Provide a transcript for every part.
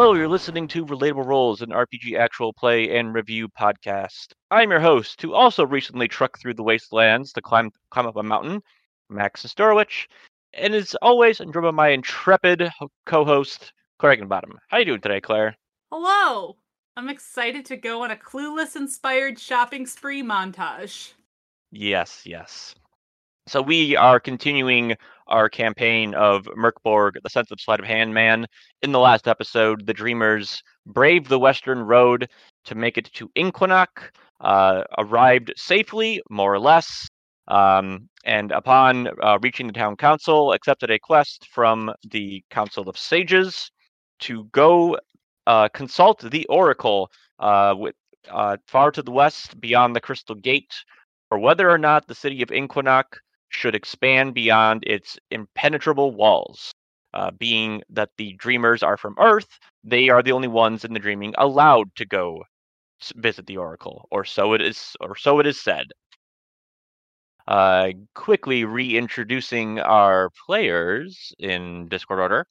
Hello, you're listening to Relatable Roles, an RPG actual play and review podcast. I'm your host, who also recently trucked through the wastelands to climb climb up a mountain, Max Storowich, and as always, I'm joined by my intrepid co-host, Claire Higginbottom. How are you doing today, Claire? Hello! I'm excited to go on a clueless inspired shopping spree montage. Yes, yes. So we are continuing our campaign of Mörk Borg, the sensitive sleight of hand man. In the last episode, the Dreamers braved the Western Road to make it to Inquanok, uh, arrived safely, more or less, um, and upon uh, reaching the town council, accepted a quest from the Council of Sages to go uh, consult the Oracle uh, with uh, far to the west beyond the Crystal Gate for whether or not the city of Inquanok should expand beyond its impenetrable walls. Uh, being that the dreamers are from Earth, they are the only ones in the dreaming allowed to go visit the Oracle, or so it is, or so it is said. Uh, quickly reintroducing our players in Discord order.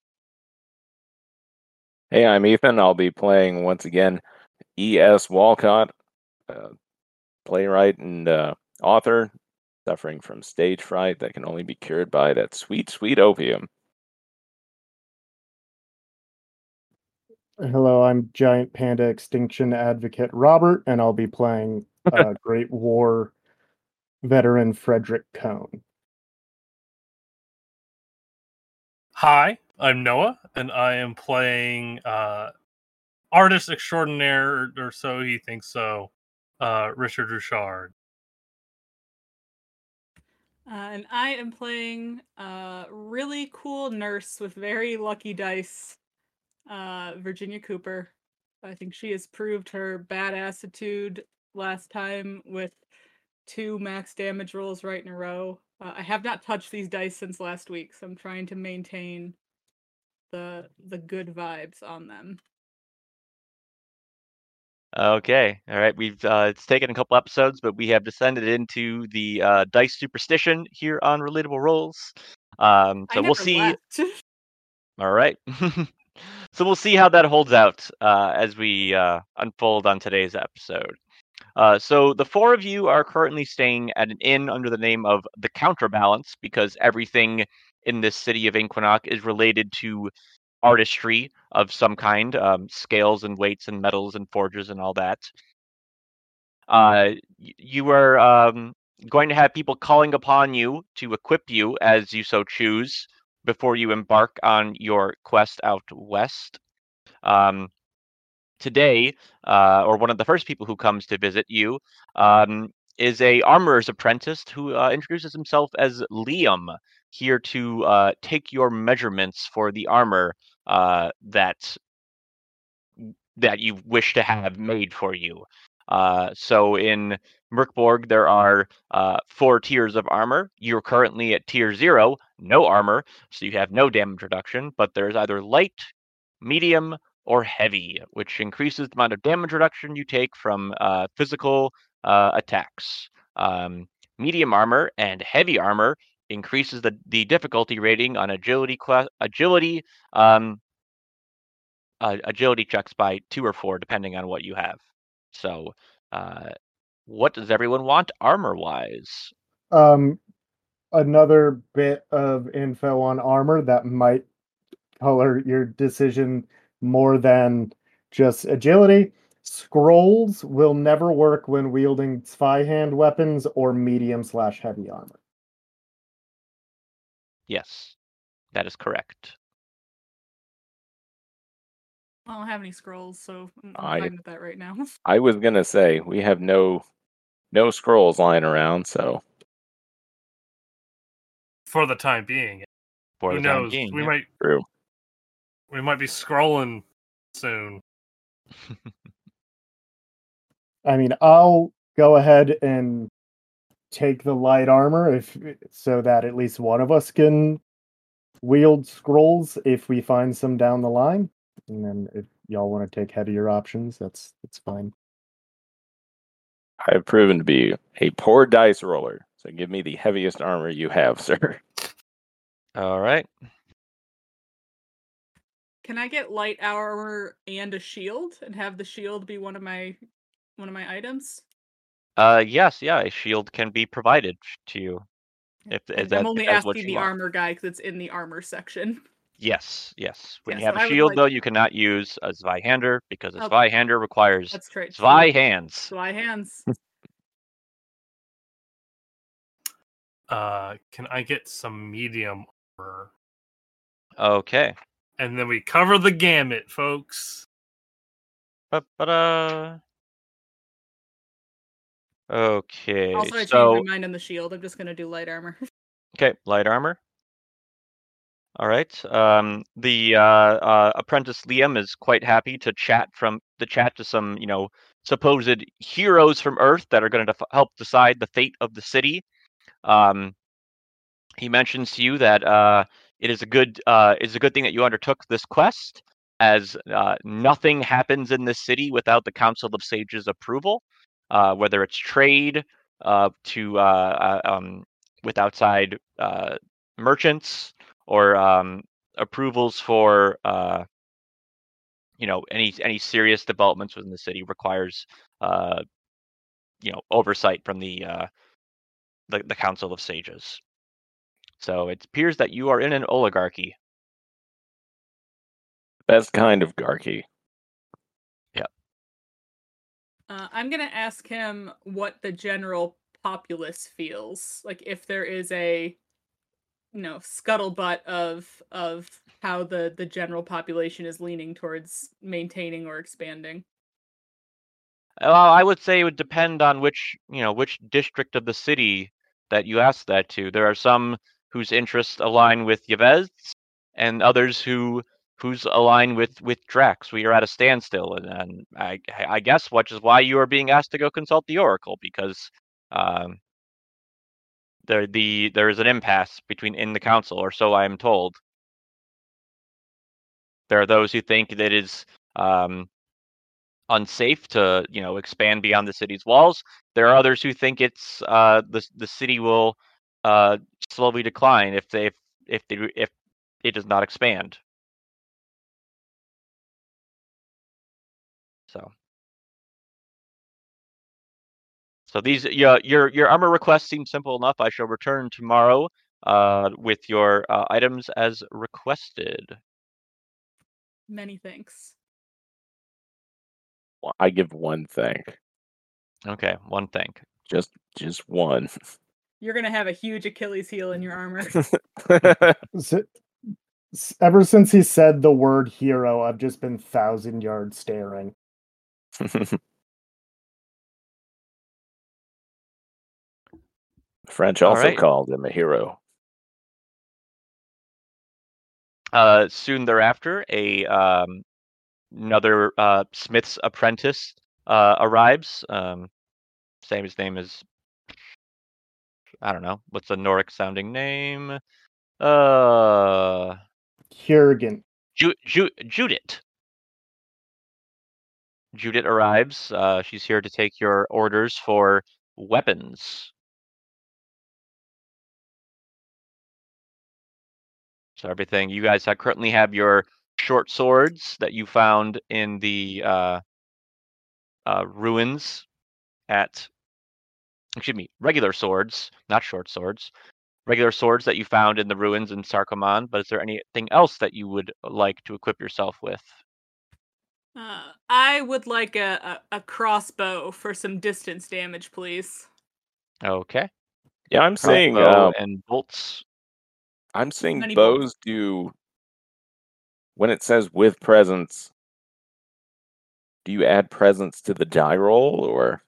Hey, I'm Ethan. I'll be playing once again E.S. Walcott, uh, playwright and uh, author, suffering from stage fright that can only be cured by that sweet, sweet opium. Hello, I'm Giant Panda Extinction Advocate Robert, and I'll be playing uh, Great War veteran Frederick Cohn. Hi, I'm Noah, and I am playing uh, artist extraordinaire, or so he thinks so, uh, Richard Rouchard. Uh, and I am playing a really cool nurse with very lucky dice, uh, Virginia Cooper. I think she has proved her badassitude last time with two max damage rolls right in a row. Uh, I have not touched these dice since last week, so I'm trying to maintain the the good vibes on them. Okay, all right. We've uh, it's taken a couple episodes, but we have descended into the uh, dice superstition here on Relatable Roles. Um, so we'll see. left. All right. so we'll see how that holds out uh, as we uh, unfold on today's episode. Uh, so the four of you are currently staying at an inn under the name of the Counterbalance because everything in this city of Inquanok is related to artistry of some kind, um, scales and weights and metals and forges and all that. Uh, you are um, going to have people calling upon you to equip you as you so choose before you embark on your quest out west. Um, today, uh, or one of the first people who comes to visit you, um, is a armorer's apprentice who uh, introduces himself as Liam, here to uh, take your measurements for the armor uh, that that you wish to have made for you. Uh, so in Mörk Borg, there are uh, four tiers of armor. You're currently at tier zero, no armor, so you have no damage reduction. But there's either light, medium, or heavy, which increases the amount of damage reduction you take from uh, physical uh, attacks. Um, medium armor and heavy armor increases the, the difficulty rating on agility class agility um, uh, agility checks by two or four, depending on what you have. So, uh, what does everyone want armor wise? Um, another bit of info on armor that might color your decision more than just agility. Scrolls will never work when wielding spy hand weapons or medium slash heavy armor. Yes, that is correct. I don't have any scrolls, so I'm, I'm I- fine with that right now. I was gonna say we have no no scrolls lying around, so For the time being, For who the time knows? being, we yeah. might true. we might be scrolling soon. I mean, I'll go ahead and take the light armor if so that at least one of us can wield scrolls if we find some down the line. And then if y'all want to take heavier options, that's that's fine. I have proven to be a poor dice roller. So give me the heaviest armor you have, sir. All right. can I get light armor and a shield and have the shield be one of my one of my items? Uh, yes, yeah, a shield can be provided to you. If, if that, I'm only if asking the want. armor guy because it's in the armor section. Yes, yes. When Yeah, you have so a I shield, like- though, you cannot use a Zweihander because a Okay. Zweihander requires That's true. Zwei hands. Zwei hands. Uh, can I get some medium armor? Okay. And then we cover the gamut, folks. Ba-ba-da. Okay, Also, I changed my mind on the shield. I'm just gonna do light armor. okay, light armor. All right. Um, the uh, uh, apprentice Liam is quite happy to chat from the chat to some, you know, supposed heroes from Earth that are going to def- help decide the fate of the city. Um, he mentions to you that uh, it is a good uh, is a good thing that you undertook this quest, as uh, nothing happens in this city without the Council of Sages' approval, uh, whether it's trade uh, to uh, uh, um, with outside uh, merchants or um, approvals for you know any any serious developments within the city requires you know oversight from the the, the Council of Sages. So it appears that you are in an oligarchy. Best kind of garky. Uh, I'm gonna ask him what the general populace feels like. If there is a, you know, scuttlebutt of of how the the general population is leaning towards maintaining or expanding. Well, I would say it would depend on which you know which district of the city that you ask that to. There are some whose interests align with Yves, and others who whose aligned with with Drax. We are at a standstill, and, and I I guess which is why you are being asked to go consult the Oracle because um, there the there is an impasse between in the council, or so I am told. There are those who think that it is um, unsafe to you know expand beyond the city's walls. There are others who think it's uh, the the city will uh, slowly decline if they if they if it does not expand. So. So these your your your armor requests seem simple enough. I shall return tomorrow uh, with your uh, items as requested. Many thanks. Well, I give one thing. Okay, one thing. Just just one. You're gonna have a huge Achilles heel in your armor. S- s- Ever since he said the word hero, I've just been thousand yard staring. French also right. called him a hero. Uh, soon thereafter, a um, another uh, Smith's apprentice uh, arrives. Um, same his name is I don't know what's a Noric sounding name. Uh, Hurrigan. Ju- Ju- Judith. Judith arrives. Uh, she's here to take your orders for weapons. So everything you guys currently have your short swords that you found in the uh, uh, ruins at. Excuse me, regular swords, not short swords. Regular swords that you found in the ruins in Sarkomand. But is there anything else that you would like to equip yourself with? Uh, I would like a, a, a crossbow for some distance damage, please. Okay. Yeah, I'm seeing Crossbow uh, and bolts. I'm seeing Many bolts. bows do when it says with presence. Do you add presence to the die roll or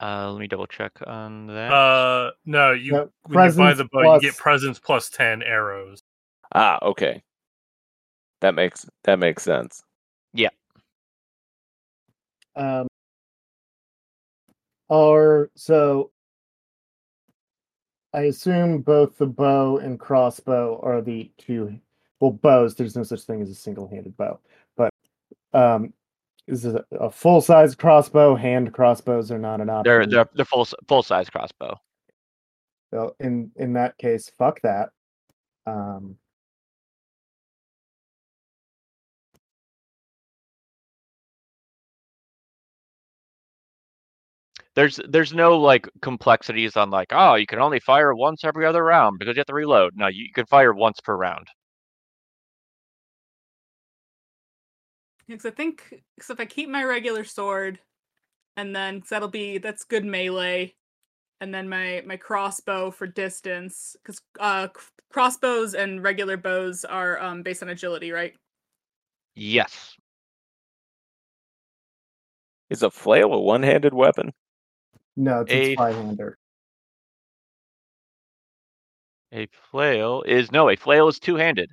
Uh, let me double check on that. Uh, no, you No, when you buy presence the bow, you get presence plus ten arrows. ah okay. That makes that makes sense. Yeah. Um, are so. I assume both the bow and crossbow are the two. Well, bows. There's no such thing as a single-handed bow, but um, is a, a full-size crossbow. Hand crossbows are not an option. they're they're they're full full size crossbow. So in in that case, fuck that. Um, there's there's no like complexities on like oh you can only fire once every other round because you have to reload. No, you, you can fire once per round. Because I think because if I keep my regular sword, and then 'cause that'll be that's good melee, and then my my crossbow for distance because uh c- crossbows and regular bows are um based on agility, right? Yes. Is a flail a one-handed weapon? No, it's A- a five-hander. A flail is no, a flail is two-handed.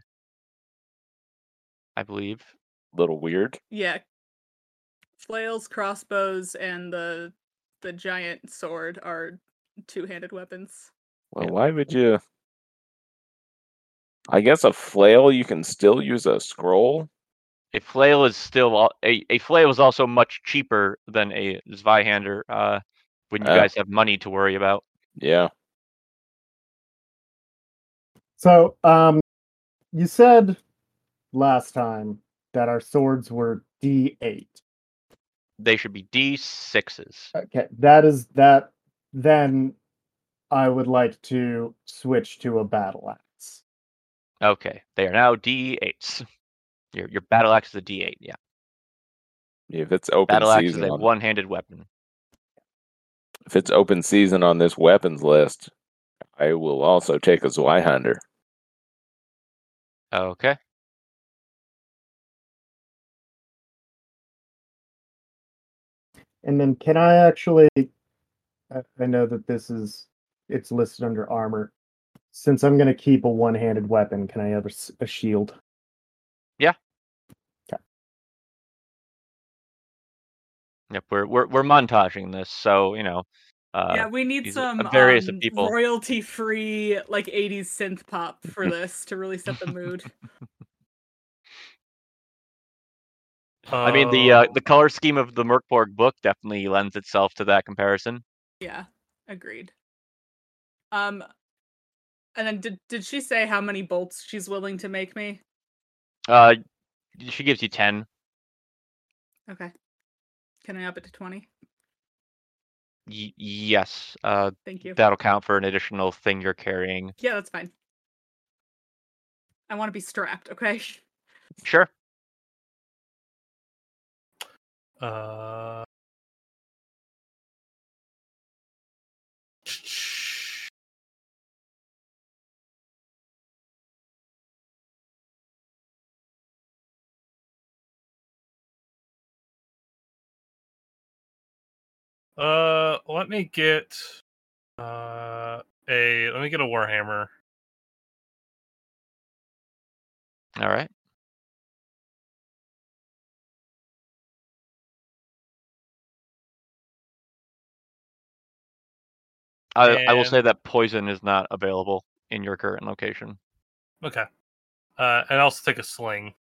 I believe. A little weird. Yeah. Flails, crossbows, and the the giant sword are two-handed weapons. Well, why would you? I guess a flail you can still use a scroll. A flail is still a a flail is also much cheaper than a Zweihander. Uh, when you Oh. guys have money to worry about. Yeah. So, um, you said last time that our swords were D8. They should be D sixes. Okay, that is that. Then I would like to switch to a battle axe. Okay, they are now D eights. Your your battle axe is a D eight. Yeah, If it's open battle axe is a on, one handed weapon. If it's open season on this weapons list, I will also take a Zweihander. Okay. And then, can I actually? I I know that this is it's listed under armor. Since I'm going to keep a one-handed weapon, can I have a shield? Yep, we're we're we're montaging this, so you know. Uh, yeah, we need some various um, people. royalty-free like '80s synth pop for this to really set the mood. I mean, the uh, the color scheme of the Mörk Borg book definitely lends itself to that comparison. Yeah, agreed. Um, and then did did she say how many bolts she's willing to make me? Uh, she gives you ten. Okay, can I up it to twenty? Y- yes. Uh, Thank you. that'll count for an additional thing you're carrying. Yeah, that's fine. I want to be strapped. Okay. Sure. Uh, uh, let me get uh a let me get a warhammer. All right. I I will say that poison is not available in your current location. Okay. Uh, and also take a sling.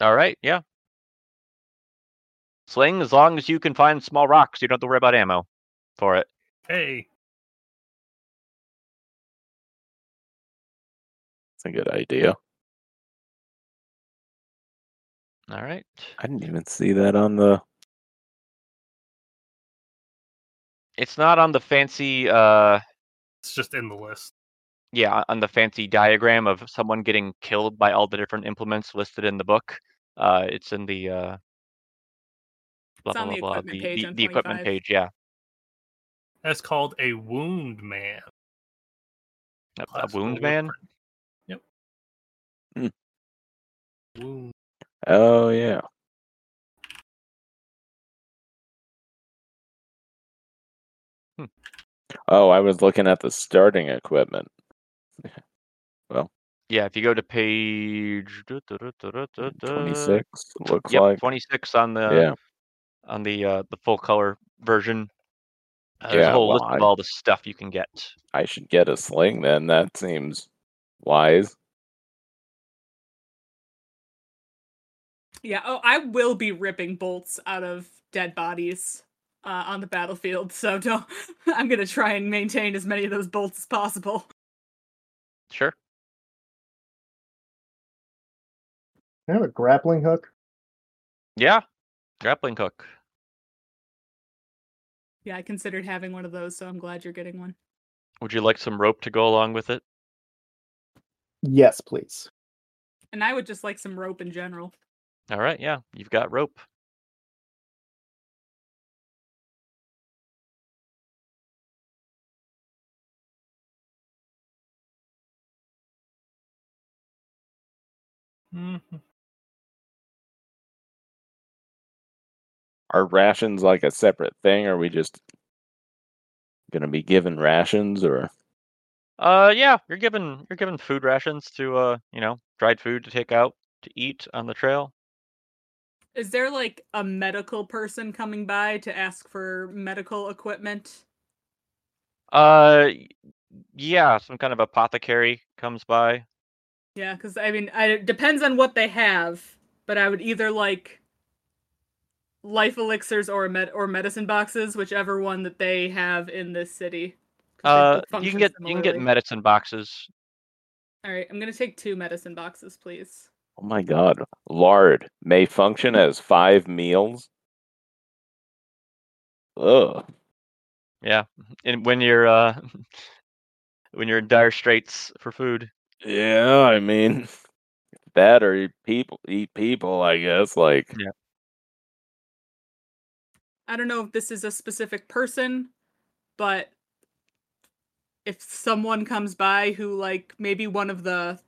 All right. Yeah. Sling, as long as you can find small rocks, you don't have to worry about ammo for it. Hey, It's a good idea. All right. I didn't even see that on the. It's not on the fancy uh it's just in the list. yeah, on the fancy diagram of someone getting killed by all the different implements listed in the book. Uh it's in the uh blah It's on blah the blah, blah equipment the, page the, the equipment page, yeah. That's called a wound man. A, a wound wood man? print. Yep. Hmm. Wound. Oh yeah. Hmm. Oh, I was looking at the starting equipment. Well, yeah, if you go to page duh, duh, duh, duh, duh, duh, duh. Twenty six looks Yep, like. 26 on the Yeah. On the uh the full color version. Uh, there's a Yeah, whole well, list of I- all the stuff you can get. I should get a sling then. That seems wise. Yeah. Oh, I will be ripping bolts out of dead bodies uh, on the battlefield. So don't. I'm gonna try and maintain as many of those bolts as possible. Sure. I have a grappling hook? Yeah. Grappling hook. Yeah, I considered having one of those, so I'm glad you're getting one. Would you like some rope to go along with it? Yes, please. And I would just like some rope in general. All right, yeah, you've got rope. Mhm. Are rations like a separate thing? Are we just gonna be given rations or Uh, yeah, you're given you're given food rations to uh, you know, dried food to take out to eat on the trail. Is there like a medical person coming by to ask for medical equipment? Uh, yeah, some kind of apothecary comes by. Yeah, because I mean, I, it depends on what they have, but I would either like life elixirs or med or medicine boxes, whichever one that they have in this city. Uh, you can get you can get medicine boxes. All right, I'm gonna take two medicine boxes, please. oh my god, lard may function as five meals? Ugh. Yeah, and when you're uh, when you're in dire straits for food. Yeah, I mean that or eat people eat people, I guess. Like Yeah. I don't know if this is a specific person, but if someone comes by who like maybe one of the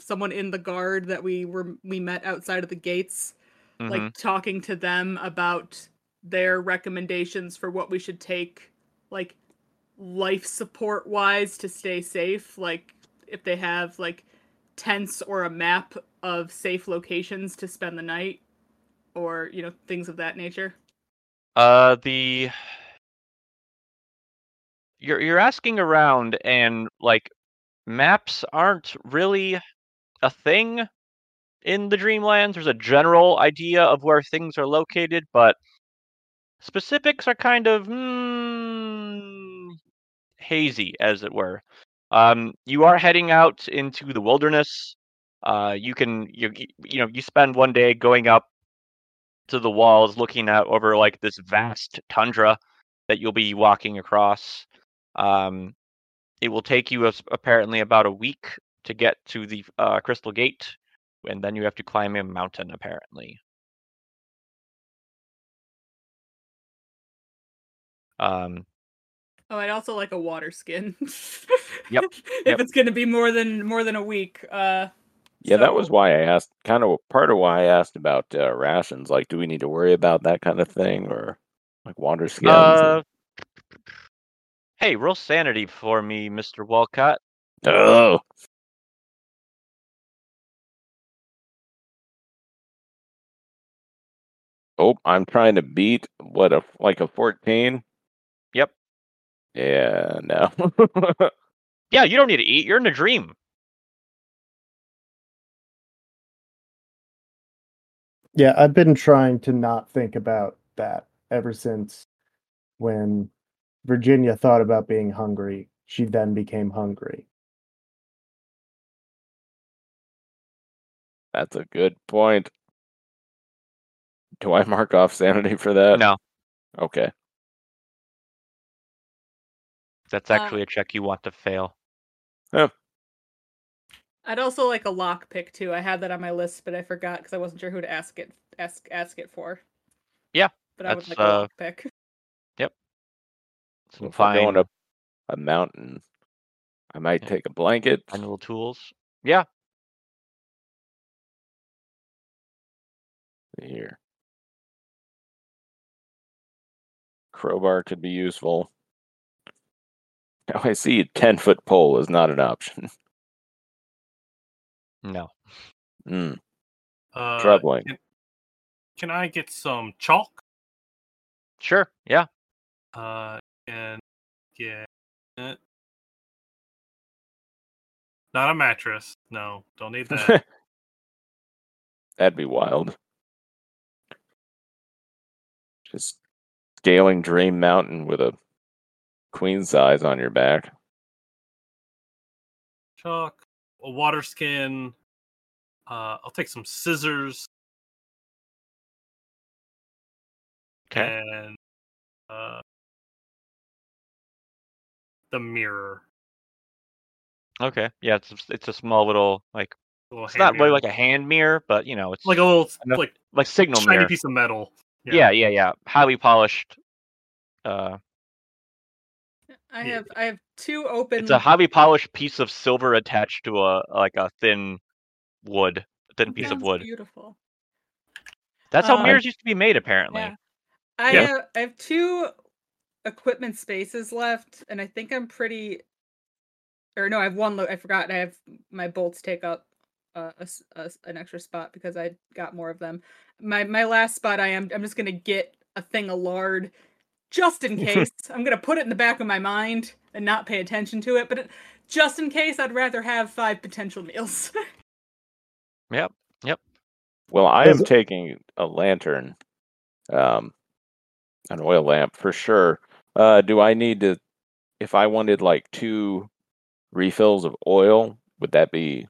someone in the guard that we were we met outside of the gates Mhm. like talking to them about their recommendations for what we should take like life support wise to stay safe like if they have like tents or a map of safe locations to spend the night or you know things of that nature Uh, the you're you're asking around, and like maps aren't really a thing in the Dreamlands. There's a general idea of where things are located, but specifics are kind of hmm, hazy, as it were. Um, you are heading out into the wilderness. Uh, you can you you know you spend one day going up to the walls, looking out over like this vast tundra that you'll be walking across. Um, it will take you apparently about a week to get to the uh, Crystal Gate, and then you have to climb a mountain. Apparently. Um, oh i'd also like a water skin Yep, if yep. it's going to be more than more than a week uh Yeah, that was why I asked. Kind of part of why I asked about uh, rations. Like, do we need to worry about that kind of thing, or like water skins? uh, hey, roll sanity for me, Mister Walcott. oh, oh, I'm trying to beat what a like a fourteen. Yep. Yeah, no. Yeah, you don't need to eat. You're in a dream. Yeah, I've been trying to not think about that ever since when Virginia thought about being hungry. She then became hungry. That's a good point. Do I mark off sanity for that? No, Okay. that's Uh, actually a check you want to fail. I'd also like a lock pick too. I had that on my list, but I forgot because I wasn't sure who to ask it ask ask it for. Yeah, but I would that's, like a uh, lock pick. Some If I'm going up a mountain, I might Yeah. take a blanket. manual tools. Yeah, Here. Crowbar could be useful. Now I see a 10 foot pole is not an option. no. Mm, Uh, troubling. Can, can I get some chalk? Sure. Yeah. Uh, and get it. Not a mattress. No, don't need that. That'd be wild. Just scaling Dream Mountain with a queen size on your back. chalk, a water skin. Uh, I'll take some scissors Okay. and uh, the mirror. Okay. Yeah, it's it's a small little like little it's not really like a hand mirror, but you know, it's like a little enough- like like signal shiny mirror. piece of metal. Yeah, yeah, yeah. Highly polished. Uh, I have I have two open. it's a highly polished piece of silver attached to a like a thin wood, thin piece of wood. Beautiful. That's how Um, mirrors used to be made, apparently. Yeah. I Yeah. have I have two equipment spaces left, and I think I'm pretty. Or no, I have one. Lo- I forgot. I have my bolts take up uh, a a an extra spot because I got more of them. My my last spot, I am. I'm just gonna get a thing of lard, just in case. I'm gonna put it in the back of my mind and not pay attention to it. But it, just in case, I'd rather have five potential meals. Yep. Yep. Well, I am taking a lantern, um, an oil lamp for sure. Uh, do I need to, if I wanted like two refills of oil, would that be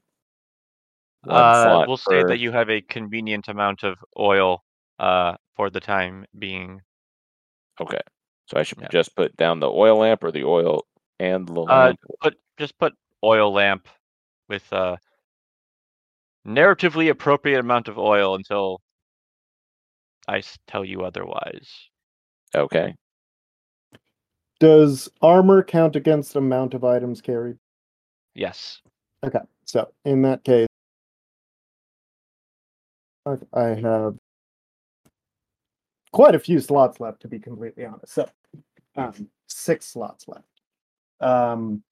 one Uh, we'll say that you have a convenient amount of oil uh, for the time being. Okay, so I should Yeah. just put down the oil lamp or the oil and the Uh, lamp. put just put oil lamp with a narratively appropriate amount of oil until I tell you otherwise. Okay, Does armor count against amount of items carried? Yes. Okay, so in that case, I I have quite a few slots left, to be completely honest. So, um, six slots left. Um,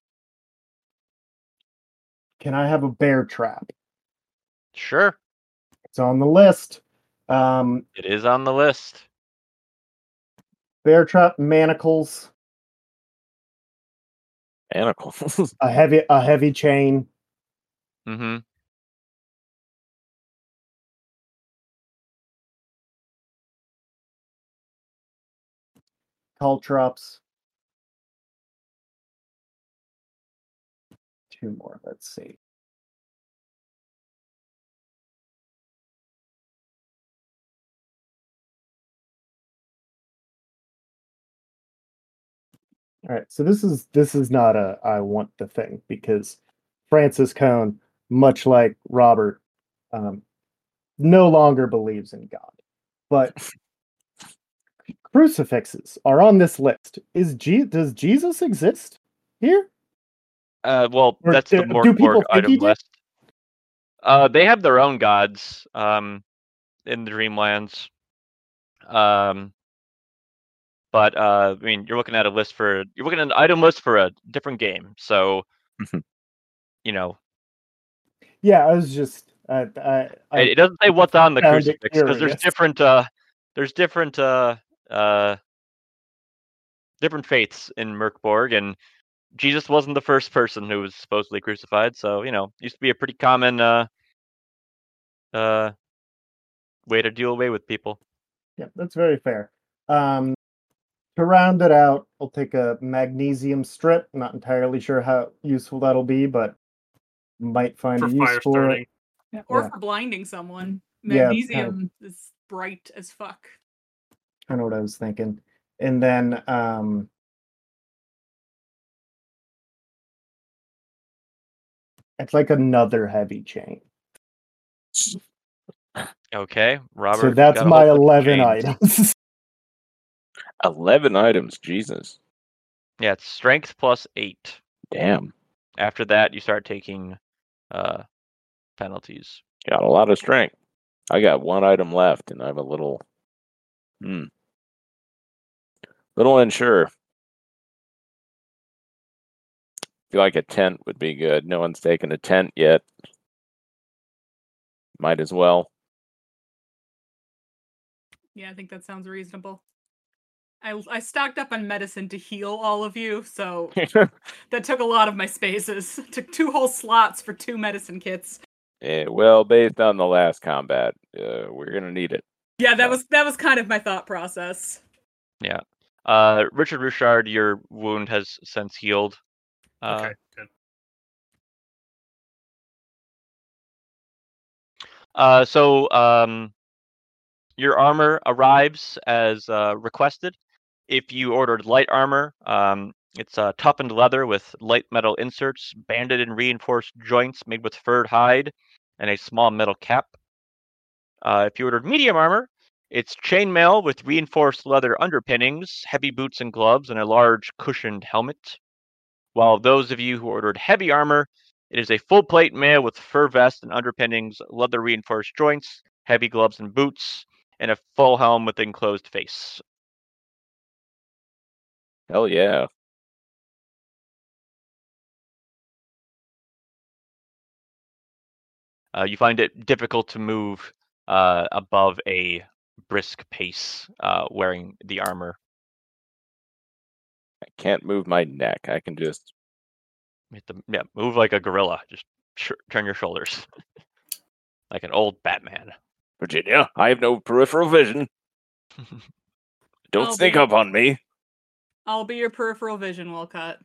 can I have a bear trap? Sure. It's on the list. Um, It is on the list. bear trap manacles, manacles. a heavy a heavy chain, Mm-hmm. Caltrops. Two more. Let's see. All right, so this is this is not a I want the thing because Francis Cohn, much like Robert, um, no longer believes in God. But crucifixes are on this list. Is Je- does Jesus exist here? Uh, well, Or that's the do- do people Mörk Borg item list. Uh, they have their own gods um, in the Dreamlands. Um, but uh, I mean, you're looking at a list for you're looking at an item list for a different game. So, Mhm. you know, Yeah, I was just I I, I it, it doesn't say what's on the found crucifix because there's different uh, there's different uh, uh, different faiths in Mörk Borg, and Jesus wasn't the first person who was supposedly crucified. So you know, used to be a pretty common uh, uh, way to deal away with people. yeah, that's very fair. Um, to round it out, I'll take a magnesium strip. Not entirely sure how useful that'll be, but might find for a use for starting. it. or Yeah. for blinding someone. Yeah, kind of. Magnesium is bright as fuck. I know what I was thinking. And then um it's like another heavy chain. Okay, Robert. so that's got a my whole bunch of 11 items. Eleven items. Jesus, Yeah, it's strength plus eight. damn, After that, you start taking uh, penalties. got a lot of strength. I got one item left, and I'm a little, hmm, little unsure. Feel like a tent would be good. No one's taken a tent yet. Might as well. Yeah, I think that sounds reasonable. I I stocked up on medicine to heal all of you, so that took a lot of my spaces. took two whole slots for two medicine kits. Eh, well, based on the last combat, uh, we're gonna need it. Yeah, that was that was kind of my thought process. Uh, Richard Rouchard, your wound has since healed. Uh, Okay, good. Uh, so um, your armor arrives as uh, requested. If you ordered light armor, um, It's uh, toughened leather with light metal inserts, banded and reinforced joints made with furred hide, and a small metal cap. Uh, if you ordered medium armor, it's chainmail with reinforced leather underpinnings, heavy boots and gloves, and a large cushioned helmet. While those of you who ordered heavy armor, it is a full plate mail with fur vest and underpinnings, leather reinforced joints, heavy gloves and boots, and a full helm with enclosed face. Hell yeah. Uh, you find it difficult to move uh, above a brisk pace uh, wearing the armor. I can't move my neck. I can just You have to, yeah, move like a gorilla. Just sh- turn your shoulders like an old Batman. Virginia, I have no peripheral vision. Don't I'll sneak be- up on me. I'll be your peripheral vision, Walcott.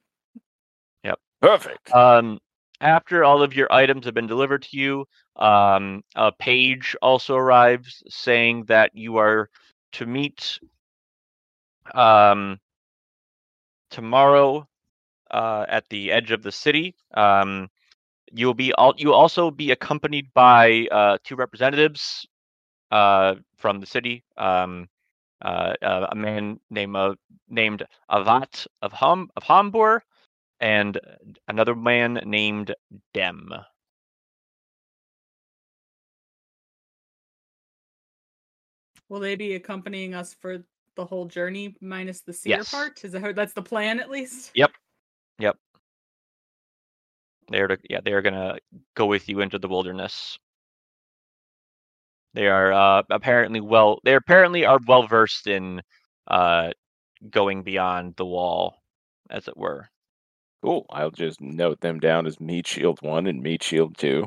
Perfect. Um, after all of your items have been delivered to you, um, a page also arrives saying that you are to meet um, tomorrow uh, at the edge of the city. Um, you will be. You also be accompanied by uh, two representatives uh, from the city. Um, uh, uh, a man named uh, named Avat of Hum of and another man named Dem. Will they be accompanying us for the whole journey minus the seer Yes. part? Is that how, that's the plan at least? Yep. Yep. They're to, yeah, they're gonna go with you into the wilderness. They are uh, apparently well. They apparently are well versed in uh, going beyond the wall, as it were. Cool. I'll just note them down as meat shield one and meat shield two.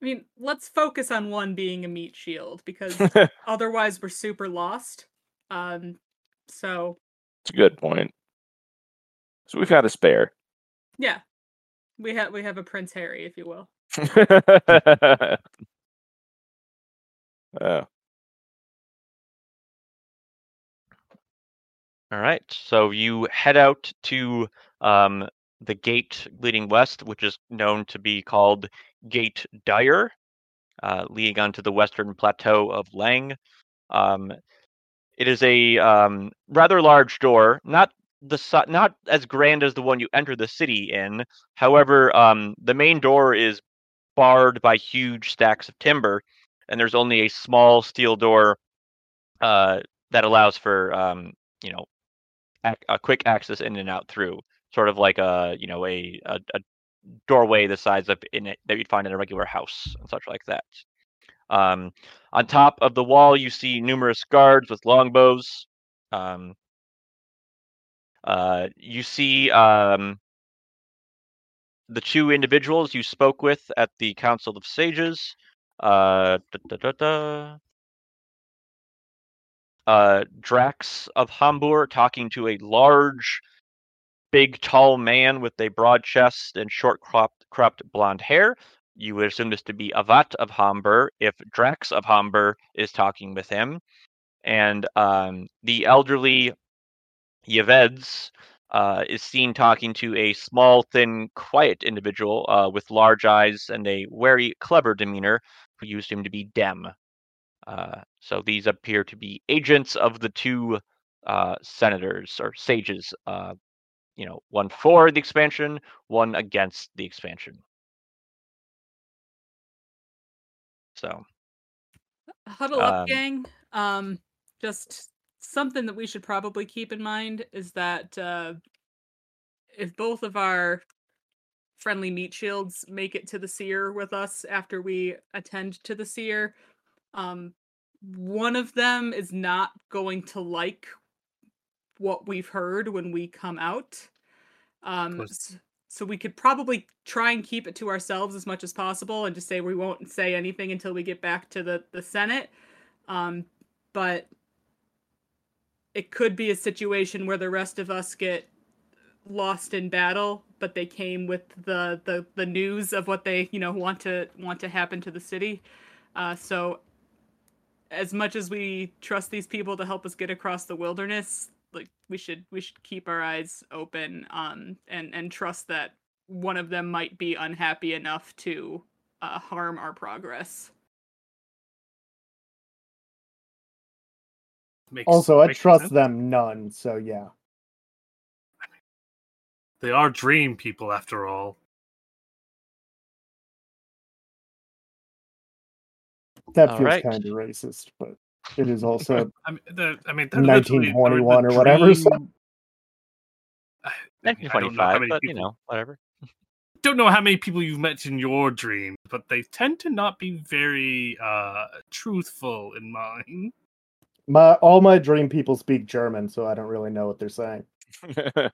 I mean, let's focus on one being a meat shield because otherwise we're super lost. Um, so It's a good point. So we've had a spare. yeah, we have we have a Prince Harry, if you will. uh, All right. So you head out to um, the gate leading west, which is known to be called Gate Dyer, uh, leading onto the western plateau of Leng. Um, it is a um, rather large door, not the not as grand as the one you enter the city in. However, um, the main door is barred by huge stacks of timber, and there's only a small steel door uh, that allows for um, you know a quick access in and out through, sort of like a you know a a, a doorway the size of in it that you'd find in a regular house and such like that. Um, on top of the wall, you see numerous guards with longbows. Um, uh, you see um, the two individuals you spoke with at the Council of Sages. Uh. Uh, Drax of Hambur talking to a large, big, tall man with a broad chest and short cropped, cropped blonde hair. You would assume this to be Avat of Hambur if Drax of Hambur is talking with him. And um, the elderly Yeveds uh, is seen talking to a small, thin, quiet individual uh, with large eyes and a very clever demeanor, who you assume to be Dem. Uh, so these appear to be agents of the two uh, senators or sages. You know, one for the expansion, one against the expansion. So Huddle up, Um, gang. Um, just something that we should probably keep in mind is that uh, if both of our friendly meat shields make it to the seer with us after we attend to the seer, um, one of them is not going to like what we've heard when we come out. Um, so we could probably try and keep it to ourselves as much as possible and just say we won't say anything until we get back to the, the Senate. Um, but it could be a situation where the rest of us get lost in battle, but they came with the, the, the news of what they, you know, want to want to happen to the city. Uh, so as much as we trust these people to help us get across the wilderness, like we should we should keep our eyes open um and and trust that one of them might be unhappy enough to uh, harm our progress. Makes, Also, I trust sense. them none. So yeah. They are dream people, after all. That All feels right. kind of racist, but it is also I mean, the, I mean, they're literally- they're 1921 the or whatever, so- dream- I- I mean, don't know how 1925, many but you know, whatever. don't know how many people you've met in your dreams, but they tend to not be very uh truthful in mine. my all my dream people speak German, so I don't really know what they're saying.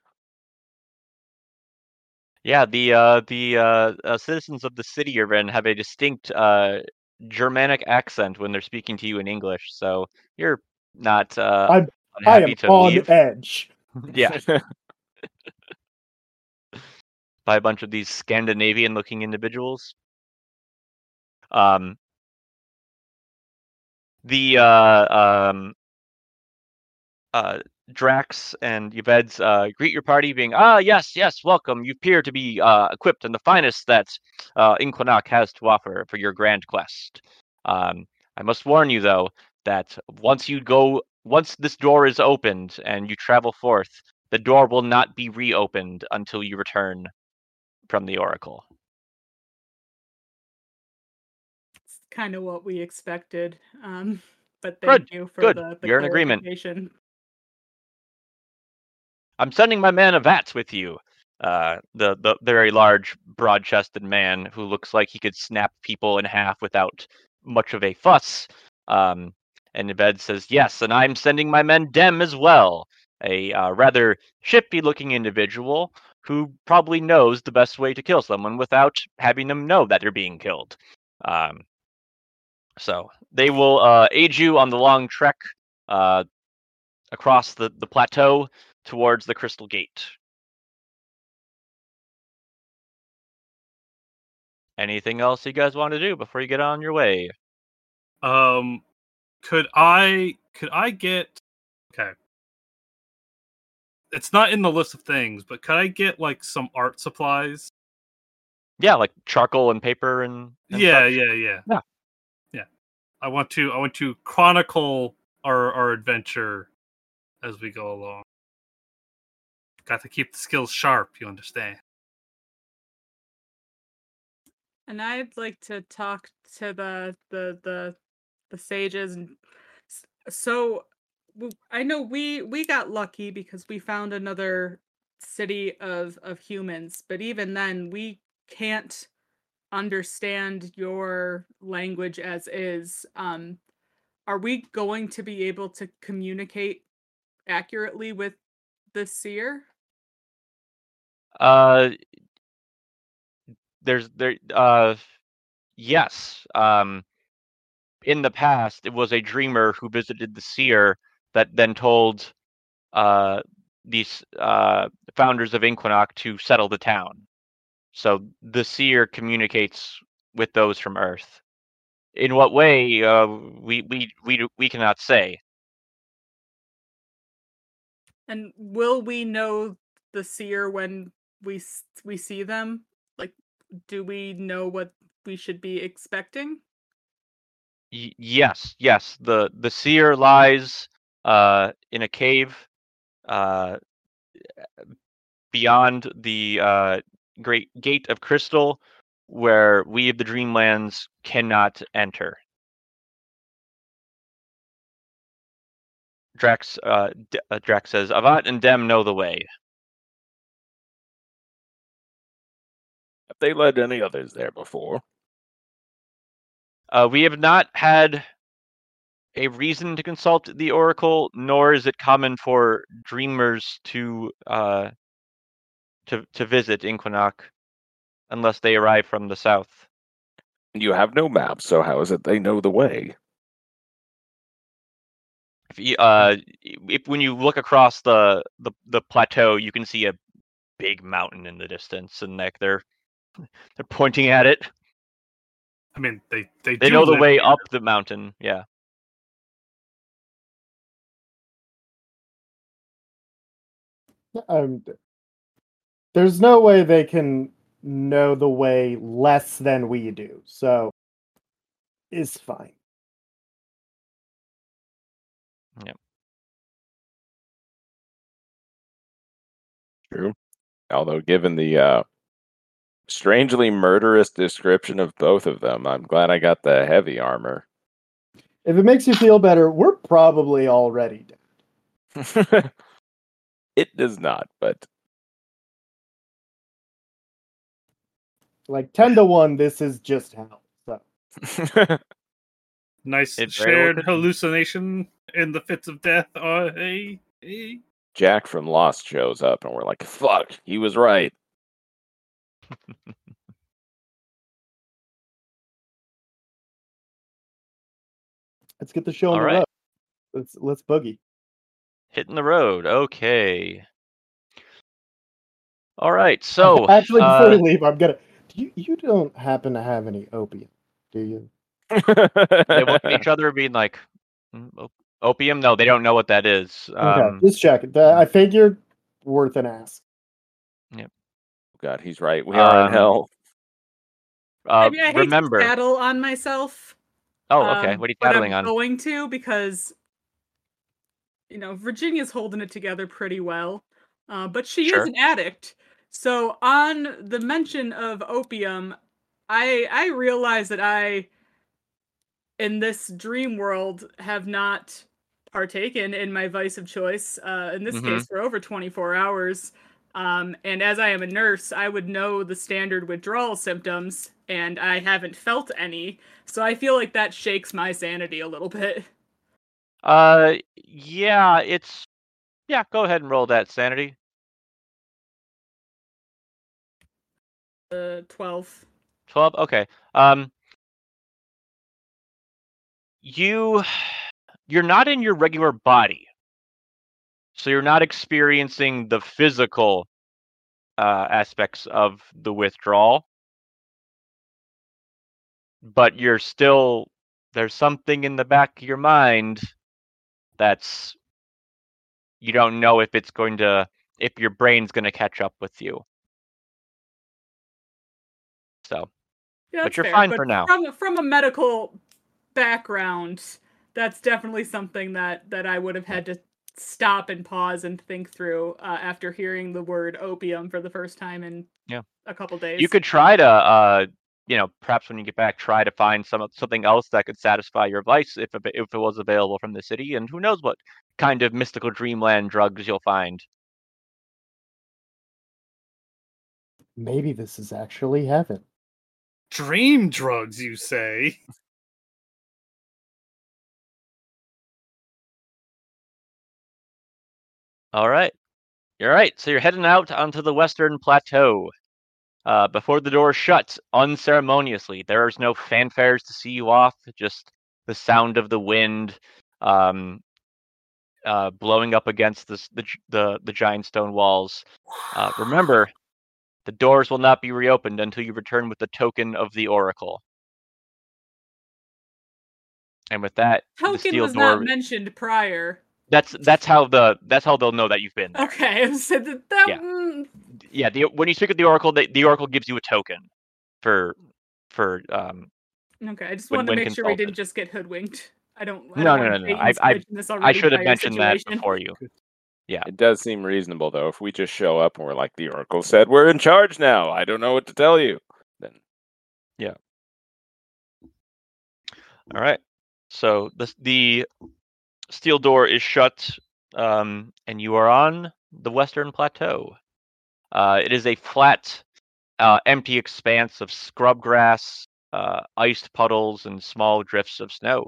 Yeah, the uh, the uh, uh, citizens of the city you're in have a distinct uh, Germanic accent when they're speaking to you in English, so you're not uh, I'm- I unhappy am to on leave. edge. Yeah, by a bunch of these Scandinavian-looking individuals. Um, the uh, um, uh, Drax and Yved's uh, greet your party, being, ah, yes, yes, welcome. You appear to be uh, equipped in the finest that uh, has to offer for your grand quest. Um, I must warn you, though, that once you go, once this door is opened and you travel forth, the door will not be reopened until you return from the Oracle. It's kind of what we expected. Um, but Good, thank you for good. the, the You're in agreement. I'm sending my man Avats with you. Uh, the the very large, broad-chested man who looks like he could snap people in half without much of a fuss. Um, and Ibed says, "Yes, and I'm sending my men Dem as well, a uh, rather shifty-looking individual who probably knows the best way to kill someone without having them know that they're being killed." Um, so they will uh, aid you on the long trek uh, across the, the plateau towards the Crystal Gate. Anything else you guys want to do before you get on your way? Um, could I could I get okay? It's not in the list of things, but could I get like some art supplies? Yeah, like charcoal and paper and, and yeah, yeah, yeah, Yeah. yeah. I want to I want to chronicle our our adventure as we go along. Got to keep the skills sharp. You understand? And I'd like to talk to the the the the sages and so I know we we got lucky because we found another city of of humans, but even then we can't understand your language as is. Um are we going to be able to communicate accurately with the seer? Uh, there's there. Uh, yes. Um, in the past, it was a dreamer who visited the seer that then told uh these uh founders of Inquanok to settle the town. So the seer communicates with those from Earth. In what way? Uh, we we we we cannot say. And will we know the seer when we we see them? Like, do we know what we should be expecting? Y- yes, yes. The the seer lies uh in a cave uh beyond the uh great gate of crystal where we of the dreamlands cannot enter. Drax uh, D- uh Drax says Avant and Dem know the way. Have they led any others there before? Uh, we have not had a reason to consult the oracle, nor is it common for dreamers to uh, to to visit Inquanok unless they arrive from the south. You have no map, so how is it they know the way? If you, uh, if when you look across the, the the plateau, you can see a big mountain in the distance, and like they're they're pointing at it. I mean, they they They do know the way here. up the mountain. Yeah. Um, there's no way they can know the way less than we do, so it's fine. Yep. True. Although, given the uh, strangely murderous description of both of them, I'm glad I got the heavy armor. If it makes you feel better, we're probably already dead. it does not, but Like ten to one, this is just hell. So Nice It very well shared hallucination in the fits of death. Uh, hey, hey. Jack from Lost shows up, and we're like, "Fuck, he was right." Let's get the show on All the right. road. Let's let's boogie. Hitting the road. Okay. All right. So actually, before uh, we leave, I'm gonna. You you don't happen to have any opium, do you? they look at each other, being like, "Mm, "Opium? No, they don't know what that is." Okay, Um, just check it. That- I figured worth an ask. God, he's right. We are Um, in hell. uh, I mean, I hate remember. to tattle on myself. oh, okay. um, what are you but tattling I'm on? going to because you know Virginia's holding it together pretty well, uh, but she Sure. is an addict. So on the mention of opium, I I realize that I in this dream world have not partaken in my vice of choice. Uh, in this Mhm. case, for over 24 hours. Um, and as I am a nurse, I would know the standard withdrawal symptoms, and I haven't felt any. So I feel like that shakes my sanity a little bit. Uh, yeah, it's yeah. Go ahead and roll that sanity. Uh, 12. Twelve. Okay. Um, you you're not in your regular body, so you're not experiencing the physical uh, aspects of the withdrawal. But you're still there's something in the back of your mind that's you don't know if it's going to if your brain's going to catch up with you. So Yeah, But you're fair, fine for now. From from a medical background, that's definitely something that that I would have had to stop and pause and think through uh, after hearing the word opium for the first time in Yeah. a couple days. you could try to uh you know perhaps when you get back try to find some something else that could satisfy your vice if if it was available from the city and who knows what kind of mystical dreamland drugs you'll find Maybe this is actually heaven. Dream drugs, you say? all right you're right so you're heading out onto the western plateau uh, before the door shut unceremoniously there's no fanfares to see you off just the sound of the wind um, uh, blowing up against this, the, the the giant stone walls Uh, remember, the doors will not be reopened until you return with the token of the oracle. And with that, the Token steel was door. not mentioned prior. That's that's how the that's how they'll know that you've been there. Okay, so that, that Yeah. mm, Yeah, the, when you speak with the oracle, the, the oracle gives you a token for for um. okay. I just When- wanted to when make sure we didn't just get hoodwinked. I don't. I No, don't no, want no, no, I- I- this I should have dire mentioned that before you. Yeah. It does seem reasonable though. If we just show up and we're like, the Oracle said we're in charge now. I don't know what to tell you. Then yeah. All right. So the the steel door is shut, um, and you are on the western plateau. Uh, it is a flat, uh, empty expanse of scrub grass, uh, iced puddles, and small drifts of snow.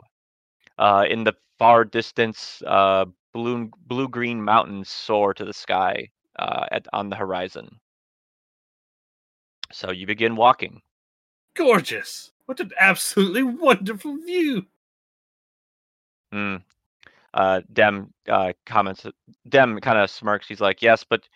Uh, in the far distance, uh, blue blue green mountains soar to the sky uh, at on the horizon. So you begin walking. Gorgeous. What an absolutely wonderful view. Mm. Uh, Dem uh, comments. Dem kind of smirks. He's like, "Yes, but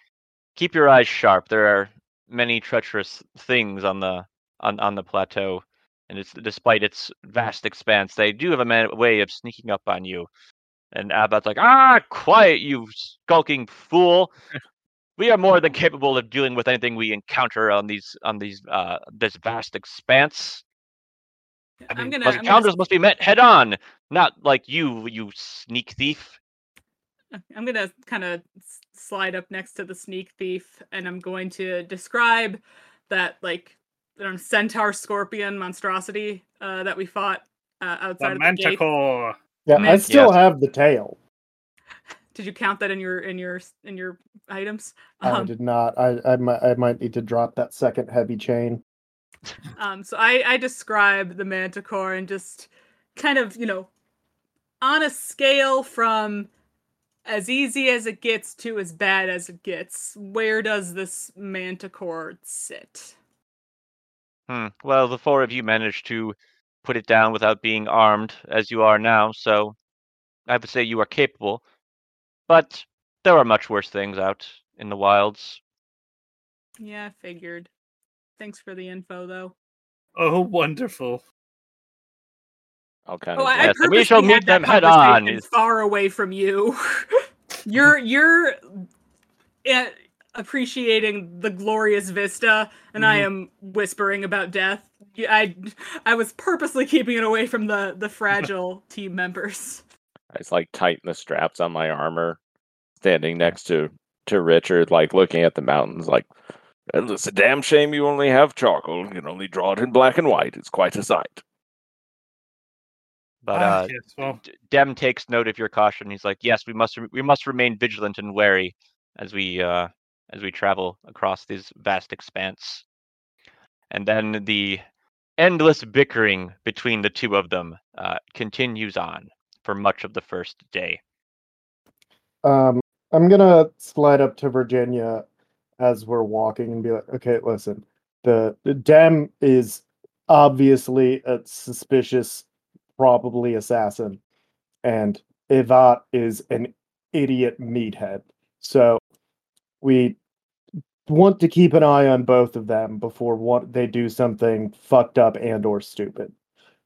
keep your eyes sharp. There are many treacherous things on the on on the plateau, and it's despite its vast expanse, they do have a man- way of sneaking up on you." And Abad's like, "Ah, quiet, you skulking fool! we are more than capable of dealing with anything we encounter on these on these uh this vast expanse. I I'm gonna, those I'm gonna encounters must be met head on, not like you, you sneak thief. I'm gonna kind of slide up next to the sneak thief, and I'm going to describe that like I don't know, centaur scorpion monstrosity uh, that we fought uh, outside The of the gate. manticore. Yeah, I still Yes. have the tail. Did you count that in your in your in your items? I Um, did not. I I might I might need to drop that second heavy chain. Um, so I, I describe the manticore and just kind of, you know, on a scale from as easy as it gets to as bad as it gets, where does this manticore sit? Hmm. Well, the four of you managed to put it down without being armed, as you are now. So, I would have to say you are capable. But there are much worse things out in the wilds. Yeah, I figured. Thanks for the info, though. Oh, wonderful. Kind Oh, of. I, I Yes, and we shall meet them head on. Far away from you. you're you're eh, appreciating the glorious vista, and I Mhm. am whispering about death. I I was purposely keeping it away from the the fragile team members. I just like tighten the straps on my armor, standing next to to Richard, like looking at the mountains, like. It's a damn shame you only have charcoal and can only draw it in black and white. It's quite a sight. But Ah, uh, yes, well, Dem takes note of your caution. He's like, "Yes, we must re- we must remain vigilant and wary as we uh, as we travel across this vast expanse." And then the endless bickering between the two of them uh, continues on for much of the first day. Um, I'm gonna slide up to Virginia as we're walking and be like, okay, listen, the, the Dem is obviously a suspicious, probably assassin, and Ivat is an idiot meathead. So we want to keep an eye on both of them before what they do something fucked up and or stupid.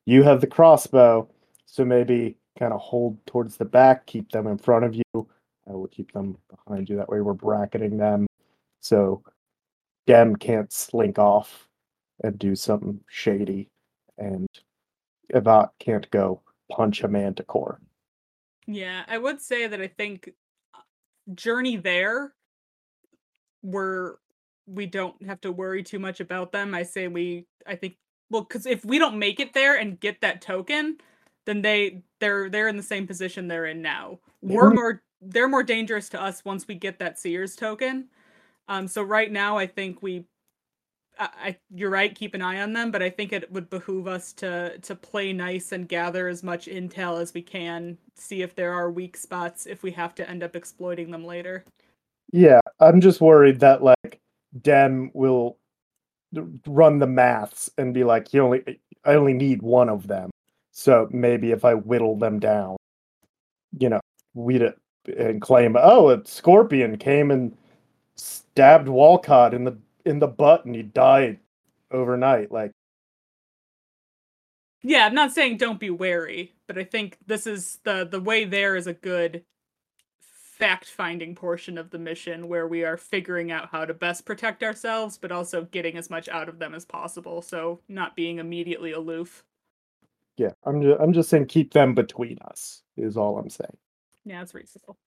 You have the crossbow, so maybe kind of hold towards the back, keep them in front of you. I will keep them behind you. That way we're bracketing them. So Dem can't slink off and do something shady. And Evat can't go punch a manticore. Yeah, I would say that I think uh, journey there we're we don't have to worry too much about them. I say we I think well cuz if we don't make it there and get that token, then they they're they're in the same position they're in now. We're more they're more dangerous to us once we get that seer's token. Um so right now I think we I, you're right keep an eye on them but i think it would behoove us to to play nice and gather as much intel as we can see if there are weak spots if we have to end up exploiting them later Yeah, I'm just worried that like Dem will run the maths and be like, "You only I only need one of them. So maybe if I whittle them down, you know, we'd uh, and claim, oh, a scorpion came and stabbed Walcott in the in the butt and he died overnight. Like, yeah i'm not saying don't be wary but i think this is the the way there is a good fact finding portion of the mission where we are figuring out how to best protect ourselves but also getting as much out of them as possible so not being immediately aloof yeah, I'm just I'm just saying keep them between us is all I'm saying. yeah it's reasonable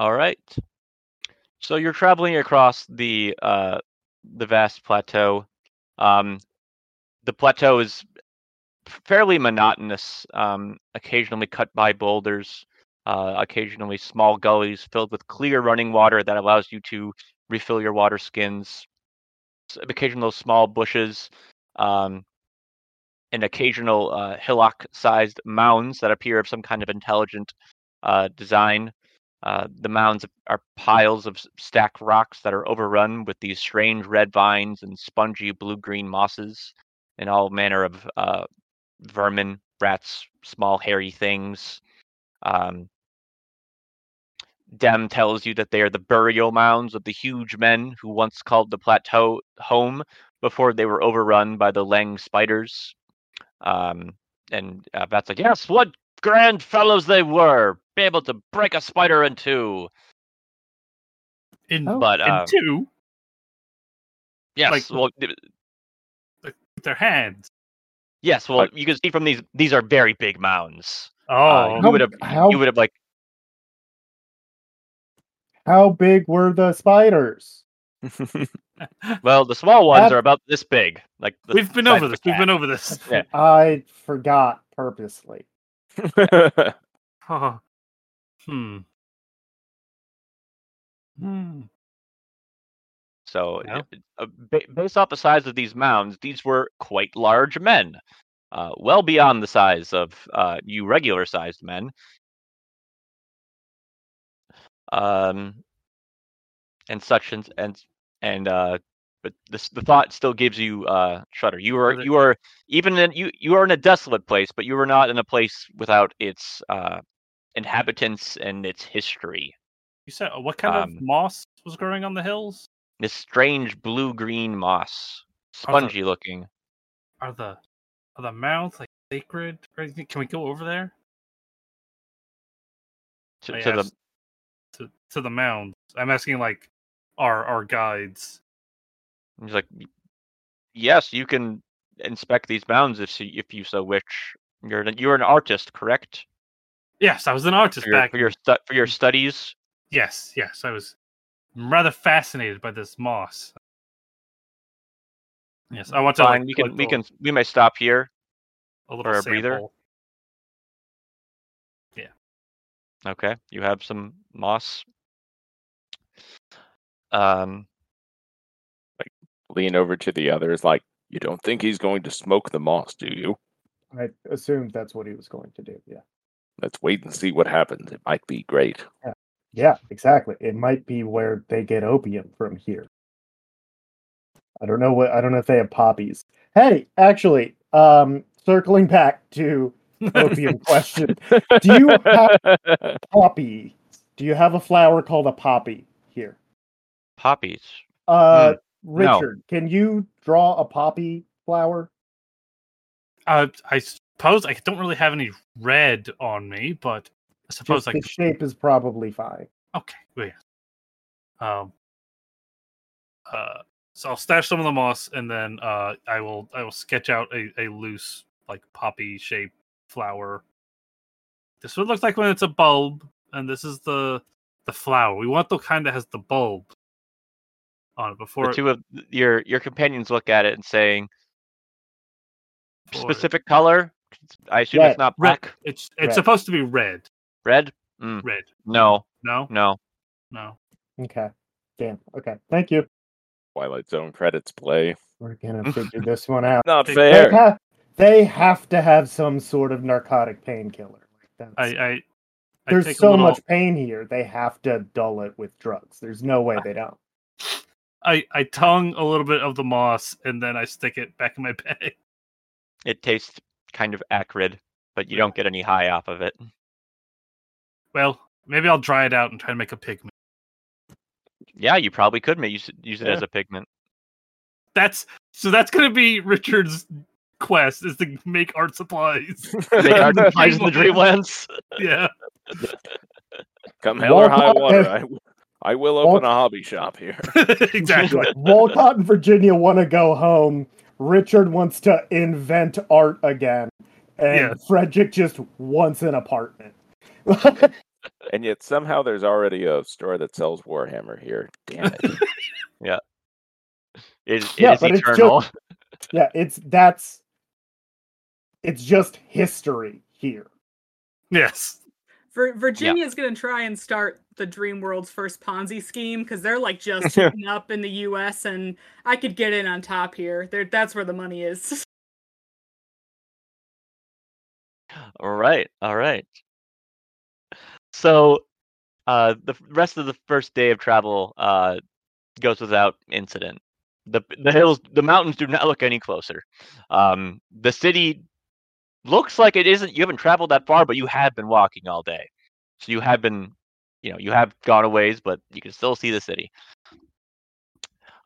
All right. So you're traveling across the uh, the vast plateau. Um, the plateau is fairly monotonous. Um, occasionally cut by boulders. Uh, occasionally small gullies filled with clear running water that allows you to refill your water skins. Occasional small bushes. Um, and occasional uh, hillock-sized mounds that appear of some kind of intelligent uh, design. Uh, the mounds are piles of stacked rocks that are overrun with these strange red vines and spongy blue-green mosses and all manner of uh, vermin, rats, small hairy things. Um, Dem tells you that they are the burial mounds of the huge men who once called the plateau home before they were overrun by the Leng spiders. Um, and uh, like, yes, flood grand fellows they were, be able to break a spider in two. In, Oh. But in uh, two yes, like- well, th- with their hands. yes, well, Like- you can see from these these are very big mounds. Oh, Uh, you How- would have how- you would have like How big were the spiders? well, the small ones That- are about this big. Like the we've been over this. We've been over this. Yeah. I forgot purposely. Oh. Hmm. Hmm. So, Yeah. uh, ba- based off the size of these mounds, these were quite large men, uh, well beyond the size of uh, you regular-sized men. Um, and such and and and uh, but this the thought still gives you uh shudder. You are you are even in you you are in a desolate place, but you are not in a place without its uh inhabitants and its history. You said uh, what kind Um, of moss was growing on the hills? This strange blue-green moss, Are the- spongy looking. Are the are the mounds like sacred or anything? Can we go over there? To, to the to to the mounds. I'm asking like our our guides. He's like, yes, you can inspect these mounds if you, if you so wish. You're an, you're an artist, correct? Yes, I was an artist For your back. for your stu- for your studies. Yes, yes, I was rather fascinated by this moss. Yes, I want to. Fine, like, we can collect we can we may stop here. a little for a breather. Yeah. Okay, you have some moss. Um, Lean over to the others, like, you don't think he's going to smoke the moss, do you? I assumed that's what he was going to do. Yeah. Let's wait and see what happens. It might be great. Yeah, yeah exactly. It might be where they get opium from here. I don't know what I don't know if they have poppies. Hey, actually, um circling back to opium question. Do you have poppy? Do you have a flower called a poppy here? poppies. Uh Hmm, no. Richard, can you draw a poppy flower? Uh, I suppose I don't really have any red on me, but I suppose Just I the shape is probably fine. Okay, well, yeah. Um. Uh, so I'll stash some of the moss, and then uh, I will I will sketch out a, a loose like poppy shaped flower. This would look like when it's a bulb, and this is the the flower. We want the kind that has the bulb on it before. The two of your your companions look at it and saying, specific color. I assume Red. it's not red. black. It's it's Red. supposed to be red. Red. Mm, Red. no, No, no. no. Okay. Damn. Okay. Thank you. Twilight Zone credits play. We're gonna figure this one out. Not They- They, fair. ha- they have to have some sort of narcotic painkiller. Like I I. I there's so little- much pain here. They have to dull it with drugs. There's no way they don't. I, I tongue a little bit of the moss and then I stick it back in my bag. It tastes kind of acrid, but you Yeah. don't get any high off of it. Well, maybe I'll dry it out and try to make a pigment. Yeah, you probably could ma- use it, use it as a pigment. That's so that's gonna be Richard's quest is to make art supplies. Make art supplies in the Dreamlands. Dreamlands. yeah. Come hell or high Walcott- water. I, w- I will open a hobby shop here. exactly. Walcott and Virginia want to go home. Richard wants to invent art again, and Yeah. Frederick just wants an apartment. And yet somehow there's already a store that sells Warhammer here. Damn it. It, it Yeah, is but it's just- eternal. yeah, it's that's it's just history here. Yes. Vir- Virginia's gonna try and start the Dream World's first Ponzi scheme because they're like just Yeah. up in the U.S. and I could get in on top here. There, that's where the money is. All right, all right. So, uh, the rest of the first day of travel uh, goes without incident. the The hills, the mountains do not look any closer. Um, the city looks like it isn't. You haven't traveled that far, but you have been walking all day, so you have been, you know, you have gone but you can still see the city.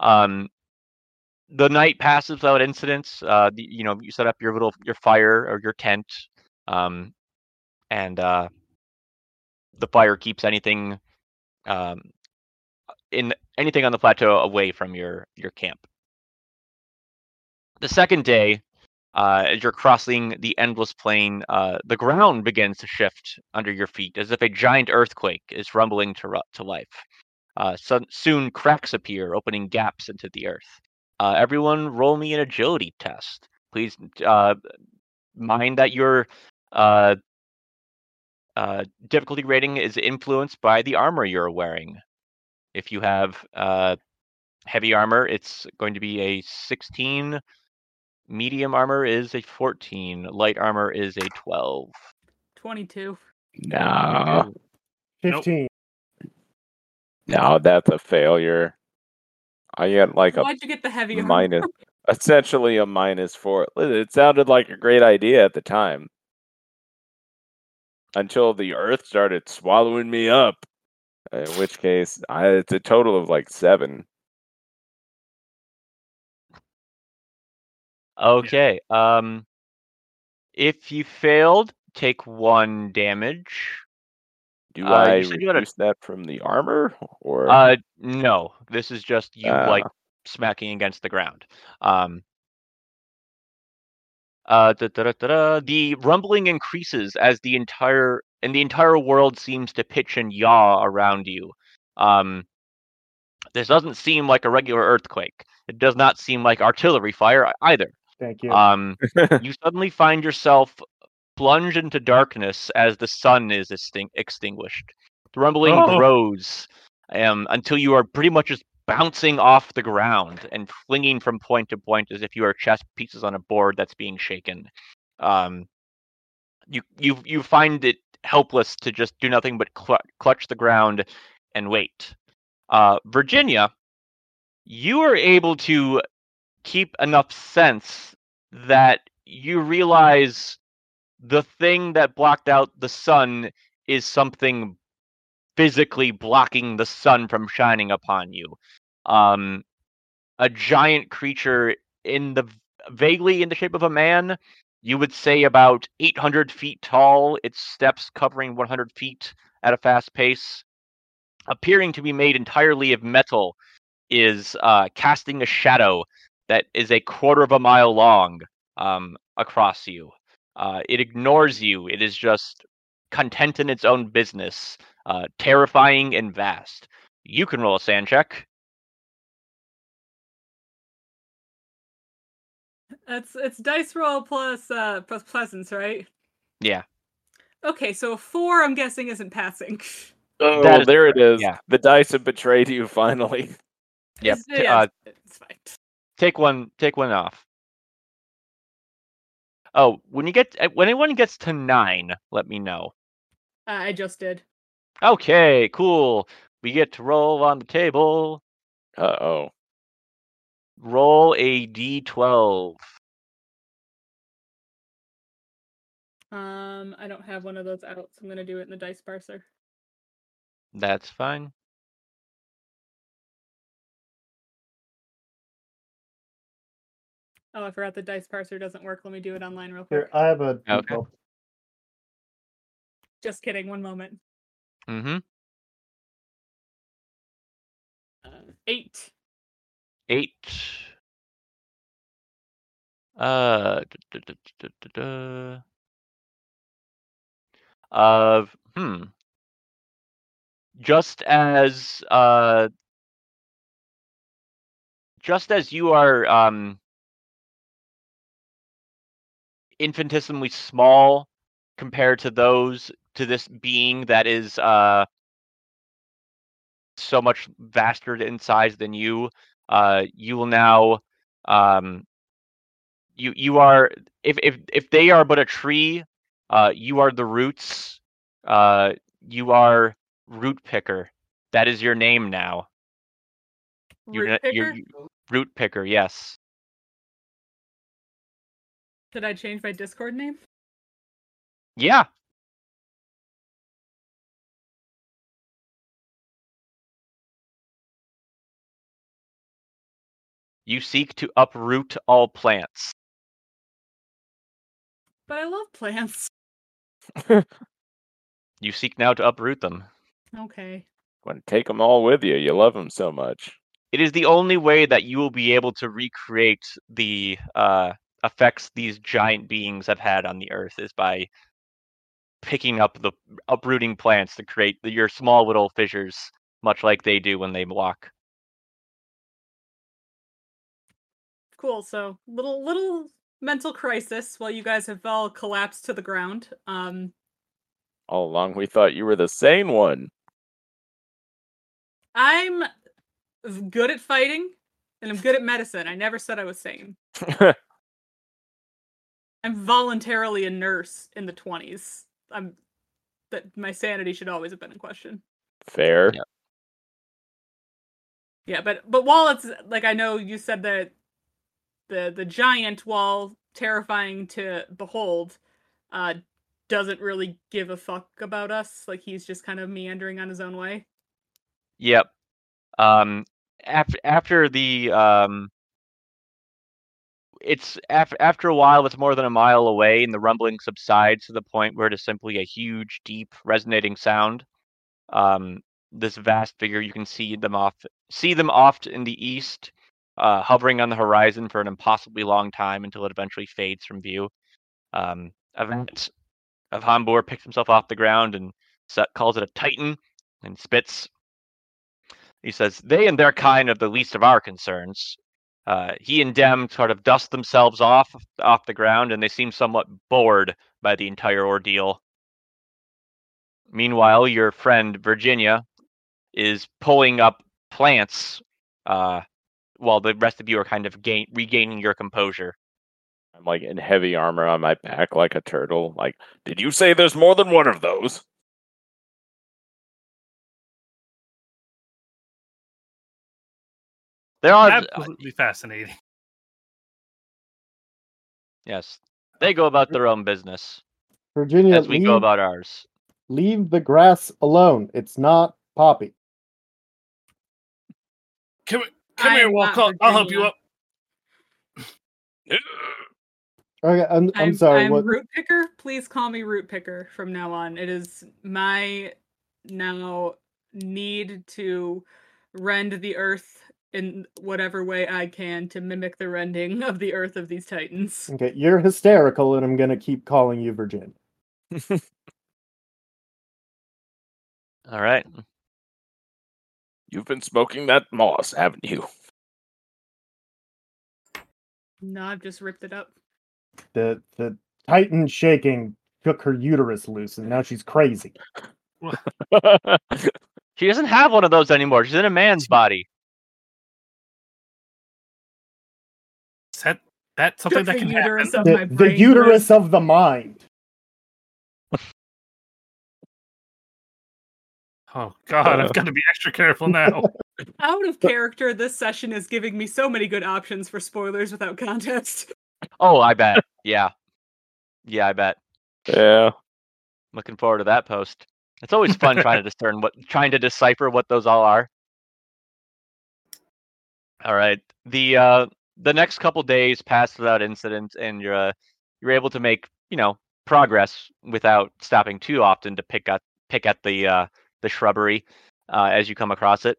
Um, the night passes without incidents. Uh, the, you know, you set up your little your fire or your tent. Um, and uh, the fire keeps anything um, in anything on the plateau away from your your camp. The second day, uh, as you're crossing the endless plain, uh, the ground begins to shift under your feet as if a giant earthquake is rumbling to to life. Uh, so- soon, cracks appear, opening gaps into the earth. Uh, everyone, roll me an agility test, please. Uh, mind that your uh, difficulty rating is influenced by the armor you're wearing. If you have heavy armor, it's going to be a 16. Medium armor is a 14. Light armor is a 12. 22. No, Nope. 15. no, that's a failure. I get like a Why'd you get the heavy armor? minus, essentially a minus four. It sounded like a great idea at the time. Until the earth started swallowing me up. In which case, I, it's a total of like seven. Okay. Um, if you failed, take one damage. Do Uh, I you said you had a- reduce that from the armor, or Uh, no. This is just you Ah. like smacking against the ground. Um. Uh, da, da, da, da, da. the rumbling increases as the entire and the entire world seems to pitch and yaw around you. Um, this doesn't seem like a regular earthquake. It does not seem like artillery fire either. Thank you. Um, you suddenly find yourself plunged into darkness as the sun is extin- extinguished. The rumbling Oh. grows um, until you are pretty much just bouncing off the ground and flinging from point to point as if you are chess pieces on a board that's being shaken. Um, you you you find it helpless to just do nothing but cl- clutch the ground and wait. Uh, Virginia, you are able to keep enough sense that you realize the thing that blocked out the sun is something physically blocking the sun from shining upon you. Um, a giant creature in the vaguely in the shape of a man. You would say about 800 feet tall. Its steps covering 100 feet at a fast pace, appearing to be made entirely of metal, is uh, casting a shadow that is a quarter of a mile long um, across you. Uh, it ignores you. It is just content in its own business, uh, terrifying and vast. You can roll a SAN check. It's it's dice roll plus uh plus presence, right? Yeah. Okay, so a four I'm guessing isn't passing. oh, That is there it is. yeah. The dice have betrayed you finally. Yep. It's, yeah, uh, it's, it's fine. Take one. Take one off. Oh, when you get when anyone gets to nine, let me know. Uh, I just did. Okay, cool. We get to roll on the table. Uh oh. Roll a d12. Um, I don't have one of those out, so I'm gonna do it in the dice parser. That's fine. Oh, I forgot the dice parser doesn't work. Let me do it online real quick. Here, I have a Okay. Just kidding. One moment. Mm-hmm. Uh, eight. Eight. Uh. duh, duh, duh. Uh. Hmm. Just as uh. Just as you are um. Infinitesimally small compared to those to this being that is uh so much vaster in size than you uh you will now um you you are if if if they are but a tree uh you are the roots uh you are root picker. That is your name now. You're, Root you're picker? you- root picker yes Did I change my Discord name? yeah you seek to uproot all plants But I love plants. you seek now to uproot them. Okay. Want to take them all with you? You love them so much. It is the only way that you will be able to recreate the uh, effects these giant beings have had on the earth is by picking up the uprooting plants to create the, your small little fissures, much like they do when they walk. Cool. So little little mental crisis while you guys have all collapsed to the ground. Um, All along, we thought you were the sane one. I'm good at fighting and I'm good at medicine. I never said I was sane. I'm voluntarily a nurse in the 20s. I'm that my sanity should always have been in question. Fair. Yeah. Yeah, but but while it's like I know you said that the the giant, while terrifying to behold, uh doesn't really give a fuck about us. Like he's just kind of meandering on his own way. Yep. Um, after after the um, it's after after a while, it's more than a mile away, and the rumbling subsides to the point where it is simply a huge, deep, resonating sound. Um, this vast figure, you can see them off, see them oft in the east, uh, hovering on the horizon for an impossibly long time until it eventually fades from view. Um, Event of Hambor picks himself off the ground and calls it a titan and spits. He says, They and their kind are the least of our concerns. Uh, he and Dem sort of dust themselves off off the ground, and they seem somewhat bored by the entire ordeal. Meanwhile, your friend Virginia is pulling up plants, uh, while the rest of you are kind of gain- regaining your composure. I'm like in heavy armor on my back like a turtle. Like, did you say there's more than one of those? There are Absolutely fascinating. yes, they go about their own business Virginia, as we leave, go about ours. leave the grass alone. It's not Poppy. Come, come I here, am walk up. I'll help you up. Okay, I'm, I'm, I'm sorry. I'm what? root picker. Please call me root picker from now on. It is my now need to rend the earth in whatever way I can to mimic the rending of the earth of these titans. Okay, you're hysterical, and I'm gonna keep calling you Virginia. All right. You've been smoking that moss, haven't you? No, I've just ripped it up. The the Titan shaking took her uterus loose, and now she's crazy. She doesn't have one of those anymore. She's in a man's body. That that something Took that the can uterus happen? of The, my the brain uterus of the mind. Oh God, I've got to be extra careful now. Out of character, this session is giving me so many good options for spoilers without context. Oh, I bet. Yeah. Yeah, I bet. yeah. Looking forward to that post. It's always fun trying to discern what trying to decipher what those all are. All right. The uh the next couple days pass without incident and you're uh, you're able to make, you know, progress without stopping too often to pick up pick at the uh the shrubbery uh as you come across it.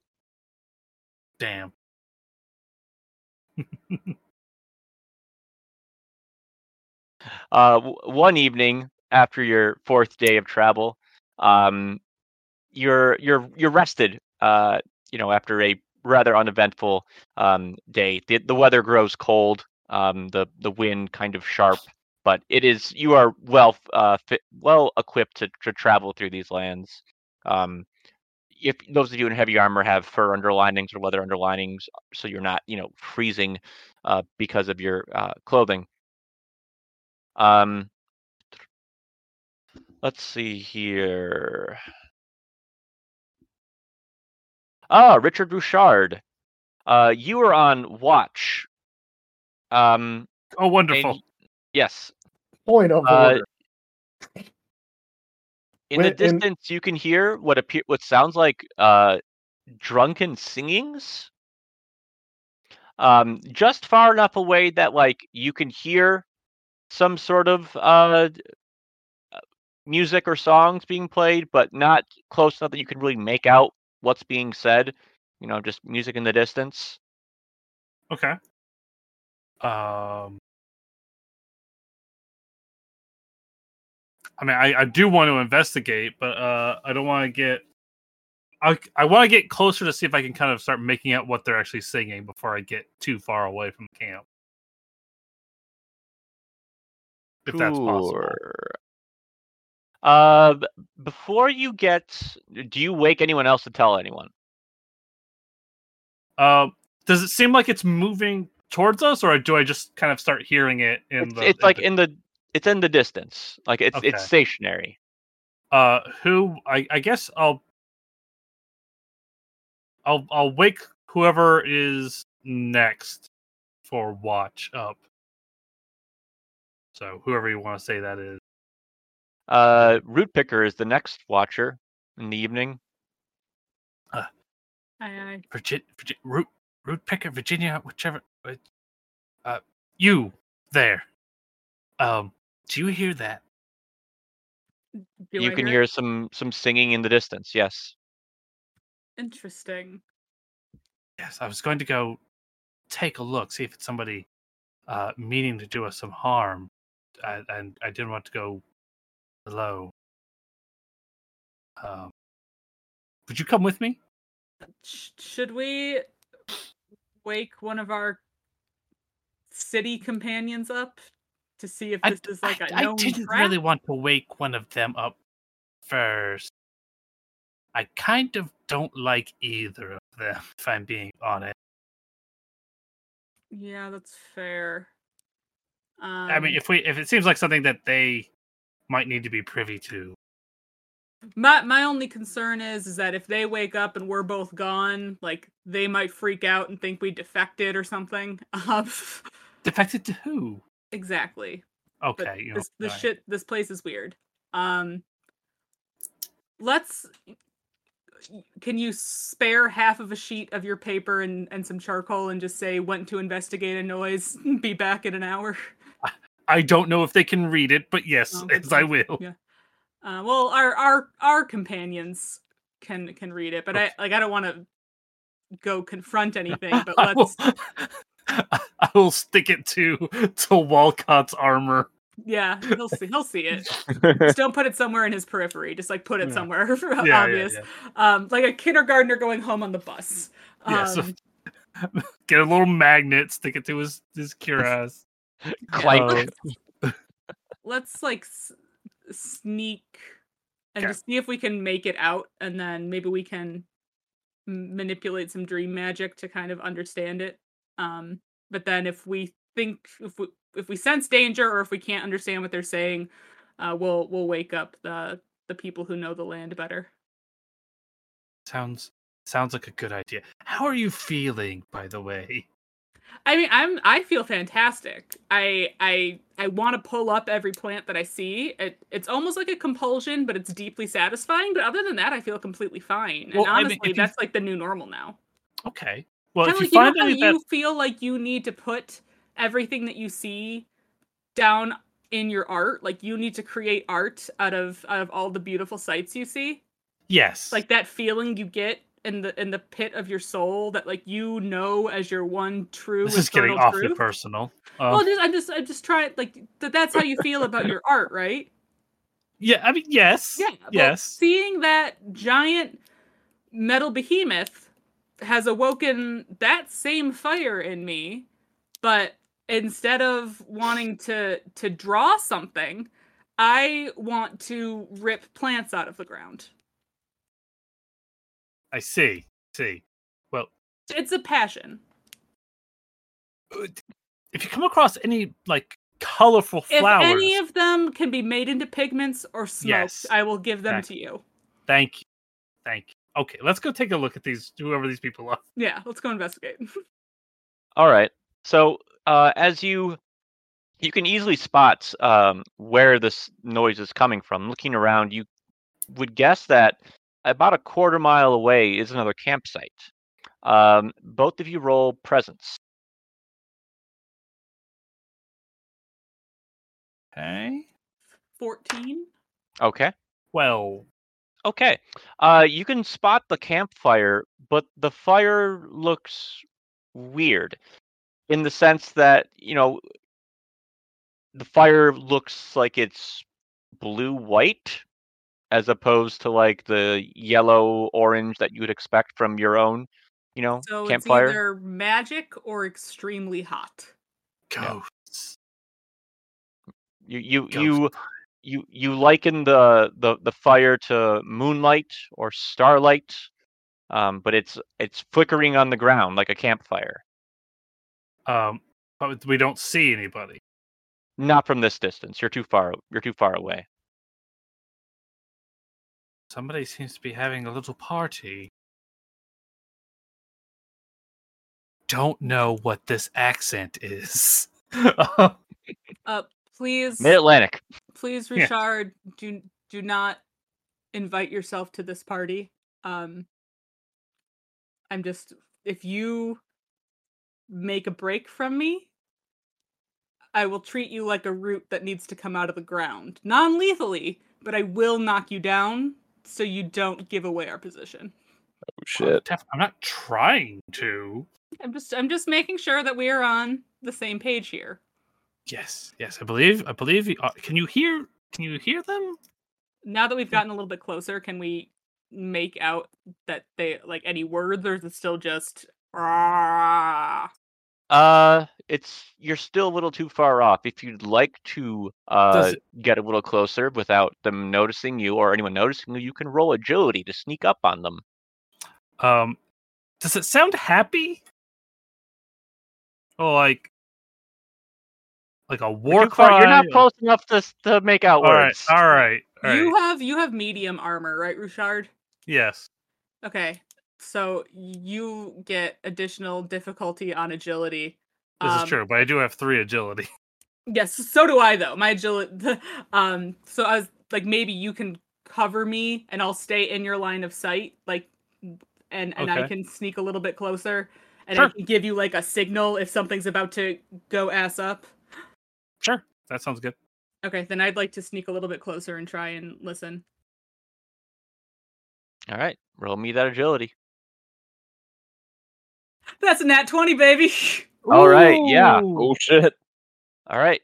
Damn. uh, w- one evening after your fourth day of travel, um, you're you're you're rested. Uh, you know, after a rather uneventful um, day, the the weather grows cold. Um, the the wind kind of sharp, but it is you are well uh, fit, well equipped to to travel through these lands. Um, if those of you in heavy armor have fur underlinings or leather underlinings, so you're not you know freezing uh, because of your uh, clothing. Um, let's see here. Ah, Richard Rouchard. Uh, you were on watch. Um, Oh, wonderful. and- yes. Point of Uh, order. In the Wait, and- distance, you can hear what appear what sounds like uh, drunken singings. Um, just far enough away that like you can hear some sort of uh, music or songs being played, but not close enough that you can really make out what's being said. You know, just music in the distance. Okay. Um. I mean, I, I do want to investigate, but uh, I don't want to get. I I want to get closer to see if I can kind of start making out what they're actually singing before I get too far away from camp. If that's possible. Uh, before you get, do you wake anyone else to tell anyone? Uh, does it seem like it's moving towards us, or do I just kind of start hearing it in It's, the? it's in like the- in the, it's in the distance. Like it's Okay. it's stationary. uh who I, I guess I'll I'll I'll wake whoever is next for watch up. So whoever you want to say that is. Uh, Rootpicker is the next watcher in the evening. Uh, Aye, aye. Virginia, Virginia root root picker Virginia whichever uh, you there. Um do you hear that? Do you I can it? hear some some singing in the distance. Yes. Interesting. Yes, I was going to go take a look, see if it's somebody uh meaning to do us some harm. Uh, and I didn't want to go below. Um would you come with me? Should we wake one of our city companions up to see if I, this is like a I, I known didn't trap? really want to wake one of them up first. I kind of don't like either of them, if I'm being honest. Yeah, that's fair. Um, I mean, if we if it seems like something that they might need to be privy to, my my only concern is is that if they wake up and we're both gone, like they might freak out and think we defected or something. Defected to who? exactly. Okay, you know, this this shit this place is weird. Um, let's. Can you spare half of a sheet of your paper and, and some charcoal and just say went to investigate a noise, be back in an hour? I don't know if they can read it, but yes, Oh, yes, I will. Yeah. Uh, well, our our our companions can can read it, but I like I don't want to go confront anything. But let's I will stick it to to Walcott's armor. yeah, he'll see he'll see it. Just don't put it somewhere in his periphery. Just like put it Yeah. somewhere Yeah, obvious. yeah. Um, like a kindergartner going home on the bus. Yeah, so- Um, Get a little magnet, stick it to his his cuirass. Clank. Uh, let's like s- sneak and Okay. just see if we can make it out, and then maybe we can manipulate some dream magic to kind of understand it. Um, but then if we think if we if we sense danger or if we can't understand what they're saying, uh, we'll we'll wake up the the people who know the land better. sounds sounds like a good idea. How are you feeling, by the way? I mean, I'm I feel fantastic. I I I want to pull up every plant that I see. It it's almost like a compulsion, but it's deeply satisfying. But other than that, I feel completely fine. Well, and I mean, honestly, that's like the new normal now. Okay. Well, Kinda if you like, you know how any you feel like you need to put everything that you see down in your art, like you need to create art out of out of all the beautiful sights you see. yes, Like that feeling you get in the in the pit of your soul that like you know as your one true this is getting awfully truth. personal. Uh, Well, just, I'm just, I'm just trying. Like that. That's how you feel about your art, right? yeah, I mean, yes, Yeah. yes. Seeing that giant metal behemoth has awoken that same fire in me, but instead of wanting to to draw something, I want to rip plants out of the ground. I see. See. Well, It's a passion. uh, if you come across any like colorful flowers, If any of them can be made into pigments or smoked, Yes. I will give them Exactly. to you. thank you, thank you. Okay, let's go take a look at these whoever these people are. Yeah, let's go investigate. All right. So uh, as you you can easily spot um, where this noise is coming from. Looking around, you would guess that about a quarter mile away is another campsite. Um, both of you roll presence. Okay. Fourteen. Okay. Well, Okay. Uh, you can spot the campfire, but the fire looks weird in the sense that, you know, the fire looks like it's blue white as opposed to like the yellow orange that you would expect from your own, you know, So campfire. it's either magic or extremely hot. Yeah. ghosts. You you Ghost you you you liken the, the the fire to moonlight or starlight, um, but it's it's flickering on the ground like a campfire. Um, but we don't see anybody. Not from this distance. You're too far. You're too far away. Somebody seems to be having a little party. Don't know what this accent is. Uh, please, Mid Atlantic. please, Yeah. Richard, do do not invite yourself to this party. Um, I'm just if you make a break from me, I will treat you like a root that needs to come out of the ground, non-lethally, but I will knock you down so you don't give away our position. Oh I'm shit! I'm not trying to. I'm just I'm just making sure that we are on the same page here. Yes, yes, I believe. I believe. You, uh, can you hear? Can you hear them? Now that we've gotten a little bit closer, can we make out that they like any words, or is it still just "Ah"? Uh, it's you're still a little too far off. If you'd like to uh it- get a little closer without them noticing you or anyone noticing you, you can roll agility to sneak up on them. Um, does it sound happy? Oh, like, like a You're war too cry. You're not or- close enough to to make out All right, words. all right, all right. You have you have medium armor, right, Rouchard? Yes. Okay, so you get additional difficulty on agility. This Um, is true, but I do have three agility. Yes, so do I though. My agility. Um, so I was like, maybe you can cover me, and I'll stay in your line of sight, like, and and I can sneak a little bit closer, and I can give you like a signal if something's about to go ass up. Sure, that sounds good. Okay, then I'd like to sneak a little bit closer and try and listen. All right, roll me that agility. That's a nat twenty, baby. All right, yeah. Oh shit! All right.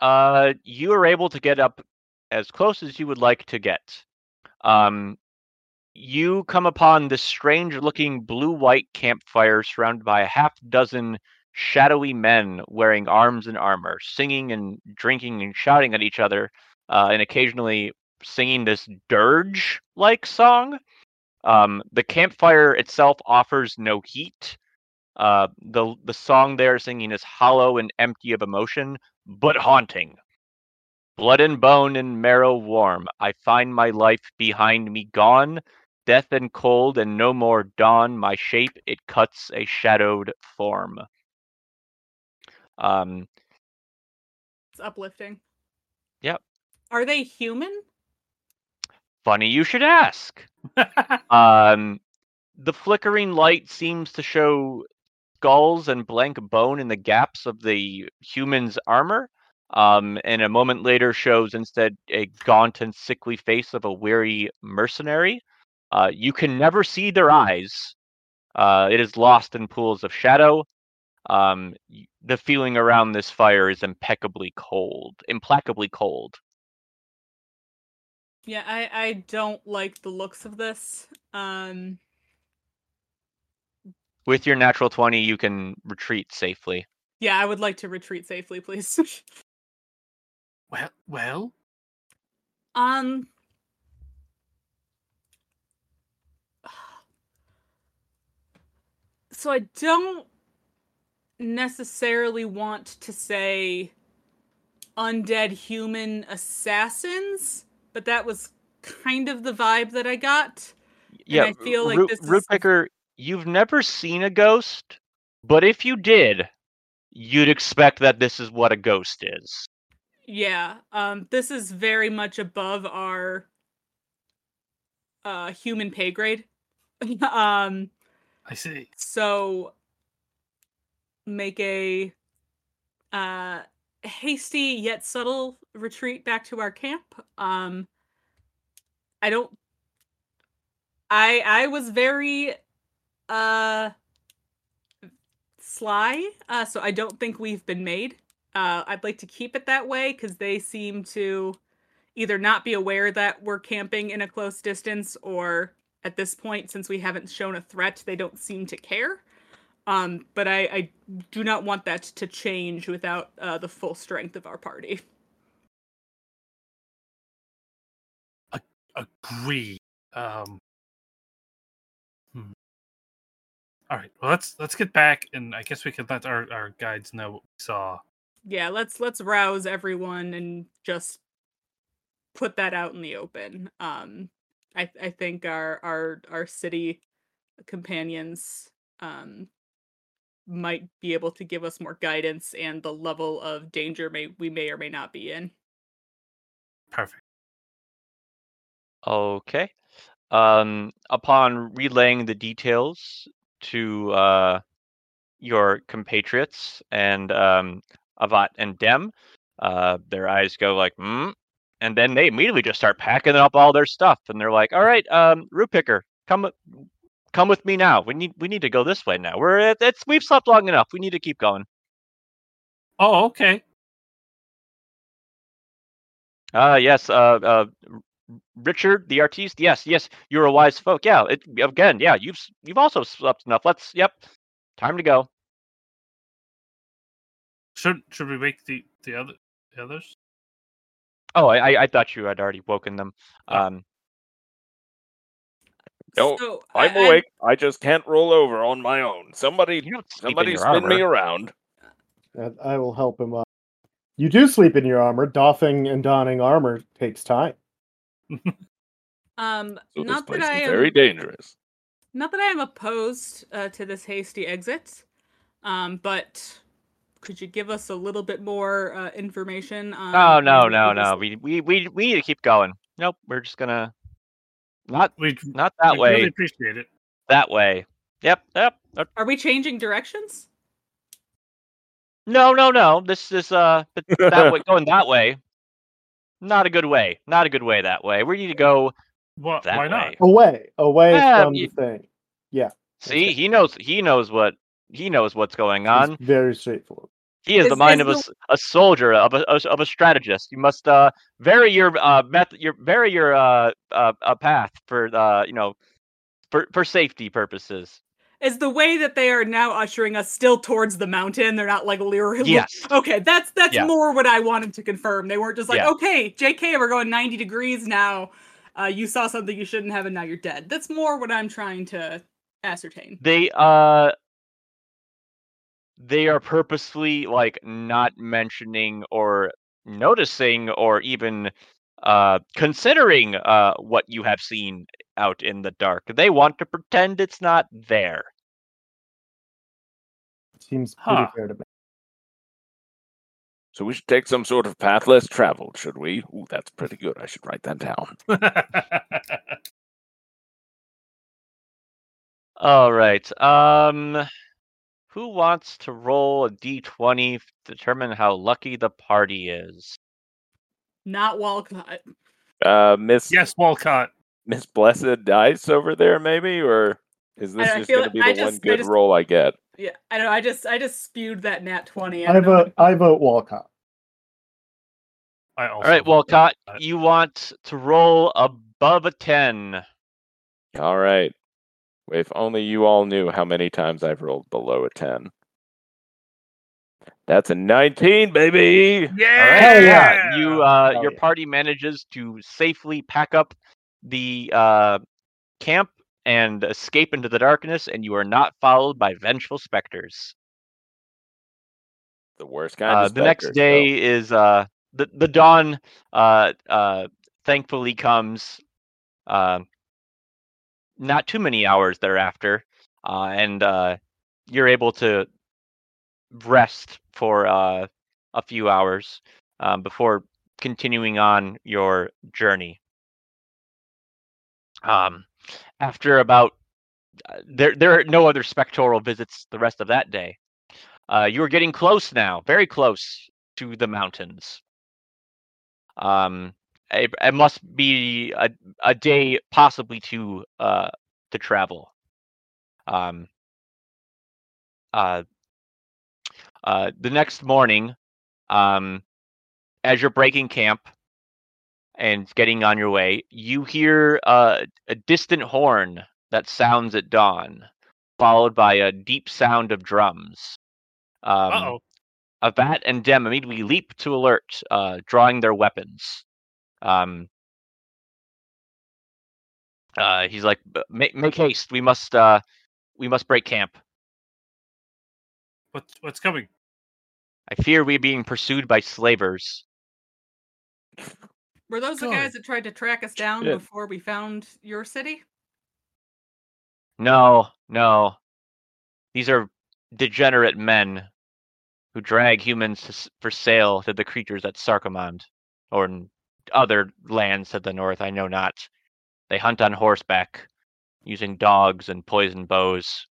Uh, you are able to get up as close as you would like to get. Um, you come upon this strange-looking blue-white campfire surrounded by a half dozen shadowy men wearing arms and armor, singing and drinking and shouting at each other, uh, and occasionally singing this dirge-like song. Um, the campfire itself offers no heat. Uh, the the song they're singing is hollow and empty of emotion, but haunting. Blood and bone and marrow warm, I find my life behind me gone. Death and cold and no more dawn. My shape it cuts a shadowed form. Um, It's uplifting. Yep. Are they human? funny you should ask. Um, the flickering light seems to show skulls and blank bone in the gaps of the human's armor. Um, and a moment later shows instead a gaunt and sickly face of a weary mercenary. Uh, you can never see their eyes. Uh, it is lost in pools of shadow. Um, the feeling around this fire is impeccably cold, implacably cold. Yeah, I I don't like the looks of this. Um, With your natural 20, you can retreat safely. yeah, I would like to retreat safely, please. well, well, um. So I don't necessarily want to say undead human assassins, but that was kind of the vibe that I got. Yeah, I feel like Root, this is- Rootpicker, you've never seen a ghost, but if you did, you'd expect that this is what a ghost is. Yeah, um, this is very much above our uh human pay grade. um, I see. so make a uh hasty yet subtle retreat back to our camp. Um, I don't I I was very uh sly, uh so I don't think we've been made. Uh I'd like to keep it that way cuz they seem to either not be aware that we're camping in a close distance or at this point since we haven't shown a threat they don't seem to care. Um but I I do not want that to change without uh the full strength of our party. Agree. Um. All right. Well, let's let's get back, and I guess we could let our, our guides know what we saw. Yeah, let's let's rouse everyone and just put that out in the open. Um I I think our our our city companions um might be able to give us more guidance and the level of danger may we may or may not be in. Perfect. Okay. Um, upon relaying the details to uh, your compatriots and um, Avat and Dem, uh, their eyes go like, hmm. And then they immediately just start packing up all their stuff, and they're like, "All right, um, root picker, come, with- come with me now. We need, we need to go this way now. We're, at, it's, we've slept long enough. We need to keep going." Oh, okay. Ah, yes. Uh, uh, Richard, the artiste. Yes, yes. You're a wise folk. Yeah. It again. Yeah. You've you've also slept enough. Let's. Yep. Time to go. Should should we wake the the other the others? Oh, I I- I thought you had already woken them. Oh. Um. No, So, I'm I- I- awake. I just can't roll over on my own. Somebody, You don't sleep in somebody your spin me around. I will help him up. You do sleep in your armor. Doffing and donning armor takes time. um So this not place that I is am very dangerous. not that I am opposed uh, to this hasty exit. Um but could you give us a little bit more uh, information on Oh no no no. We we we we need to keep going. Nope. We're just gonna. Not We not that we way. Really appreciate it. That way. Yep. Yep. Are we changing directions? No no no. This is uh that way going that way. Not a good way. Not a good way that way. We need to go Wha- that why not? way. Away, away Yeah, from you- the thing. Yeah, See, he knows. He knows what. He knows what's going on. it's very straightforward. He is the mind is of a, the- s- a soldier, of a, of a strategist. You must uh, vary your uh, method, your vary your uh, uh, uh, path for uh, you know, for for safety purposes. Is the way that they are now ushering us still towards the mountain? They're not like literally. Yes. Okay, that's that's Yeah. more what I wanted to confirm. They weren't just like, Yeah. okay, JK, we're going 90 degrees now. Uh, you saw something you shouldn't have, and now you're dead. That's more what I'm trying to ascertain. They uh, they are purposely like not mentioning or noticing or even uh considering uh what you have seen out in the dark. They want to pretend it's not there. Seems pretty Huh. fair to me. So we should take some sort of path less traveled, should we? Ooh, that's pretty good. I should write that down. All right. Um, who wants to roll a d20 to determine how lucky the party is? Not Walcott. Uh, Miss yes, Walcott. Miss Blessed Dice over there, maybe, or is this I just feel going to like- be I the one just- I good just- roll I get? Yeah, I know. I just I just spewed that nat 20. I, I don't know vote. I vote Walcott. I All also right, Walcott, Walcott. you want to roll above a 10. All right. If only you all knew how many times I've rolled below a 10. That's a 19, baby. Yeah. Hell yeah. You uh Hell your yeah. party manages to safely pack up the uh camp and escape into the darkness and you are not followed by vengeful specters. The worst kind Uh, of the next day is uh the the dawn uh uh thankfully comes uh not too many hours thereafter uh and uh you're able to rest for uh a few hours um, before continuing on your journey um after about uh, there there are no other spectral visits the rest of that day uh, you are getting close now, very close to the mountains. Um, it, it must be a, a day, possibly two, uh, to travel. Um, uh, uh, the next morning, um, as you're breaking camp and getting on your way, you hear uh, a distant horn that sounds at dawn, followed by a deep sound of drums. Um, Uh-oh. Avat and Dem immediately leap to alert, uh, drawing their weapons. Um, uh, he's like, "Make make haste! We must uh, we must break camp. What's what's coming? I fear we are being pursued by slavers." Were those the God. guys that tried to track us down Shit. before we found your city? No, no. These are degenerate men who drag humans to, for sale to the creatures at Sarkomand or in other lands to the north. I know not. They hunt on horseback using dogs and poison bows.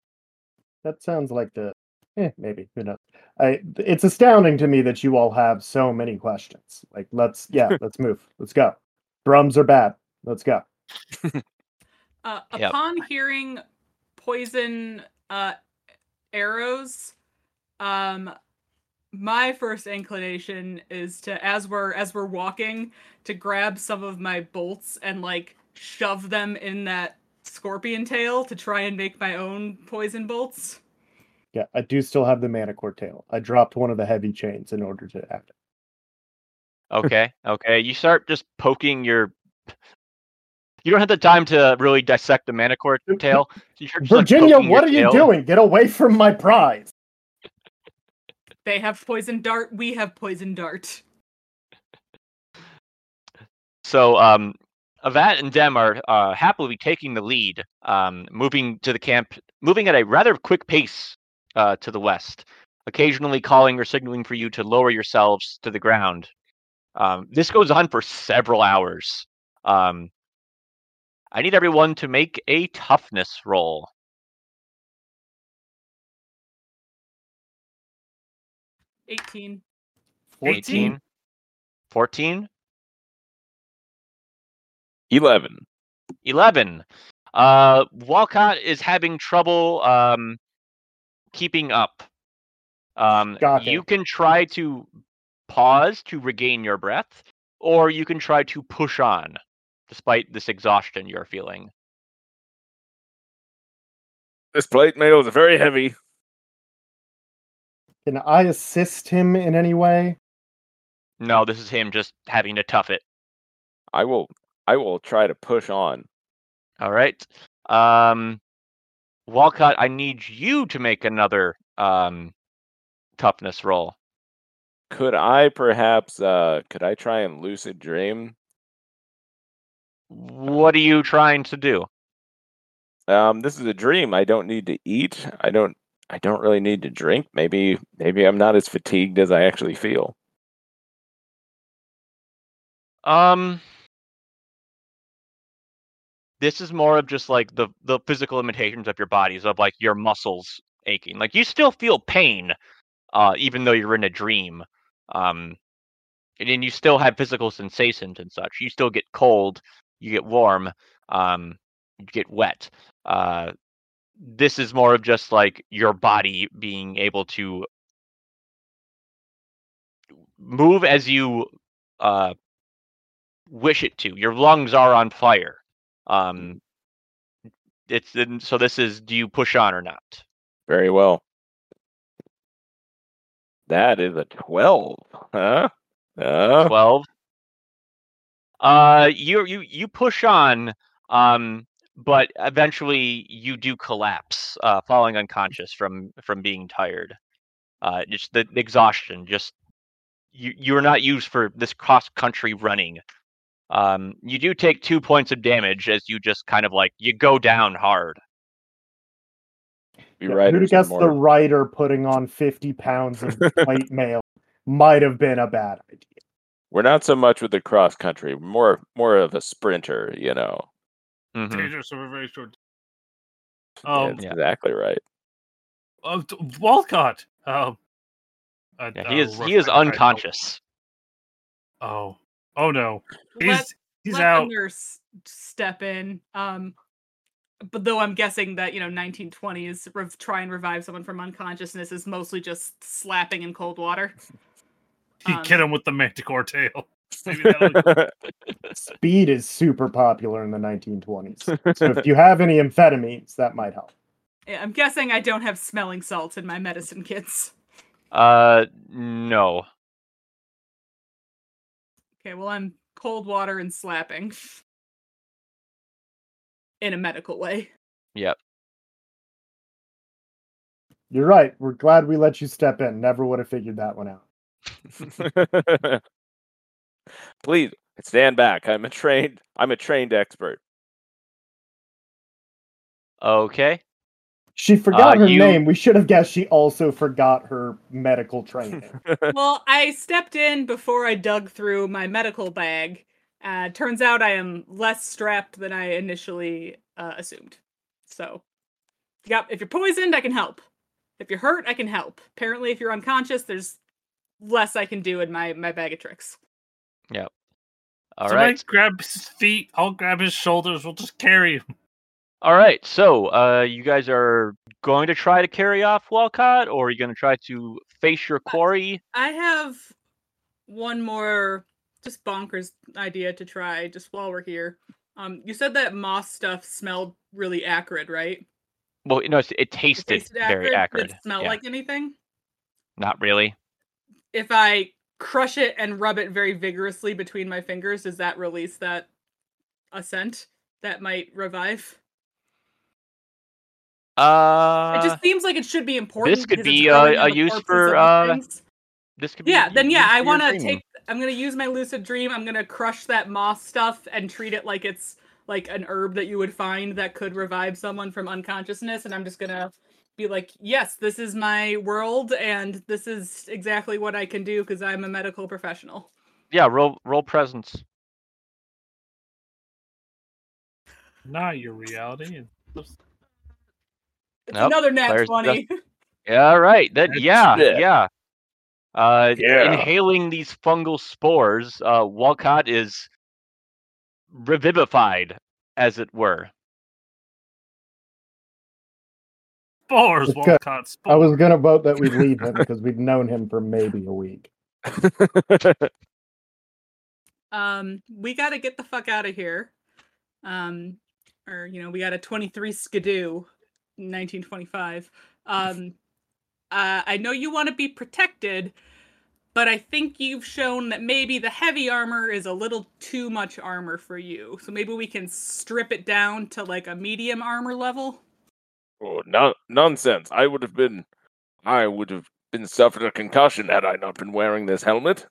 That sounds like the. Eh, maybe who knows? I. It's astounding to me that you all have so many questions. Like, let's yeah, let's move. Let's go. Drums are bad. Let's go. Uh, Yep. Upon hearing poison uh, arrows, um, my first inclination is to, as we're as we're walking, to grab some of my bolts and like shove them in that scorpion tail to try and make my own poison bolts. Yeah, I do still have the manticore tail. I dropped one of the heavy chains in order to act. Okay, okay. You start just poking your. You don't have the time to really dissect the manticore tail. So you start just, like, Virginia, what are you tail. doing? Get away from my prize. They have poison dart. We have poison dart. So um, Avat and Dem are uh, happily taking the lead, um, moving to the camp, moving at a rather quick pace uh, to the west, occasionally calling or signaling for you to lower yourselves to the ground. Um, this goes on for several hours. Um, I need everyone to make a toughness roll. Eighteen. 18, 14, Eleven. 11. Uh, Walcott is having trouble um, keeping up. Um, Got you can try to pause to regain your breath, or you can try to push on despite this exhaustion you're feeling. This plate mail is very heavy. Can I assist him in any way? No, this is him just having to tough it. I will. I will try to push on. All right. Um, Walcott, I need you to make another um, toughness roll. Could I perhaps? uh Could I try and lucid dream? What are you trying to do? Um, this is a dream. I don't need to eat. I don't. I don't really need to drink. Maybe. Maybe I'm not as fatigued as I actually feel. Um, this is more of just like the the physical limitations of your bodies, of like your muscles aching. Like you still feel pain, uh, even though you're in a dream. Um, and then you still have physical sensations and such. You still get cold, you get warm, um, you get wet. Uh, this is more of just like your body being able to move as you uh wish it to. Your lungs are on fire. Um, it's so this is do you push on or not? Very well. That is a twelve, huh? Uh, Twelve. Uh, you you you push on. Um, but eventually you do collapse, uh, falling unconscious from from being tired. Uh, just the exhaustion. Just you you're not used for this cross country running. Um, you do take two points of damage as you just kind of like you go down hard. Yeah, right. Who'd guess the writer putting on 50 pounds of plate mail might have been a bad idea. We're not so much with the cross country. More more of a sprinter, you know. Mhm. Dangerous over very short. Yeah, Um, That's Yeah. exactly right. uh, Walcott. Um, uh, Yeah, he uh, is rough he is guy type. unconscious. Oh, Oh no, he's Let, he's let out. the nurse step in. Um, but though I'm guessing that you know 1920 is rev- try and revive someone from unconsciousness is mostly just slapping in cold water. He um, hit him with the manticore tail. Maybe Speed is super popular in the 1920s. So if you have any amphetamines, that might help. Yeah, I'm guessing I don't have smelling salts in my medicine kits. Uh, no. Okay, well I'm cold water and slapping in a medical way. Yep. You're right. We're glad we let you step in. Never would have figured that one out. Please stand back. I'm a trained. I'm a trained expert. Okay. She forgot Uh, her you- name. We should have guessed she also forgot her medical training. well, I stepped in before I dug through my medical bag. Uh, turns out I am less strapped than I initially uh, assumed. So, yep, if you're poisoned, I can help. If you're hurt, I can help. Apparently, if you're unconscious, there's less I can do in my my bag of tricks. Yep. All Somebody right. grab his feet. I'll grab his shoulders. We'll just carry him. All right. So, uh, you guys are going to try to carry off Walcott, or are you going to try to face your quarry? I have one more just bonkers idea to try just while we're here. Um, you said that moss stuff smelled really acrid, right? Well, no, it's- it It tasted tasted very Did acrid. it smell Yeah. like anything? Not really. If I crush it and rub it very vigorously between my fingers, does that release that a scent that might revive? Uh, it just seems like it should be important. This could be, growing uh, a use for, uh, this could be. Yeah, then yeah, I want to take. I'm gonna use my lucid dream. I'm gonna crush that moss stuff and treat it like it's like an herb that you would find that could revive someone from unconsciousness. And I'm just gonna be like, yes, this is my world, and this is exactly what I can do because I'm a medical professional. Yeah, roll roll presence. Not your reality. and just- It's Nope, another nat player's twenty. Yeah, right. That That's yeah, yeah. Uh, Yeah. inhaling these fungal spores, uh, Walcott is revivified, as it were. Spores, It's good. Walcott. Spores. I was gonna vote that we leave him because we've known him for maybe a week. um, we got to get the fuck out of here. Um, or you know, we got a 23 skidoo, 1925. Um, uh, I know you want to be protected, but I think you've shown that maybe the heavy armor is a little too much armor for you. So maybe we can strip it down to like a medium armor level. oh, no, nonsense! I would have been. I would have been suffered a concussion had I not been wearing this helmet.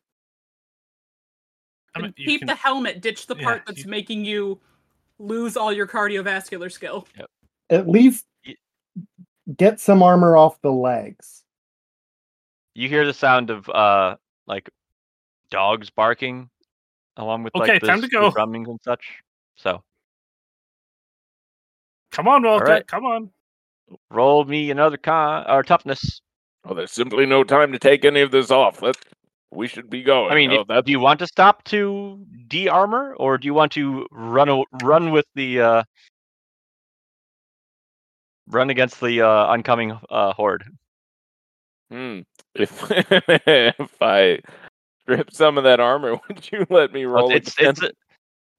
I mean, Keep can- the helmet, ditch the yeah, part that's you- making you lose all your cardiovascular skill. At least Y- get some armor off the legs. You hear the sound of uh, like dogs barking, along with Okay, like the, time to go. the drumming and such. So Come on, Walter. right. Come on. roll me another con or toughness. Oh, there's simply no time to take any of this off. Let we should be going. I mean, oh, if- do you want to stop to de-armor, or do you want to run run with the uh, run against the uh, oncoming uh, horde? Hmm. If if I strip some of that armor, would you let me Well, roll it's again? it's a-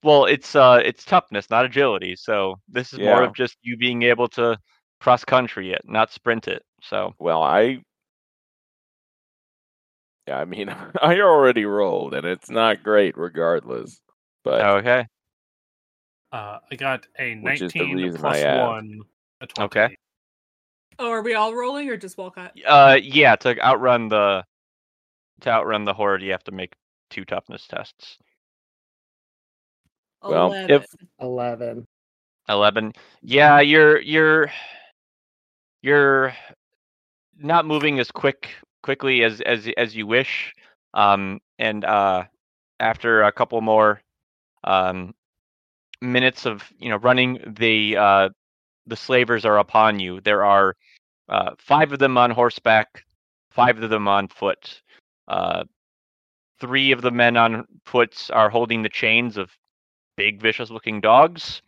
well, it's uh, it's toughness, not agility. So this is more of just you being able to cross country it, not sprint it. So Well, I. Yeah, I mean, I already rolled, and it's not great, regardless. But okay, Uh, I got a Which is the 19 reason plus I asked. 1. A 20. Okay. Oh, are we all rolling or just Walcott? uh, yeah, to outrun the to outrun the horde, you have to make two toughness tests. Well, 11. if- Eleven. 11 yeah you're you're you're not moving as quick quickly as as as you wish um and uh after a couple more um minutes of you know running the uh the slavers are upon you there are uh five of them on horseback five of them on foot uh three of the men on foot are holding the chains of big, vicious-looking dogs.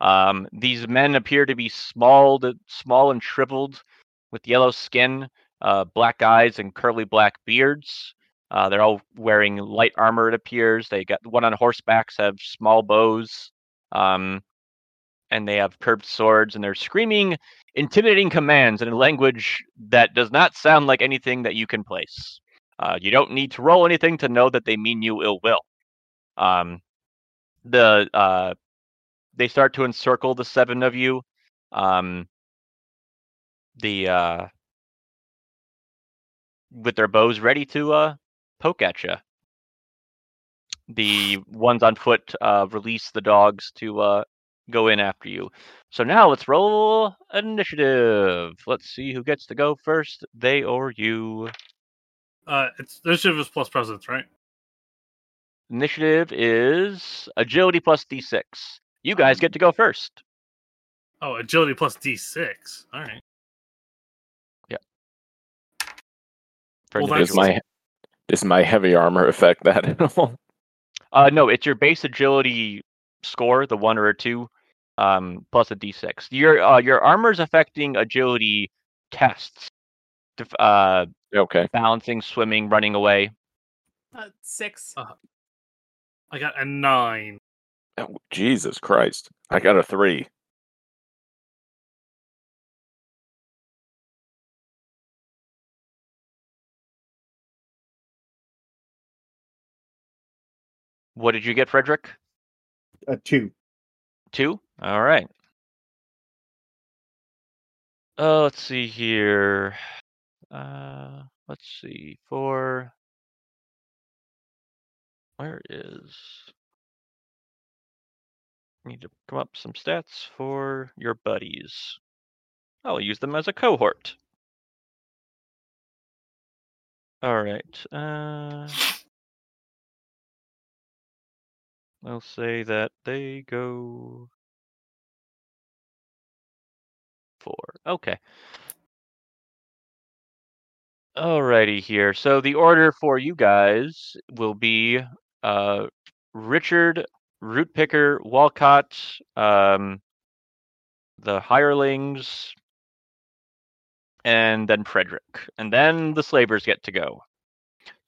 Um, these men appear to be small, small and shriveled, with yellow skin, uh, black eyes, and curly black beards. Uh, they're all wearing light armor. It appears they got one on horsebacks have small bows, um, and they have curved swords, and they're screaming intimidating commands in a language that does not sound like anything that you can place. Uh, you don't need to roll anything to know that they mean you ill will. Um, the uh, they start to encircle the seven of you. Um, the uh, with their bows ready to uh, poke at you. The ones on foot uh, release the dogs to uh, go in after you. So now let's roll initiative. Let's see who gets to go first, they or you. Uh, it's initiative is plus presence, right? Initiative is agility plus d6. You guys get to go first. Oh, agility plus d6. All right. for Well, Does individuals. that's- my does my heavy armor affect that at all? Uh, no, it's your base agility score, the one or a two, um, plus a d6. Your uh, your armor's affecting agility tests, uh, Okay. balancing, swimming, running away. Uh, six. Uh, I got a nine. Oh, Jesus Christ. I got a three. What did you get, Frederick? A two. Two. All right. Uh, let's see here. Uh, let's see. For where is? Need to come up some stats for your buddies. I'll use them as a cohort. All right. Uh, I'll say that they go four. Okay. Alrighty here. So the order for you guys will be uh, Richard, Rootpicker, Walcott, um, the hirelings, and then Frederick. And then the slavers get to go.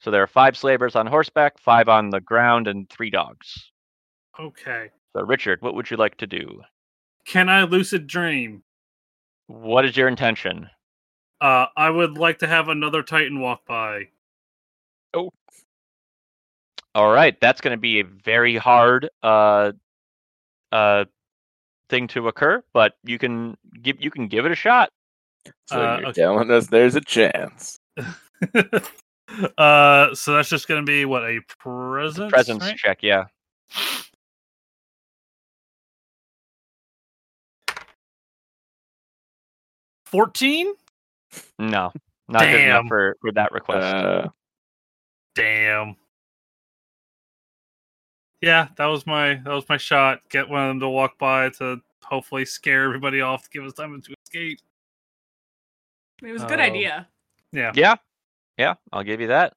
So there are five slavers on horseback, five on the ground, and three dogs. Okay. So Richard, what would you like to do? Can I lucid dream? What is your intention? Uh, I would like to have another Titan walk by. Oh. All right, that's going to be a very hard uh uh thing to occur, but you can give you can give it a shot. So Uh, you're okay. telling us there's a chance. uh, so that's just going to be what a presence. Presence right? check, yeah. Fourteen. No, not good enough for for that request. Uh, Damn. Yeah, that was my that was my shot. Get one of them to walk by to hopefully scare everybody off to give us time to escape. It was a good Oh. idea. Yeah. yeah, yeah, I'll give you that.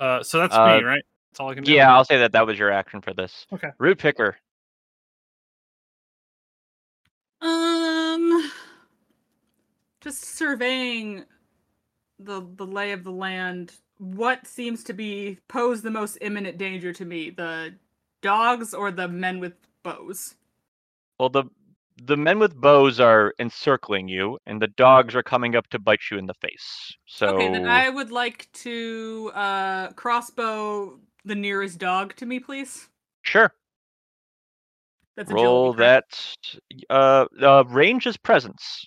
Uh, so that's Uh, me, right? That's all I can do. Yeah, I'll say that that was your action for this. Okay. Rootpicker. Um, just surveying the the lay of the land. What seems to be pose the most imminent danger to me? The dogs or the men with bows? Well, the the men with bows are encircling you, and the dogs are coming up to bite you in the face. So Okay, then I would like to uh crossbow the nearest dog to me, please. sure. That's Roll that. Uh, uh, range is presence.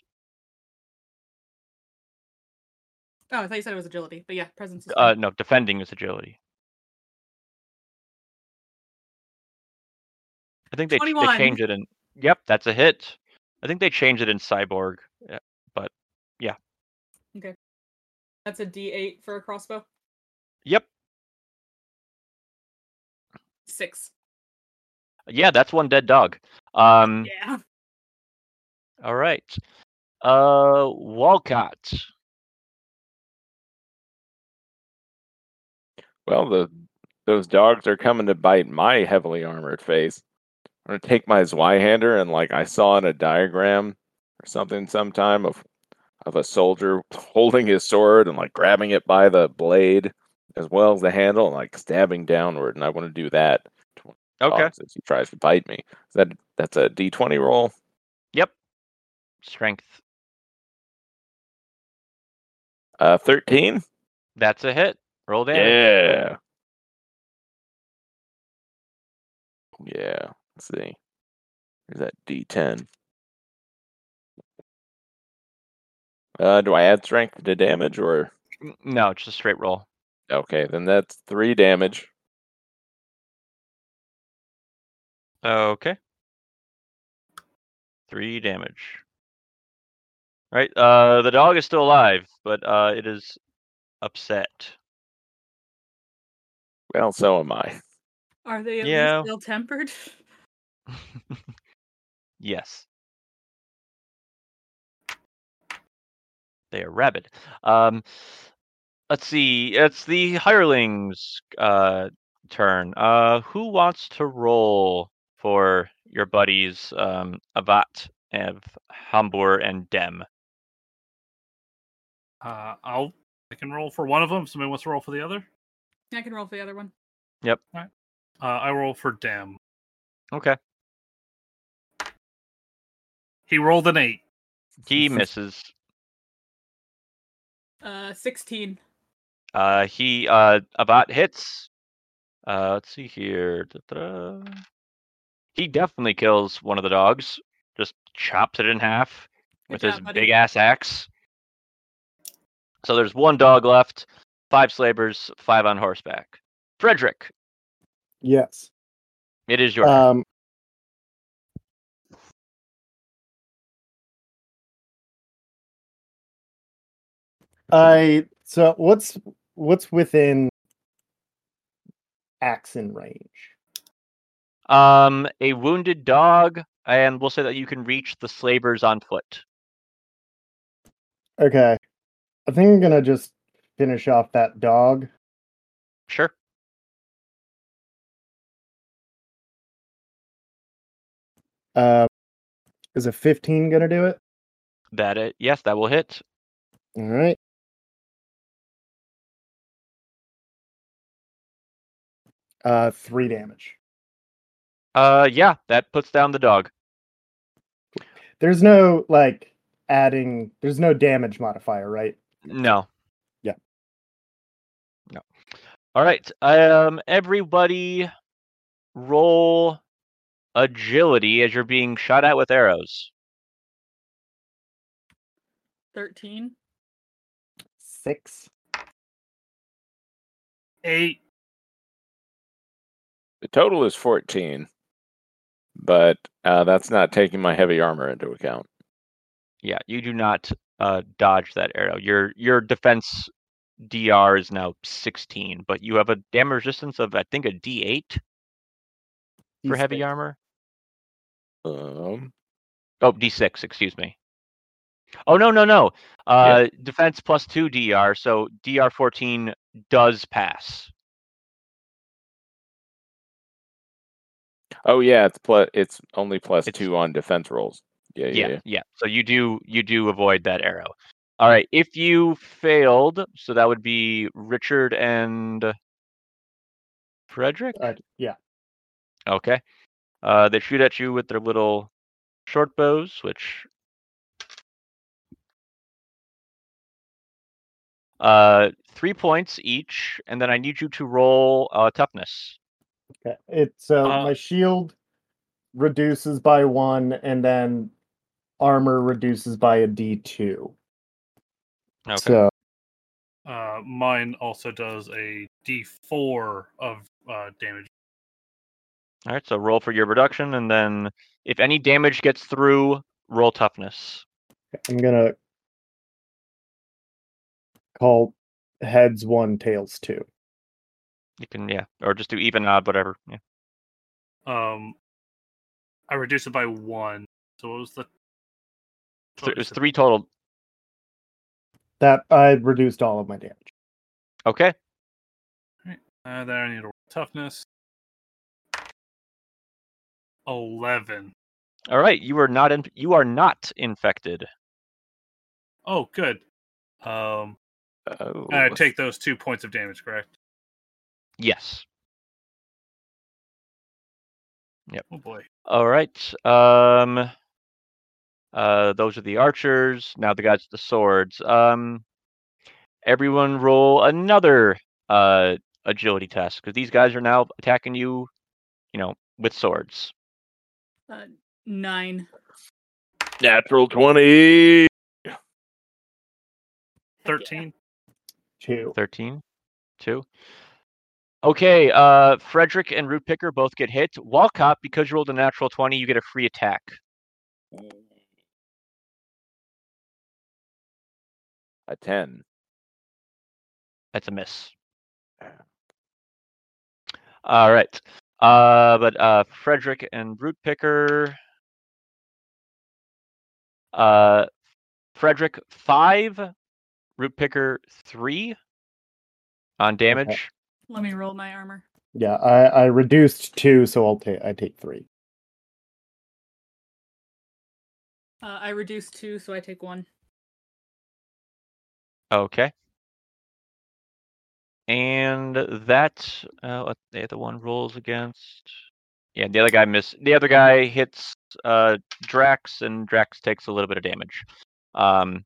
Oh, I thought you said it was agility, but yeah, presence. Is Uh, no, defending is agility. I think they, they changed it in. Yep, that's a hit. I think they changed it in Cyborg, but yeah, Okay, That's a D8 for a crossbow. yep, Six. yeah, that's one dead dog. Um, Yeah. all right. Uh, Walcott. Well, the those dogs are coming to bite my heavily armored face. I'm gonna take my Zweihander and like I saw in a diagram or something sometime of of a soldier holding his sword and like grabbing it by the blade as well as the handle and like stabbing downward, and I want to do that. to one of the Okay. as he tries to bite me. Is that that's a D twenty roll? Yep. Strength. Uh thirteen? That's a hit. Roll damage. Yeah. Yeah. Let's see. Here's that D10. Uh, do I add strength to damage or No, just a straight roll. okay? Then that's three damage. Okay. Three damage. Right. Uh, the dog is still alive, but uh, it is upset. Well, so am I. Are they at Yeah. least ill tempered? yes. They are rabid. Um, let's see. It's the hirelings' uh, turn. Uh, who wants to roll for your buddies, um, Avat, Ev, Hambur, and Dem? Uh, I'll I can roll for one of them. Somebody wants to roll for the other. I can roll for the other one. Yep. Uh, I roll for Dem. Okay. He rolled an eight. He misses. Uh, 16. Uh, he uh Avat hits. Uh, let's see here. Da-da. He definitely kills one of the dogs. Just chops it in half Good with job, his buddy. big ass axe. So there's one dog left, five slavers, five on horseback. Frederick, Yes. it is your turn. Um, I so what's what's within action range? Um, a wounded dog, and we'll say that you can reach the slavers on foot. Okay, I think I'm gonna just finish off that dog. Sure. Uh, is a 15 gonna do it? That it. Yes, that will hit. All right. Uh, three damage. Uh, yeah, that puts down the dog. There's no like adding. There's no damage modifier, right? No. All right. Um everybody roll agility as you're being shot at with arrows. 13. Six. Eight. The total is fourteen, but uh, that's not taking my heavy armor into account. Yeah, you do not uh dodge that arrow. Your your defense DR is now 16, but you have a damage resistance of I think a D8 for heavy D6. armor. Um, Oh, D6, excuse me. Oh no, no, no. Uh defense plus 2 DR, so DR 14 does pass. oh yeah, it's plus. It's only plus It's- two on defense rolls. Yeah, yeah. yeah, yeah. yeah. So you do you do avoid that arrow. All right. If you failed, so that would be Richard and Frederick. Uh, yeah. Okay. Uh, they shoot at you with their little short bows, which uh three points each, and then I need you to roll uh, toughness. Okay. It so Uh, my shield reduces by one, and then armor reduces by a D two. Okay. So Uh, mine also does a D4 of uh, damage. All right. So roll for your reduction, and then if any damage gets through, roll toughness. I'm gonna call heads one, tails two. You can yeah, or just do even odd, whatever. Yeah. Um, I reduce it by one. So what was the? Th- what There's was three total. That I reduced all of my damage. Okay. Uh, there I need a toughness. Eleven. All right, you are not in, you are not infected. Oh, good. Um, Oh, I take those two points of damage, correct? Yes. Yep. Oh boy. All right. Um. Uh, those are the archers. Now the guys with the swords. Um. Everyone roll another uh agility test because these guys are now attacking you, you know, with swords. Uh, nine. natural twenty. Thirteen. Two. 13 2 okay uh frederick and Rootpicker both get hit walcott because you rolled a natural 20 you get a free attack A ten. that's a miss all right uh but uh frederick and Rootpicker uh frederick five Rootpicker three on damage Let me roll my armor. Yeah, I, I reduced two, so I'll take I take three. Uh, I reduced two, so I take one. Okay. And that uh what the other one rolls against yeah, the other guy miss the other guy hits uh Drax and Drax takes a little bit of damage. Um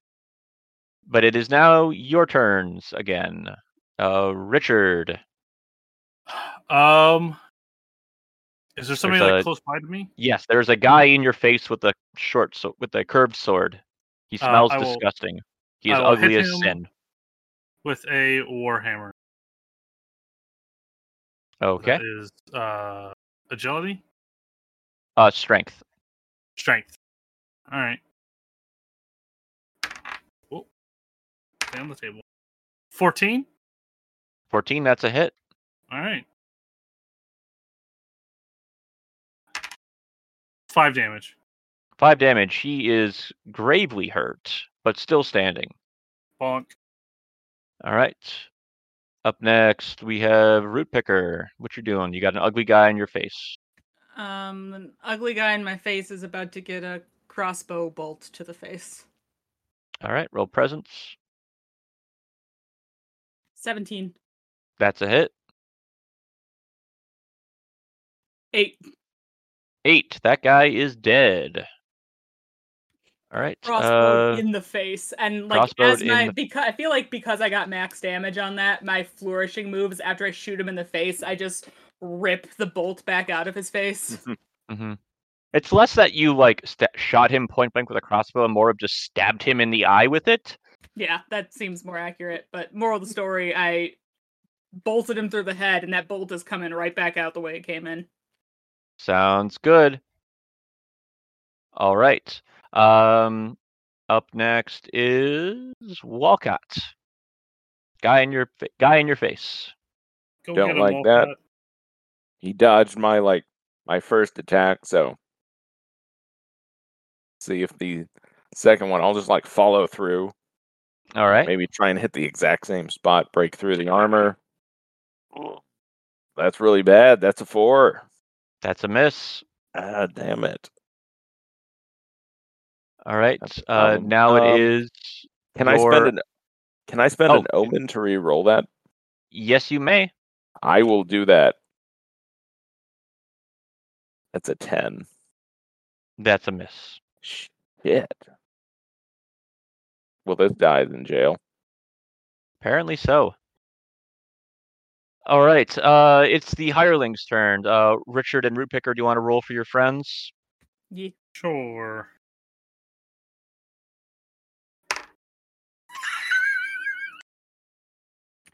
but it is now your turns again. Uh Richard. Um, is there somebody There's like a- close by to me? Yes, there's a guy in your face with a short so- with a curved sword. He Uh, smells will- disgusting. He is ugly as sin. with a warhammer. Okay. That is uh agility, Uh strength. strength. All right. Oh, on the table. Fourteen. 14, that's a hit. All right. Five damage. Five damage. He is gravely hurt, but still standing. Bonk. All right. Up next, we have Rootpicker. What you doing? You got an ugly guy in your face. Um, an ugly guy in my face is about to get a crossbow bolt to the face. All right. Roll presence. 17. That's a hit. Eight. Eight. That guy is dead. All right. Crossbow Uh, in the face. And like as my the- because I feel like because I got max damage on that, my flourishing moves after I shoot him in the face, I just rip the bolt back out of his face. mhm. It's less that you like st- shot him point blank with a crossbow, and more of just stabbed him in the eye with it. yeah, that seems more accurate. But moral of the story, I bolted him through the head, and that bolt is coming right back out the way it came in. Sounds good. All right. Um, up next is Walcott. Guy in your fa- guy in your face. Go Don't him, like Walcott. that. He dodged my like my first attack, so see if the second one I'll just like follow through. All right. Maybe try and hit the exact same spot, break through the armor. That's really bad. That's a four. That's a miss. Ah, damn it. All right. Uh, problem. now it Um, is. Can I spend an Can I spend Oh, an omen to re-roll that? Yes, you may. I will do that. That's a ten. That's a miss. Shit. Well, this dies in jail. Apparently so. All right. Uh, it's the hireling's turn. Uh, Richard and Rootpicker, do you want to roll for your friends? Yeah. Sure.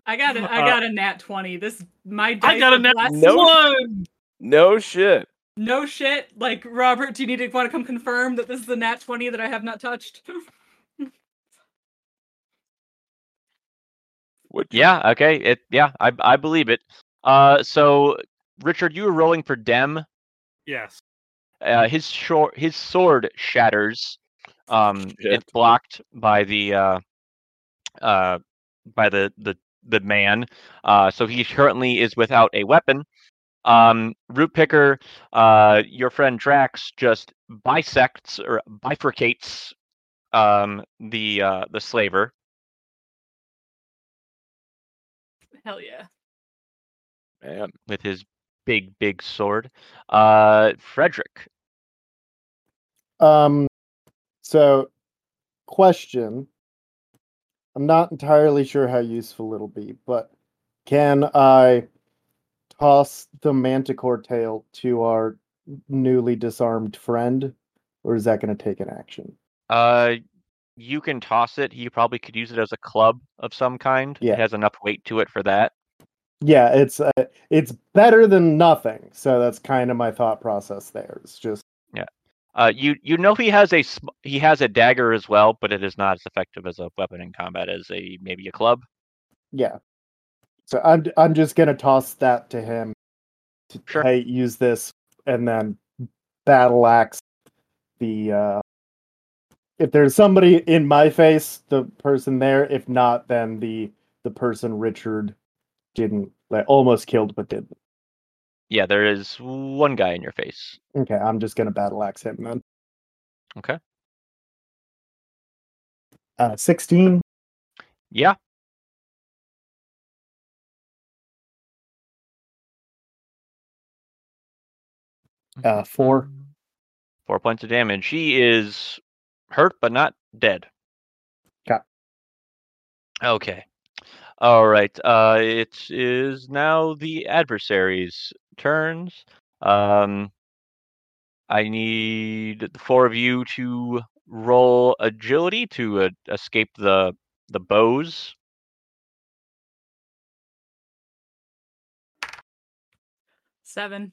I got a, I Uh, got a nat 20. This my I got a nat net. No. one. No shit. No shit. Like Robert, do you need to want to come confirm that this is the nat 20 that I have not touched? What? Yeah. Okay. It. Yeah. I. I believe it. Uh. So, Richard, you were rolling for Dem. Yes. Uh, his short. His sword shatters. Um. Shit. It's blocked by the. Uh. Uh. By the the the man. Uh, so he currently is without a weapon. Um, Rootpicker, uh, your friend Drax just bisects or bifurcates um, the uh, the slaver. Hell yeah. Man, with his big, big sword. Uh, Frederick. Um, so question. I'm not entirely sure how useful it'll be, but can I toss the manticore tail to our newly disarmed friend, or is that going to take an action? Uh, you can toss it. You probably could use it as a club of some kind. Yeah. It has enough weight to it for that. Yeah, it's uh, it's better than nothing. So that's kind of my thought process there. It's just Uh, you you know he has a he has a dagger as well, but it is not as effective as a weapon in combat as a maybe a club. yeah. So I'm I'm just gonna toss that to him. To, Sure. Hey, use this, and then battle axe the. uh If there's somebody in my face, the person there. If not, then the the person Richard didn't like almost killed but didn't. Yeah, there is one guy in your face. Okay, I'm just gonna battle axe him then. Okay. Uh, sixteen. Yeah. Uh, four. Four points of damage. She is hurt but not dead. 'Kay. Okay. All right. Uh, it is now the adversaries' turns. Um, I need the four of you to roll agility to uh, escape the the bows. Seven.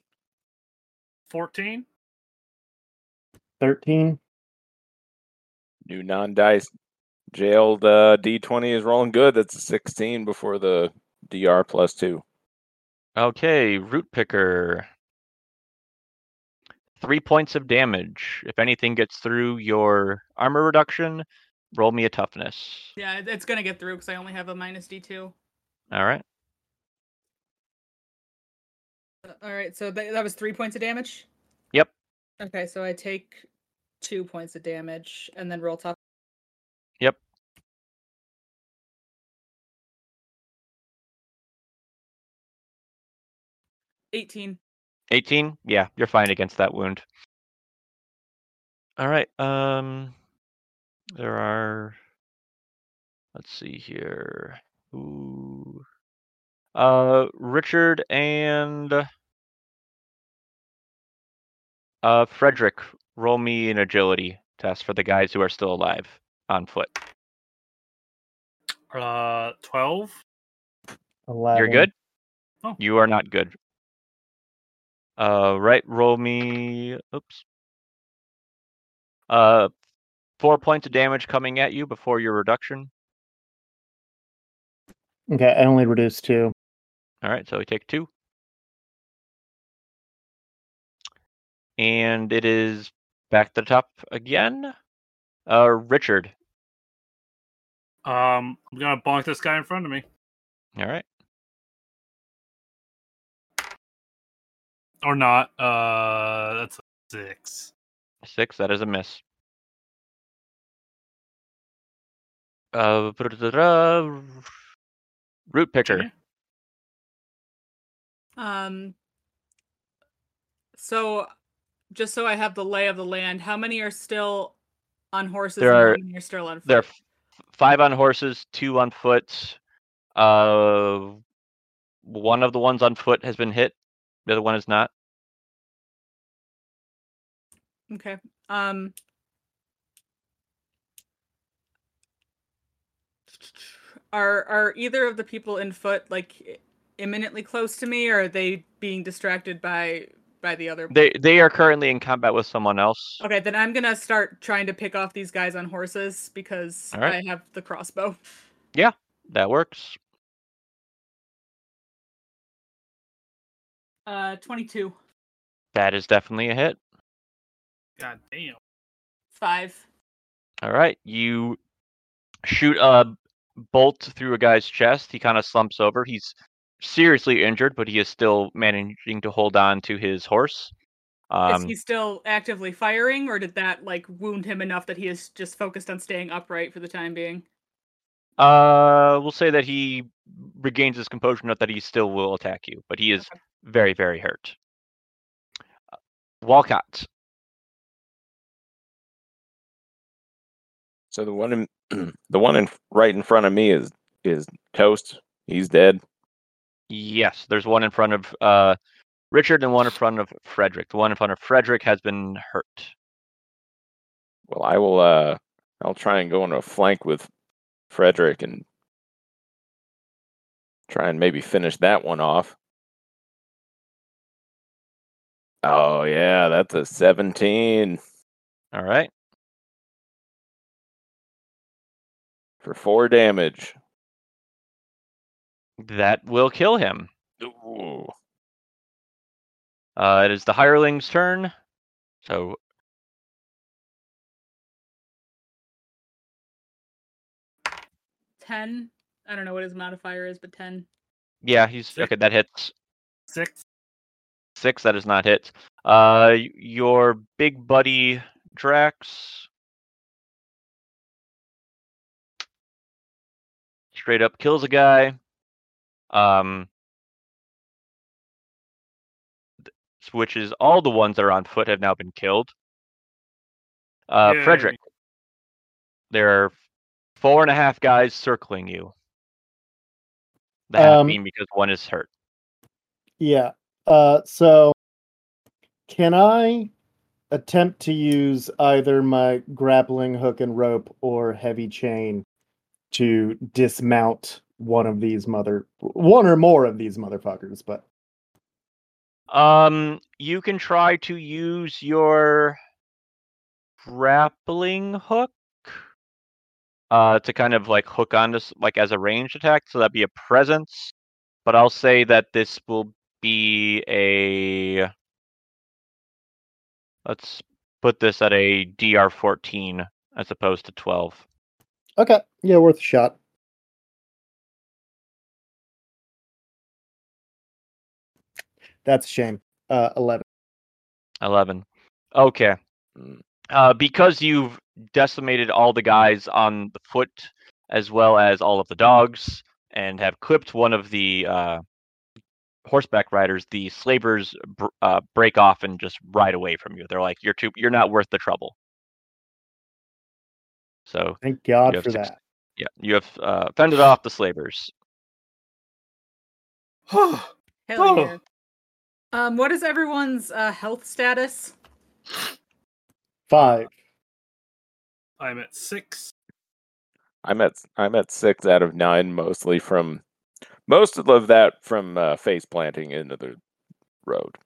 14. 13. new non-dice jailed uh, D20 is rolling good. That's a 16 before the DR plus two. Okay, Rootpicker. Three points of damage. If anything gets through your armor reduction, roll me a toughness. Yeah, it's gonna get through because I only have a minus D two. All right. All right, so that, that was three points of damage. Yep. Okay, so I take two points of damage and then roll tough. Yep. Eighteen. 18? Yeah, you're fine against that wound. All right. Um there are let's see here. Ooh. Uh Richard and uh Frederick, roll me an agility test for the guys who are still alive on foot. Uh, 12. 11. You're good? Oh. You are not good. Uh, right. Roll me. Oops. Uh, four points of damage coming at you before your reduction. Okay, I only reduced two. All right, so we take two. And it is back to the top again. Uh, Richard. Um, I'm gonna bonk this guy in front of me. All right. Or not. Uh, that's a six. Six. That is a miss. Uh, Rootpicker. Um. So, just so I have the lay of the land, how many are still on horses? There are- are still on foot? There are five on horses, two on foot. Uh, one of the ones on foot has been hit. The other one is not. Okay. Um. Are are either of the people in foot like imminently close to me, or are they being distracted by by the other? They they are currently in combat with someone else. Okay, then I'm gonna start trying to pick off these guys on horses because Alright. I have the crossbow. Yeah, that works. Uh, twenty-two, That is definitely a hit. God damn. five. All right, you shoot a bolt through a guy's chest. He kind of slumps over. He's seriously injured, but he is still managing to hold on to his horse. is Um, he still actively firing, or did that like wound him enough that he is just focused on staying upright for the time being? uh, we'll say that he regains his composure not that he still will attack you, but he is Okay. very, very hurt. Uh, Walcott. So the one in the one in right in front of me is is toast. He's dead. Yes, there's one in front of uh, Richard and one in front of Frederick. The one in front of Frederick has been hurt. Well, I will. Uh, I'll try and go on a flank with Frederick and try and maybe finish that one off. Oh yeah, that's a seventeen All right. for four damage. That will kill him. Ooh. Uh, it is the hireling's turn. So Ten. I don't know what his modifier is, but ten. yeah, he's Six. okay. That hits Six. six. That is not hit. Uh, your big buddy Drax straight up kills a guy. Um, which is all the ones that are on foot have now been killed. Uh, Yay. Frederick, there are four and a half guys circling you. The half Um, because one is hurt. Yeah. Uh, so can I attempt to use either my grappling hook and rope or heavy chain to dismount one of these mother one or more of these motherfuckers, but Um, you can try to use your grappling hook uh to kind of like hook onto like as a ranged attack, so that'd be a presence. But I'll say that this will be a let's put this at a DR 14 as opposed to 12. okay, yeah, worth a shot. That's a shame. Uh, eleven. 11. Okay. Mm. Uh, because you've decimated all the guys on the foot as well as all of the dogs and have clipped one of the uh, horseback riders, the slavers br- uh, break off and just ride away from you. They're like, "You're too, you're not worth the trouble." So Thank God for six- that. yeah, you have uh, fended off the slavers. Hell Oh. yeah. Um, what is everyone's uh, health status? Five. I'm at six. I'm at I'm at six out of nine, mostly from most of that from uh, face planting into the road.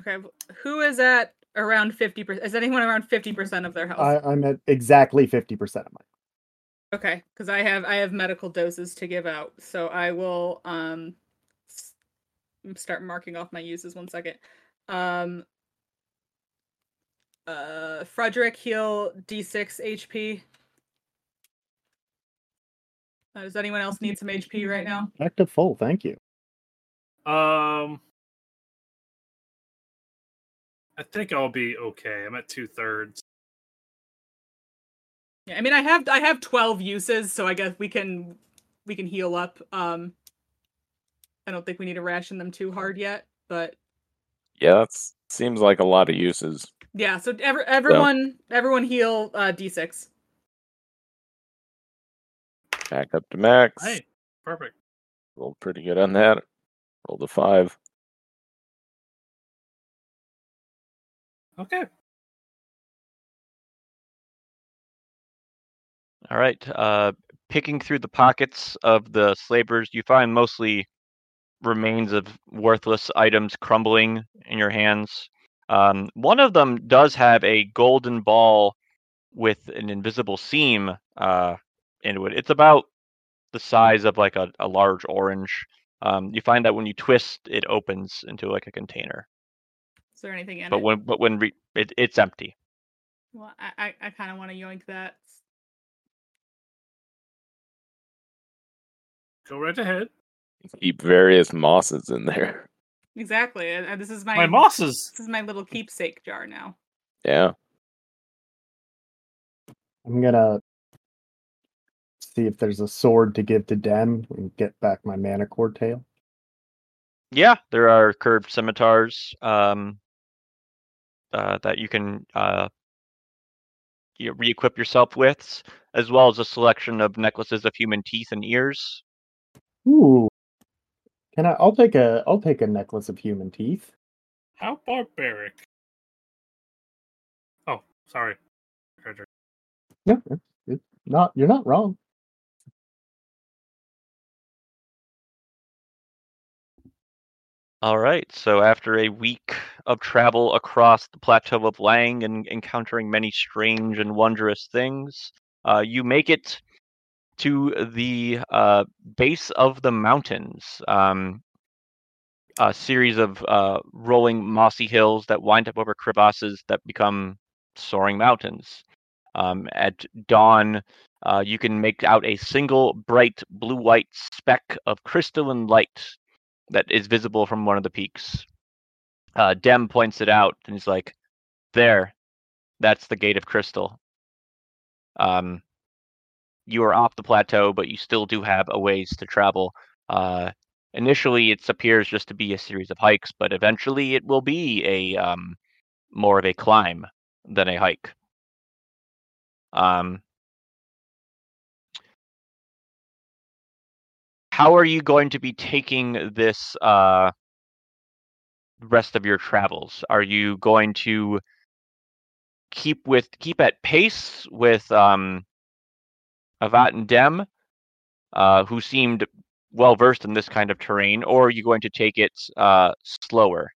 Okay, who is at around fifty percent? Is anyone around fifty percent of their health? I, I'm at exactly fifty percent of mine. Okay, because I have I have medical doses to give out, so I will um s- m- start marking off my uses. One second. Um. Uh, Frederick heal D6 HP. Uh, does anyone else need some HP right now? Back to full. Thank you. Um, I think I'll be okay. I'm at two thirds. Yeah, I mean I have I have twelve uses, so I guess we can we can heal up. Um, I don't think we need to ration them too hard yet, but Yeah, that seems like a lot of uses. Yeah, so every, everyone everyone heal uh D6. Back up to max. Hey, perfect. Rolled pretty good on that. Rolled a five. Okay. All right. Uh, picking through the pockets of the slavers, you find mostly remains of worthless items crumbling in your hands. Um, one of them does have a golden ball with an invisible seam uh, into it. It's about the size of like a, a large orange. Um, you find that when you twist, it opens into like a container. Is there anything in But it? when but when re- it, it's empty. Well, I I, I kind of want to yoink that. Go right ahead. Keep various mosses in there. Exactly. And, and this is my, My mosses. This is my little keepsake jar now. Yeah. I'm gonna see if there's a sword to give to Dem and get back my manticore tail. Yeah, there are curved scimitars um, uh, that you can uh, you know, re-equip yourself with, as well as a selection of necklaces of human teeth and ears. Ooh. Can I I'll take a I'll take a necklace of human teeth. How barbaric. Oh, sorry. Treasure. No, it's, it's not you're not wrong. All right. So after a week of travel across the plateau of Leng and encountering many strange and wondrous things, uh, you make it to the uh, base of the mountains. Um, a series of uh, rolling mossy hills that wind up over crevasses that become soaring mountains. Um, at dawn, uh, you can make out a single bright blue-white speck of crystalline light that is visible from one of the peaks. Uh, Dem points it out and he's like, "There, that's the gate of crystal." Um, you are off the plateau, but you still do have a ways to travel. Uh, initially, it appears just to be a series of hikes, but eventually, it will be a um, more of a climb than a hike. Um, how are you going to be taking this uh, rest of your travels? Are you going to keep with keep at pace with um, Avat and Dem, uh, who seemed well versed in this kind of terrain, or are you going to take it uh, slower?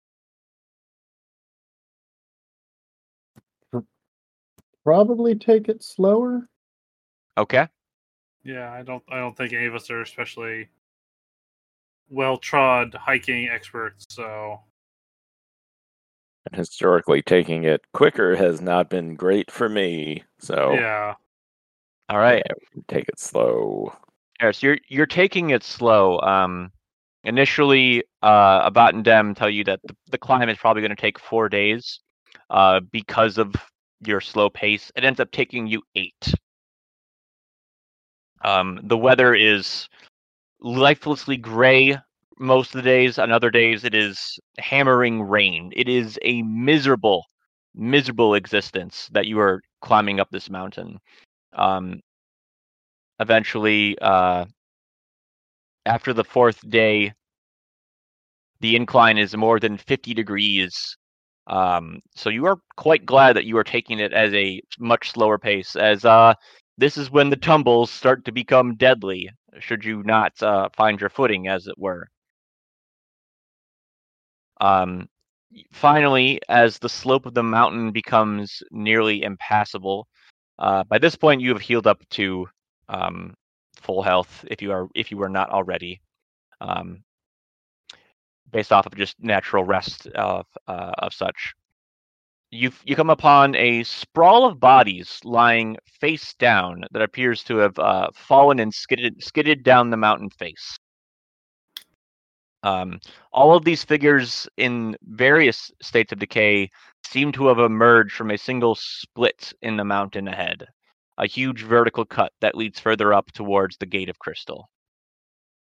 Probably take it slower. Okay. Yeah, I don't. I don't think any of us are especially well-trod hiking experts. So And historically, taking it quicker has not been great for me. So yeah, All right. take it slow. Yeah, so you're you're taking it slow. Um, initially, uh, Abat and Dem tell you that the, the climb is probably going to take four days. Uh, because of your slow pace, it ends up taking you eight. Um, the weather is lifelessly gray most of the days. On other days, it is hammering rain. It is a miserable, miserable existence that you are climbing up this mountain. Um, eventually, uh, after the fourth day, the incline is more than 50 degrees. Um, so you are quite glad that you are taking it as a much slower pace, as uh, this is when the tumbles start to become deadly, should you not uh, find your footing, as it were. Um, finally, as the slope of the mountain becomes nearly impassable, uh, by this point you have healed up to um, full health if you are if you were not already, um, based off of just natural rest of uh, of such. You you come upon a sprawl of bodies lying face down that appears to have uh, fallen and skidded skidded down the mountain face. Um, all of these figures in various states of decay seem to have emerged from a single split in the mountain ahead, a huge vertical cut that leads further up towards the Gate of Crystal.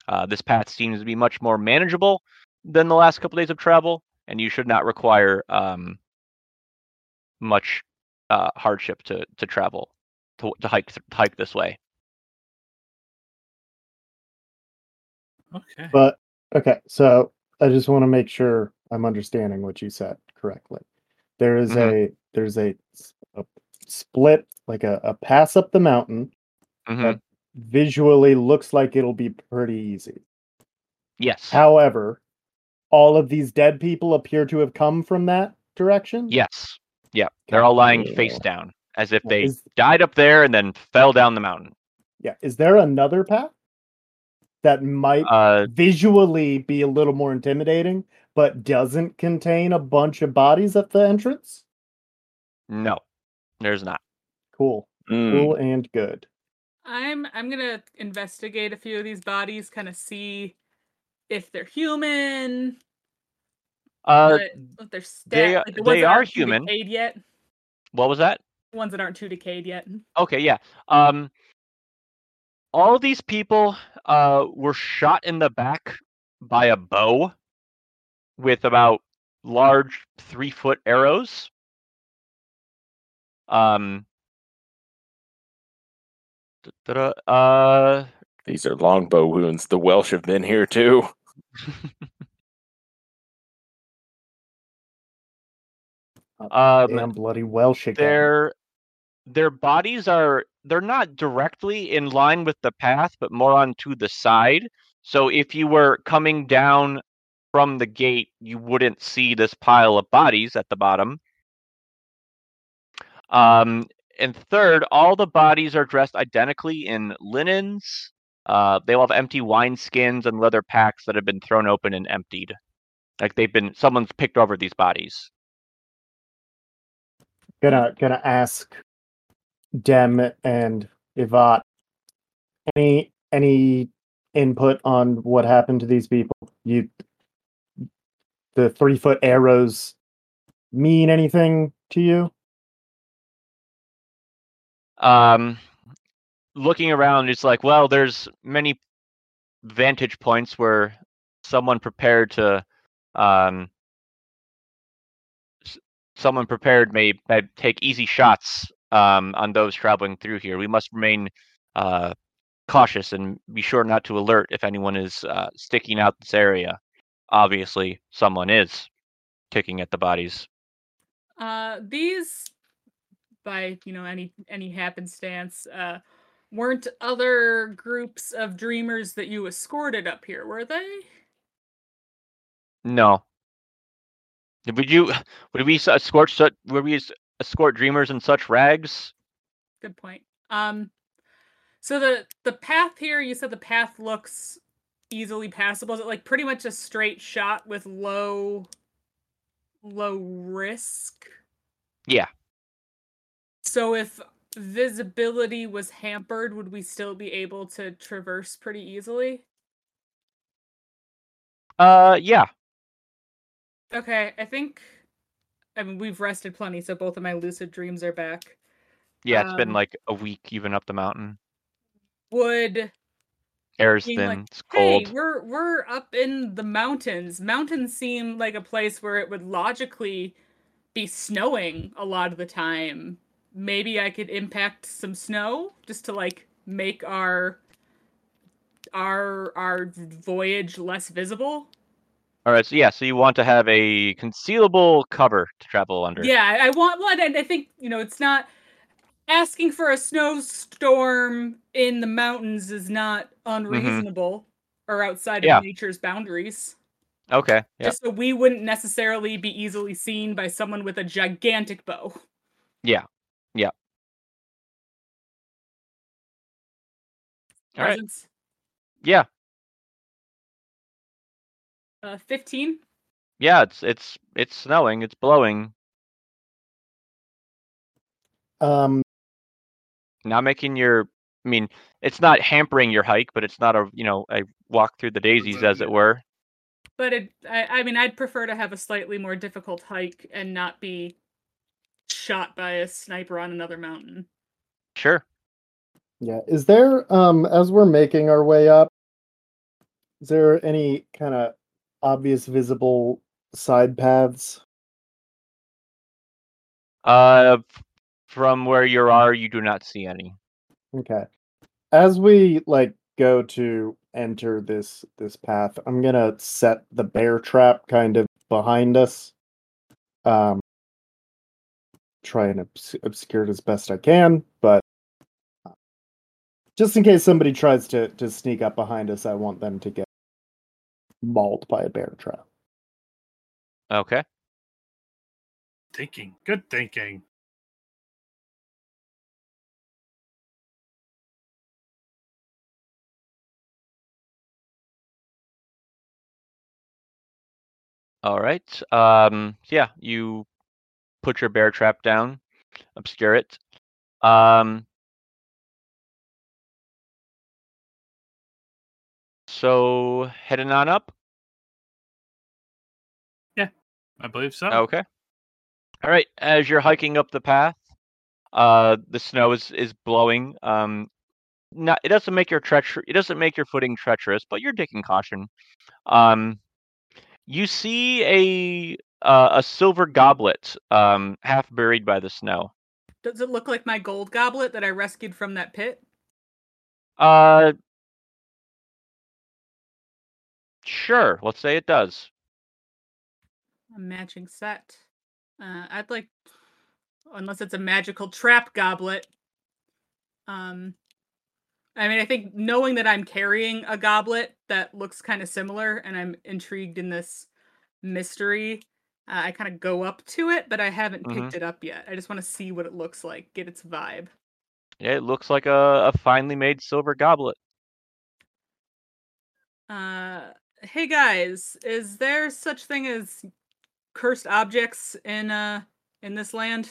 Uh, this path seems to be much more manageable than the last couple days of travel, and you should not require um, much uh, hardship to to travel to, to hike to hike this way. okay. But okay, so I just want to make sure I'm understanding what you said correctly. There is Mhm. a there's a split like a, a pass up the mountain Mhm. that visually looks like it'll be pretty easy. Yes. However, all of these dead people appear to have come from that direction. Yes. Yeah. They're all lying face down, as if they is- died up there and then fell down the mountain. Yeah. Is there another path that might Uh, visually be a little more intimidating, but doesn't contain a bunch of bodies at the entrance? no, there's not. Cool. Mm, Cool and good. I'm I'm gonna investigate a few of these bodies, kind of see if they're human, Uh, what, they're stat, they- like the they are human. decayed yet. what was that? The ones that aren't too decayed yet. Okay, yeah. Um, all these people uh were shot in the back by a bow with about large three foot arrows. Um. Uh, These are longbow wounds. The Welsh have been here too. um, Damn bloody Welsh again. their their bodies are they're not directly in line with the path but more on to the side. So if you were coming down from the gate you wouldn't see this pile of bodies at the bottom. Um and third all the bodies are dressed identically in linens. Uh they all have empty wine skins and leather packs that have been thrown open and emptied. Like they've been someone's picked over these bodies. Gonna gonna ask Dem and Ivat any any input on what happened to these people? You the three foot arrows mean anything to you? um looking around it's like well there's many vantage points where someone prepared to um someone prepared may, may take easy shots um on those traveling through here we must remain uh cautious and be sure not to alert if anyone is uh, sticking out this area obviously someone is kicking at the bodies Uh, these, by you know any any happenstance, uh, weren't other groups of dreamers that you escorted up here, were they? No. Would you? Would we escort? Would we escort dreamers in such rags? Good point. Um, so the the path here, you said the path looks easily passable. Is it like pretty much a straight shot with low low risk? Yeah. So if visibility was hampered, would we still be able to traverse pretty easily? Uh, yeah. Okay, I think I mean we've rested plenty, so both of my lucid dreams are back. Yeah. It's been Um, like a week even up the mountain. Would Air's thin. like, it's hey, cold. we're we're up in the mountains. Mountains seem like a place where it would logically be snowing a lot of the time. Maybe I could impact some snow just to like make our our our voyage less visible. All right. So yeah. So you want to have a concealable cover to travel under. Yeah, I I want one, and I think you know it's not asking for a snowstorm in the mountains is not mm-hmm. unreasonable or outside Yeah. of nature's boundaries. Okay. Yeah. Just so we wouldn't necessarily be easily seen by someone with a gigantic bow. Yeah. Yeah. All right. Presence. Yeah. Uh, 15. Yeah. It's it's it's snowing. It's blowing. Um Not making your. I mean, it's not hampering your hike, but it's not a you know a walk through the daisies, as it were. But it, I, I mean, I'd prefer to have a slightly more difficult hike and not be shot by a sniper on another mountain. Sure. yeah, is there um as we're making our way up is there any kind of obvious visible side paths? Uh, from where you are, you do not see any. Okay. As we like go to enter this this path, I'm gonna set the bear trap kind of behind us. Um try and obs- obscure it as best I can, but uh, just in case somebody tries to to sneak up behind us, I want them to get mauled by a bear trap. Okay. Thinking. Good thinking. All right. Um. Yeah. You put your bear trap down, obscure it. Um. So heading on up. Yeah, I believe so. Okay. All right. As you're hiking up the path, uh, the snow is is blowing. Um, not it doesn't make your treacher it doesn't make your footing treacherous, but you're taking caution. Um, you see a uh, a silver goblet, um, half buried by the snow. Does it look like my gold goblet that I rescued from that pit? Uh, sure. Let's say it does. A matching set. Uh, I'd like, unless it's a magical trap goblet. Um, I mean, I think knowing that I'm carrying a goblet that looks kind of similar, and I'm intrigued in this mystery, uh, I kind of go up to it, but I haven't Mhm. picked it up yet. I just want to see what it looks like, get its vibe. Yeah, it looks like a, a finely made silver goblet. Uh, hey guys, is there such thing as cursed objects in uh in this land?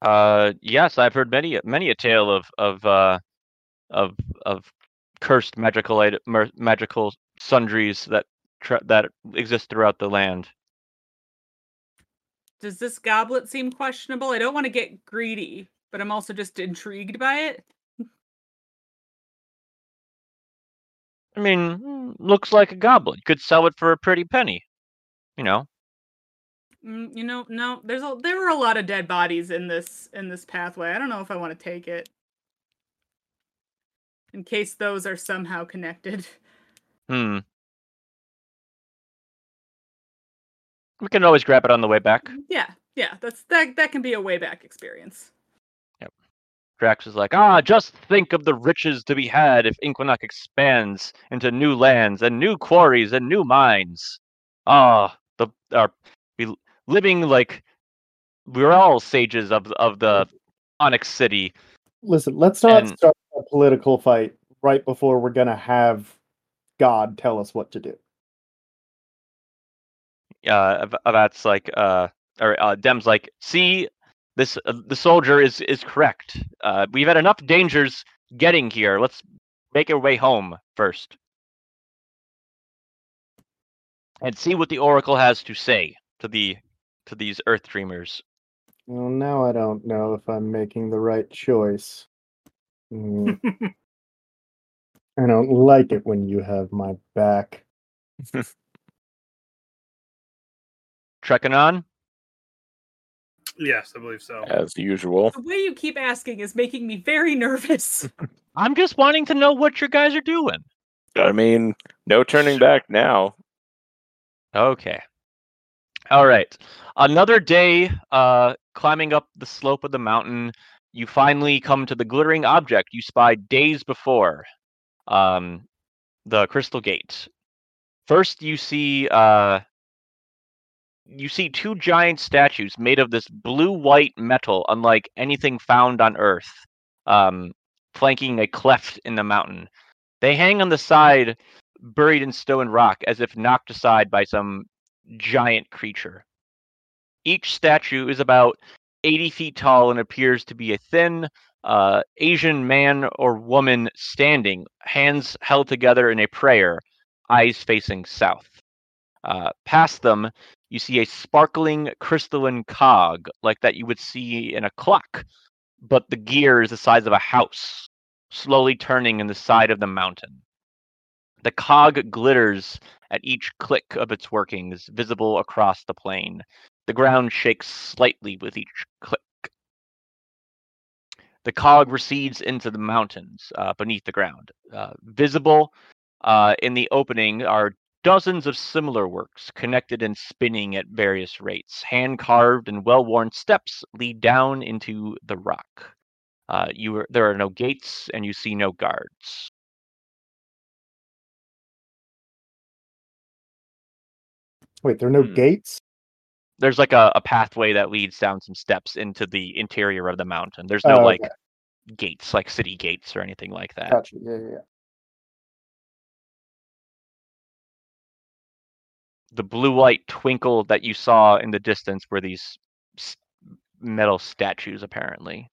Uh, yes, I've heard many many a tale of of uh of of cursed magical ite- mer- magical sundries that tra- that exist throughout the land. Does this goblet seem questionable? I don't want to get greedy, but I'm also just intrigued by it. I mean, mm, looks like a goblet. Could sell it for a pretty penny. You know. Mm, you know, no, there's a there were a lot of dead bodies in this in this pathway. I don't know if I want to take it. In case those are somehow connected. Hmm. We can always grab it on the way back. Yeah, yeah, that's that that can be a way back experience. Drax is like, ah, just think of the riches to be had if Inquanok expands into new lands and new quarries and new mines. Ah, the our we living like we're all sages of of the Onyx City. Listen, let's not And- start a political fight right before we're gonna have God tell us what to do. Uh, that's like, uh, or uh, Dem's like, see, this uh, the soldier is is correct. Uh, we've had enough dangers getting here. Let's make our way home first. And see what the Oracle has to say to the to these Earth Dreamers. Well, now I don't know if I'm making the right choice. Hmm, I don't like it when you have my back. Trekking on. Yes, I believe so. as usual. The way you keep asking is making me very nervous. I'm just wanting to know what your guys are doing. I mean, no turning back now. Okay. All right. Another day uh climbing up the slope of the mountain, you finally come to the glittering object you spied days before. Um the crystal gate. First you see uh you see two giant statues made of this blue white metal unlike anything found on earth. Um flanking a cleft in the mountain. They hang on the side buried in stone rock as if knocked aside by some giant creature. Each statue is about 80 feet tall and appears to be a thin uh, Asian man or woman standing, hands held together in a prayer, eyes facing south. Uh, past them, you see a sparkling crystalline cog like that you would see in a clock, but the gear is the size of a house, slowly turning in the side of the mountain. The cog glitters at each click of its workings, visible across the plain. The ground shakes slightly with each click. The cog recedes into the mountains uh, beneath the ground. Uh, visible uh, in the opening are dozens of similar works, connected and spinning at various rates. Hand carved and well worn steps lead down into the rock. Uh, you are, there are no gates, and you see no guards. Wait, there are no Hmm. gates? there's like a, a pathway that leads down some steps into the interior of the mountain. There's no Oh, like okay. gates, like city gates or anything like that. Gotcha. Yeah, yeah, yeah. The blue light twinkle that you saw in the distance were these metal statues, apparently.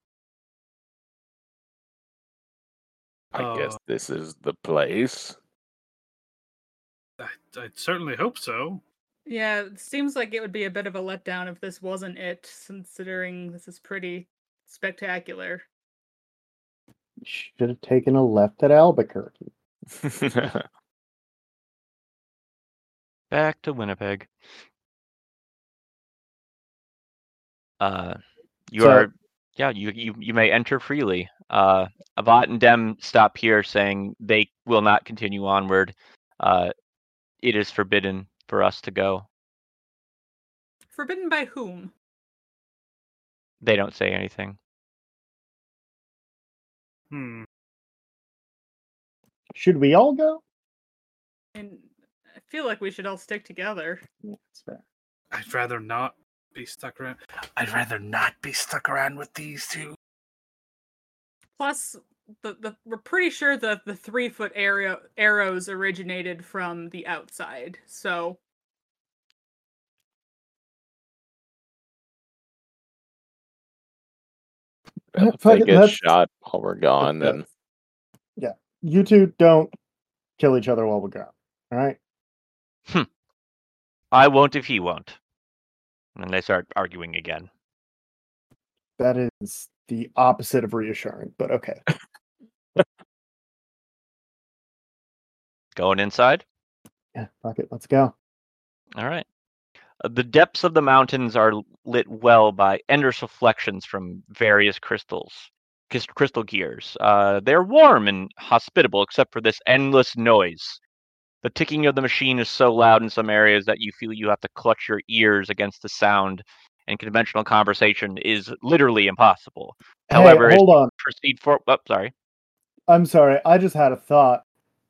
I guess Uh, this is the place. I, I certainly hope so. Yeah, it seems like it would be a bit of a letdown if this wasn't it, considering this is pretty spectacular. Should have taken a left at Albuquerque. Back to Winnipeg. Uh, you So- are, yeah. You you you may enter freely. Uh, Avat and Dem stop here, saying they will not continue onward. Uh, it is forbidden for us to go. Forbidden by whom? They don't say anything. Hmm. Should we all go? And I feel like we should all stick together. Yeah, that's fair. I'd rather not be stuck around. I'd rather not be stuck around with these two. Plus, the, the we're pretty sure that the three foot arrow arrows originated from the outside. So Yeah, if fuck they get let's- shot while we're gone, then Yeah. You two don't kill each other while we're gone. All right. I won't if he won't. And they start arguing again. That is the opposite of reassuring, but okay. Going inside. Yeah, fuck it. Let's go. All right. Uh, The depths of the mountains are lit well by endless reflections from various crystals, crystal gears. Uh, they're warm and hospitable, except for this endless noise. The ticking of the machine is so loud in some areas that you feel you have to clutch your ears against the sound, and conventional conversation is literally impossible. However, hey, as hold on. proceed for. Oh, sorry. I'm sorry. I just had a thought.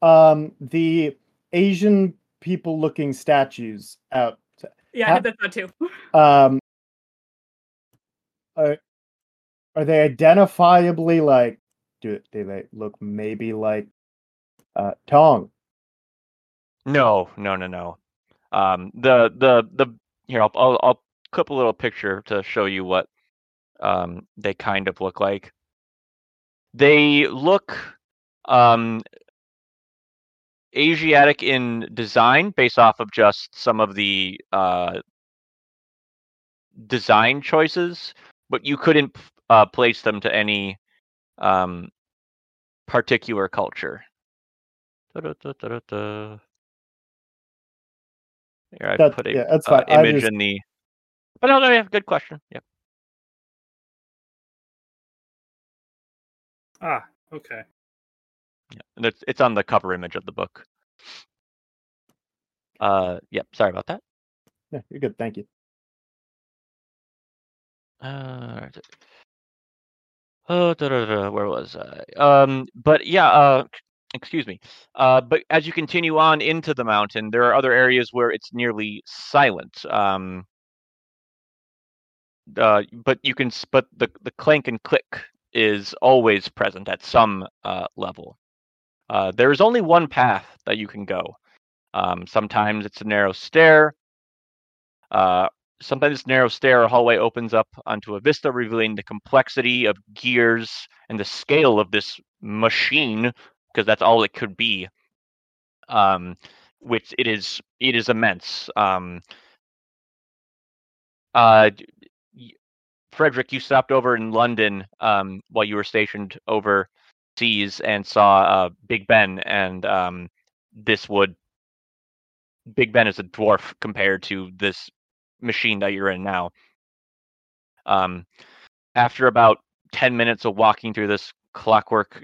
Um, the Asian people looking statues out. yeah, I Ha- had that thought too. Um, are, are they identifiably like? Do do they look maybe like uh, Tong? No, no, no, no. Um, the the the here I'll I'll, I'll clip a little picture to show you what um they kind of look like. They look um Asiatic in design based off of just some of the uh design choices, but you couldn't uh, place them to any um particular culture. Da-da-da-da-da-da. Here, I That- put a yeah, that's uh, fine. Image just- in the. But no, no, yeah, good question. Yeah, Ah, okay. yeah, and it's it's on the cover image of the book. Uh, yep. Sorry about that. Yeah, you're good. Thank you. Uh, where is it? oh, da, da, da, where was I? Um, but yeah. Uh, c- excuse me. Uh, but as you continue on into the mountain, there are other areas where it's nearly silent. Um. Uh, but you can, but the the clank and click is always present at some uh, level. Uh, there is only one path that you can go. Um, sometimes it's a narrow stair. Uh, sometimes this narrow stair or hallway opens up onto a vista, revealing the complexity of gears and the scale of this machine, because that's all it could be. Um, which it is, it is immense. Um, uh, Frederick, you stopped over in London um, while you were stationed overseas and saw uh, Big Ben, and um, this would Big Ben is a dwarf compared to this machine that you're in now. Um, after about ten minutes of walking through this clockwork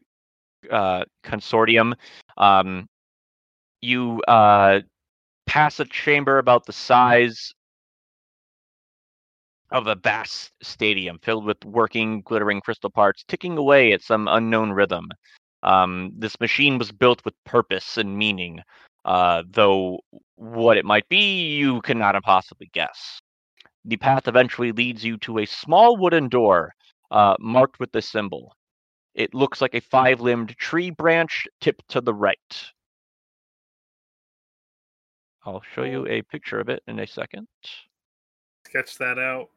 uh, consortium, um, you uh, pass a chamber about the size of a vast stadium filled with working, glittering crystal parts, ticking away at some unknown rhythm. Um, this machine was built with purpose and meaning, uh, though what it might be, you cannot possibly guess. The path eventually leads you to a small wooden door uh, marked with this symbol. It looks like a five limbed tree branch tipped to the right. I'll show you a picture of it in a second. Sketch that out.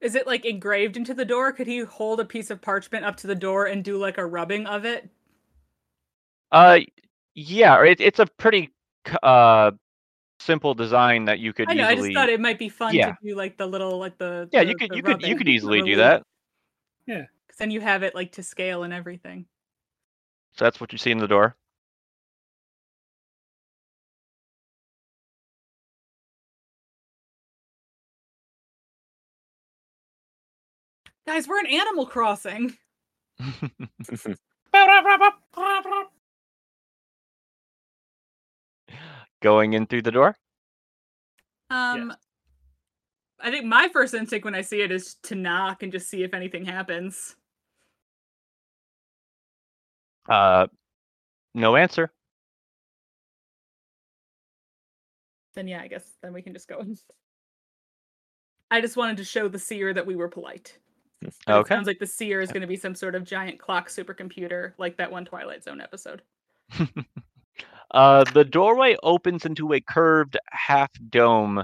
Is it like engraved into the door? Could he hold a piece of parchment up to the door and do like a rubbing of it? Uh, yeah, it, it's a pretty uh simple design that you could I know. I just thought it might be fun Yeah. to do like the little like the yeah, the- you could you could you could easily do that. that. 'cause then you have it like to scale and everything. So that's what you see in the door. Guys, we're in Animal Crossing. Going in through the door. Um, I think my first instinct when I see it is to knock and just see if anything happens. Uh, no answer. Then yeah, I guess then we can just go. in. I just wanted to show the seer that we were polite. But Okay. sounds like the seer is going to be some sort of giant clock supercomputer, like that one Twilight Zone episode. Uh, the doorway opens into a curved half dome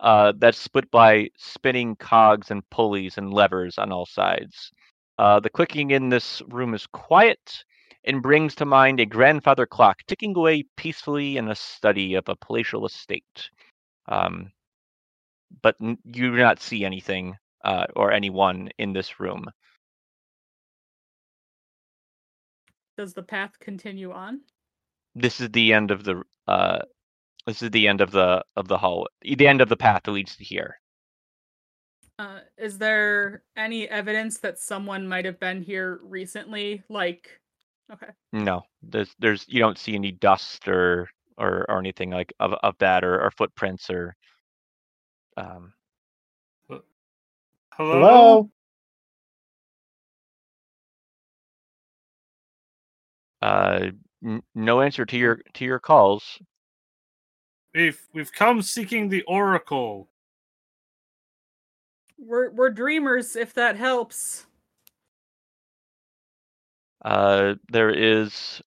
uh, that's split by spinning cogs and pulleys and levers on all sides. Uh, the clicking in this room is quiet and brings to mind a grandfather clock ticking away peacefully in a study of a palatial estate. Um, but n- you do not see anything uh, or anyone in this room. Does the path continue on? This is the end of the uh, this is the end of the of the hall, the end of the path that leads to here. Uh, is there any evidence that someone might have been here recently? Like, okay, No, there's there's you don't see any dust or or, or anything like of, of that or, or footprints or um Hello? Hello? uh n- no answer to your to your calls. We've we've come seeking the oracle. we're we're dreamers. If that helps. Uh, there is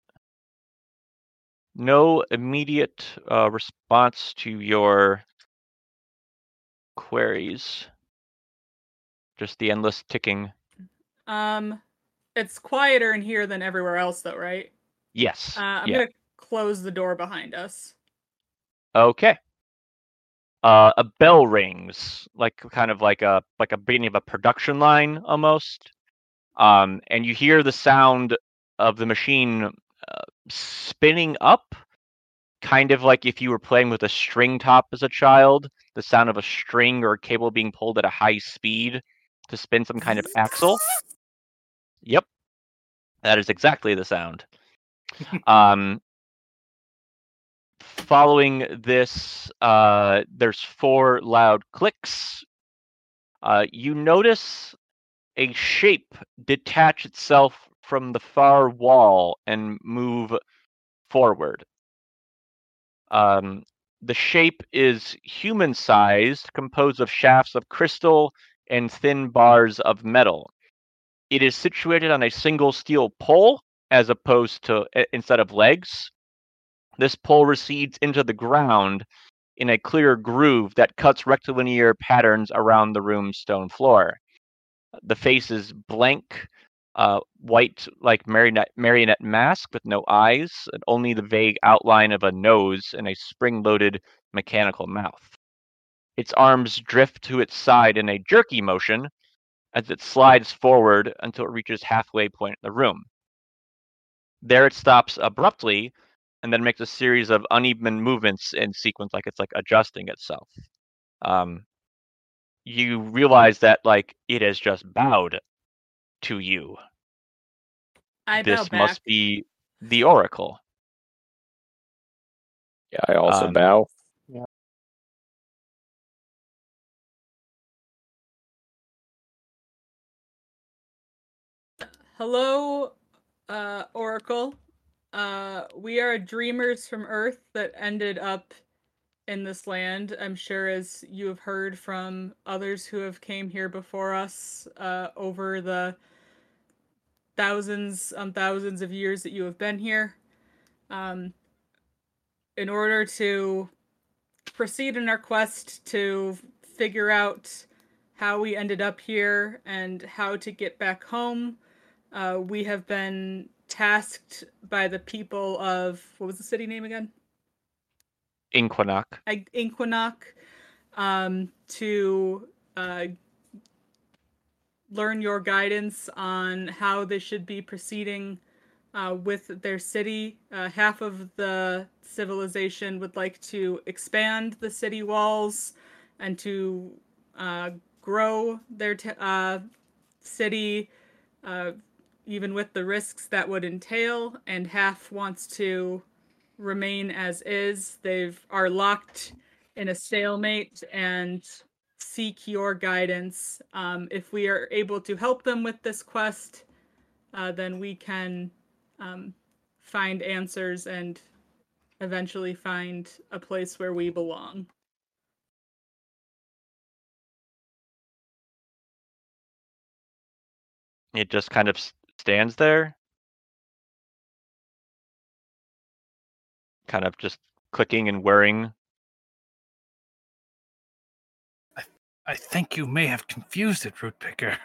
no immediate uh, response to your queries. Just the endless ticking. Um, it's quieter in here than everywhere else, though, right? Yes. Uh, I'm yeah. gonna close the door behind us. Okay. Uh, a bell rings, like kind of like a like a beginning of a production line almost. Um, and you hear the sound of the machine uh, spinning up, kind of like if you were playing with a string top as a child. The sound of a string or a cable being pulled at a high speed to spin some kind of axle. Yep, that is exactly the sound. um, following this, uh, there's four loud clicks. Uh, you notice a shape detach itself from the far wall and move forward. Um, the shape is human sized, composed of shafts of crystal and thin bars of metal. It is situated on a single steel pole as opposed to instead of legs. This pole recedes into the ground in a clear groove that cuts rectilinear patterns around the room's stone floor. The face is blank, uh, white like marionette, marionette mask with no eyes, and only the vague outline of a nose and a spring loaded mechanical mouth. Its arms drift to its side in a jerky motion as it slides forward until it reaches halfway point in the room. There it stops abruptly and then makes a series of uneven movements in sequence like it's like adjusting itself. Um, you realize that like it has just bowed to you. I bow this back. must be the oracle. Yeah, I also Um, bow. Hello, uh, Oracle. Uh, we are dreamers from Earth that ended up in this land. I'm sure, as you have heard from others who have came here before us uh, over the thousands on thousands of years that you have been here. Um, in order to proceed in our quest to figure out how we ended up here and how to get back home. Uh, we have been tasked by the people of what was the city name again? Inquanok. Ag- um, to uh, learn your guidance on how they should be proceeding uh, with their city. Uh, half of the civilization would like to expand the city walls and to uh, grow their t- uh, city, uh, even with the risks that would entail. And half wants to remain as is. They've are locked in a stalemate and seek your guidance. Um, if we are able to help them with this quest, uh, then we can um, find answers and eventually find a place where we belong. It just kind of stands there, kind of just clicking and whirring. I I think you may have confused it, Rootpicker.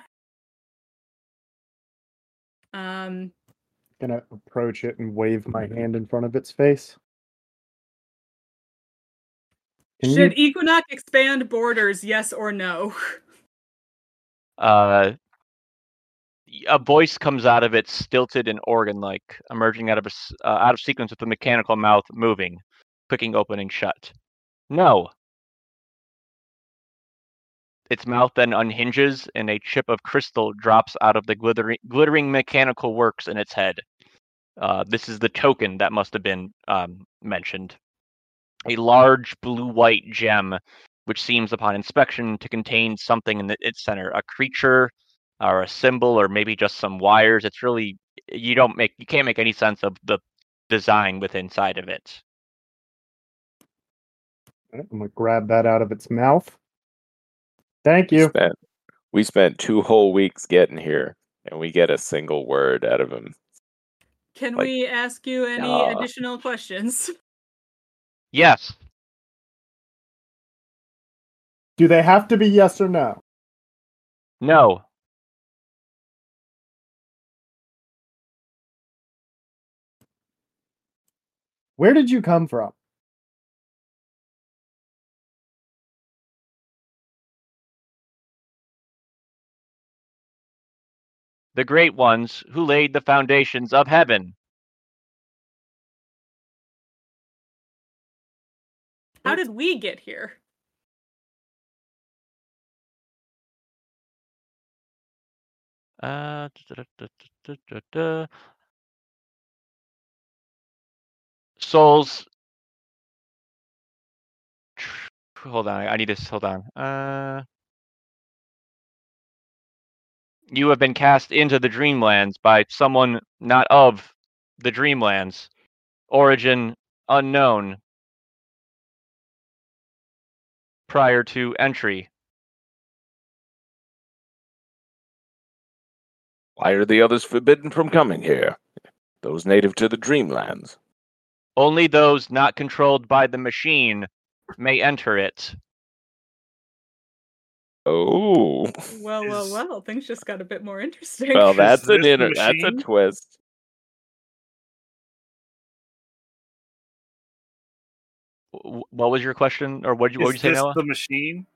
Um, Gonna approach it and wave my hand in front of its face. Can you- should Equinox expand borders, yes or no? Uh, y- a voice comes out of it, stilted and organ-like, emerging out of a uh, out of sequence with a mechanical mouth moving, clicking, opening, shut. No. Its mouth then unhinges, and a chip of crystal drops out of the glittering, glittering mechanical works in its head. Uh, this is the token that must have been um, mentioned. A large blue-white gem, which seems, upon inspection, to contain something in the, its center, a creature, or a symbol, or maybe just some wires. It's really you don't make you can't make any sense of the design with inside of it. I'm gonna grab that out of its mouth. Thank you. Spent, we spent two whole weeks getting here, and we get a single word out of him. Can Like, we ask you any uh, additional questions? Yes, Do they have to be yes or no? no, Where did you come from? the great ones who laid the foundations of heaven. How did we get here? Uh, da- da- da- Souls. Hold on, I need to hold on. Uh, you have been cast into the Dreamlands by someone not of the Dreamlands. Origin unknown. Prior to entry. Why are the others forbidden from coming here? Those native to the Dreamlands. Only those not controlled by the machine may enter it. Oh, Well, well, well. Things just got a bit more interesting. well, that's an this the that's a twist. What was your question, or what did you, what Is did you say, this Noah? the machine?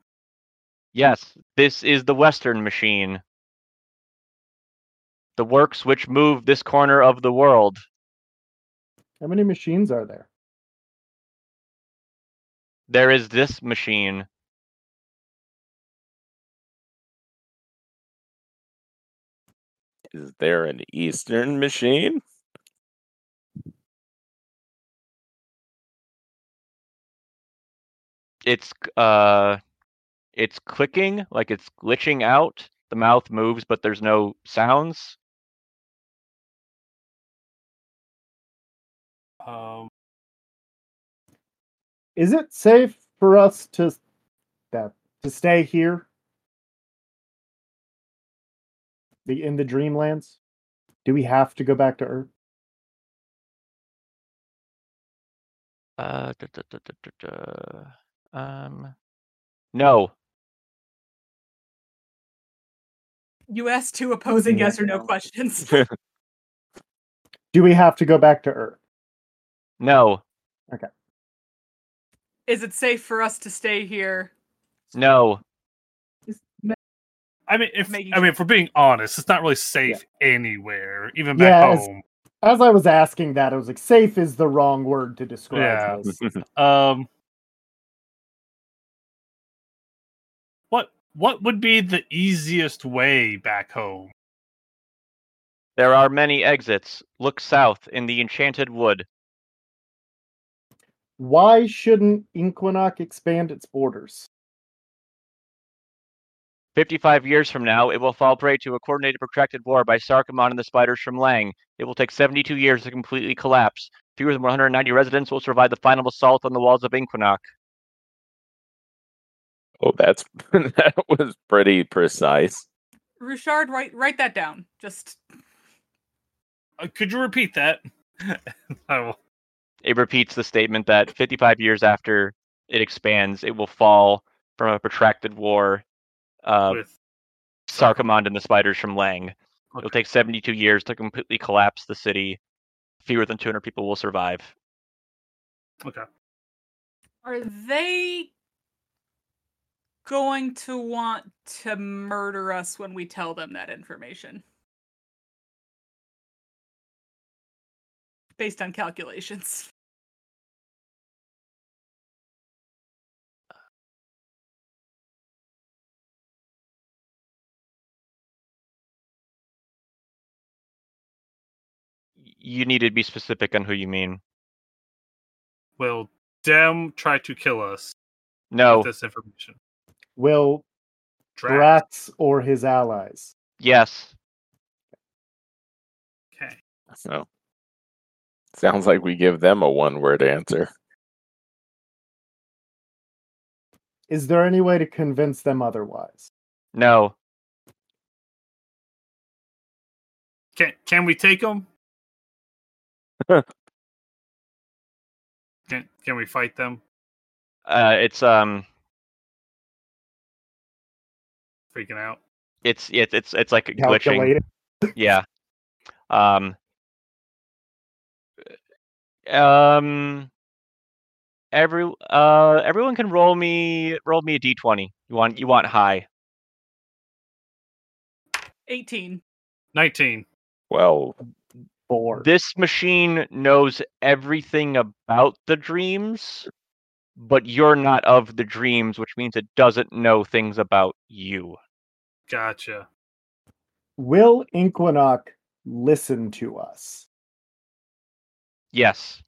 Yes, this is the Western machine. The works which move this corner of the world. How many machines are there? There is this machine. Is there an Eastern machine? It's uh it's clicking, like it's glitching out. The mouth moves, but there's no sounds. Um, Is it safe for us to that to stay here? The in the Dreamlands? Do we have to go back to Earth? Uh da, da, da, da, da, da. um no. You asked two opposing yes or no questions. Do we have to go back to Earth? No, Okay. Is it safe for us to stay here? no. I mean, if Making I mean, if we're being honest, it's not really safe anywhere, even back Yeah, it's- home. As I was asking that, I was like, "Safe is the wrong word to describe Yeah. this." Um, what what would be the easiest way back home? There are many exits. Look south in the Enchanted Wood. Why shouldn't Inquanok expand its borders? 55 years from now, it will fall prey to a coordinated protracted war by Sarkomand and the spiders from Leng. It will take 72 years to completely collapse. Fewer than 190 residents will survive the final assault on the walls of Inquanok. oh, that's that was pretty precise. Richard, write write that down. Just Uh, could you repeat that? I will. It repeats the statement that 55 years after it expands, it will fall from a protracted war. Uh, with Sarkomand and the spiders from Leng. It'll take 72 years to completely collapse the city. Fewer than 200 people will survive. okay. are they going to want to murder us when we tell them that information? Based on calculations. You need to be specific on who you mean. Will Dem try to kill us No. with this information? Will Drax. Drax or his allies? Yes. Okay. So sounds like we give them a one-word answer. Is there any way to convince them otherwise? No. Can can we take them? can can we fight them? Uh, it's um, Freaking out. it's it's it's it's like glitching. Calculated. Yeah. Um. Um. Every uh everyone can roll me roll me a d twenty. You want you want high. 18. Nineteen. Well, Four. This machine knows everything about the dreams, but you're not of the dreams, which means it doesn't know things about you. Gotcha. Will Inquanok listen to us? Yes.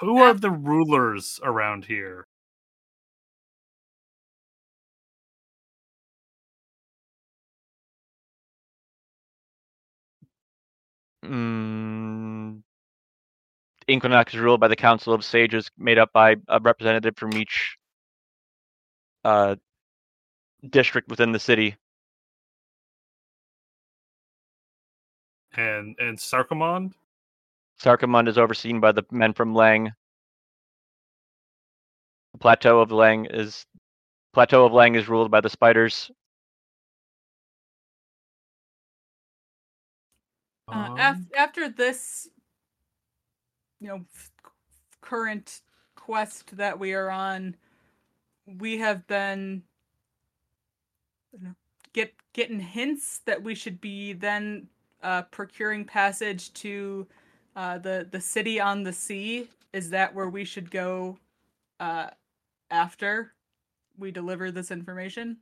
Who are the rulers around here? Mm, Inquanok is ruled by the Council of Sages, made up by a representative from each uh, district within the city. And and Sarkomand? Sarkomand is overseen by the men from Leng. The plateau of Leng is plateau of Leng is ruled by the spiders. Uh, Um, af- after this, you know, f- current quest that we are on, we have been you know, get getting hints that we should be then uh, procuring passage to uh, the the city on the sea. Is that where we should go uh, after we deliver this information?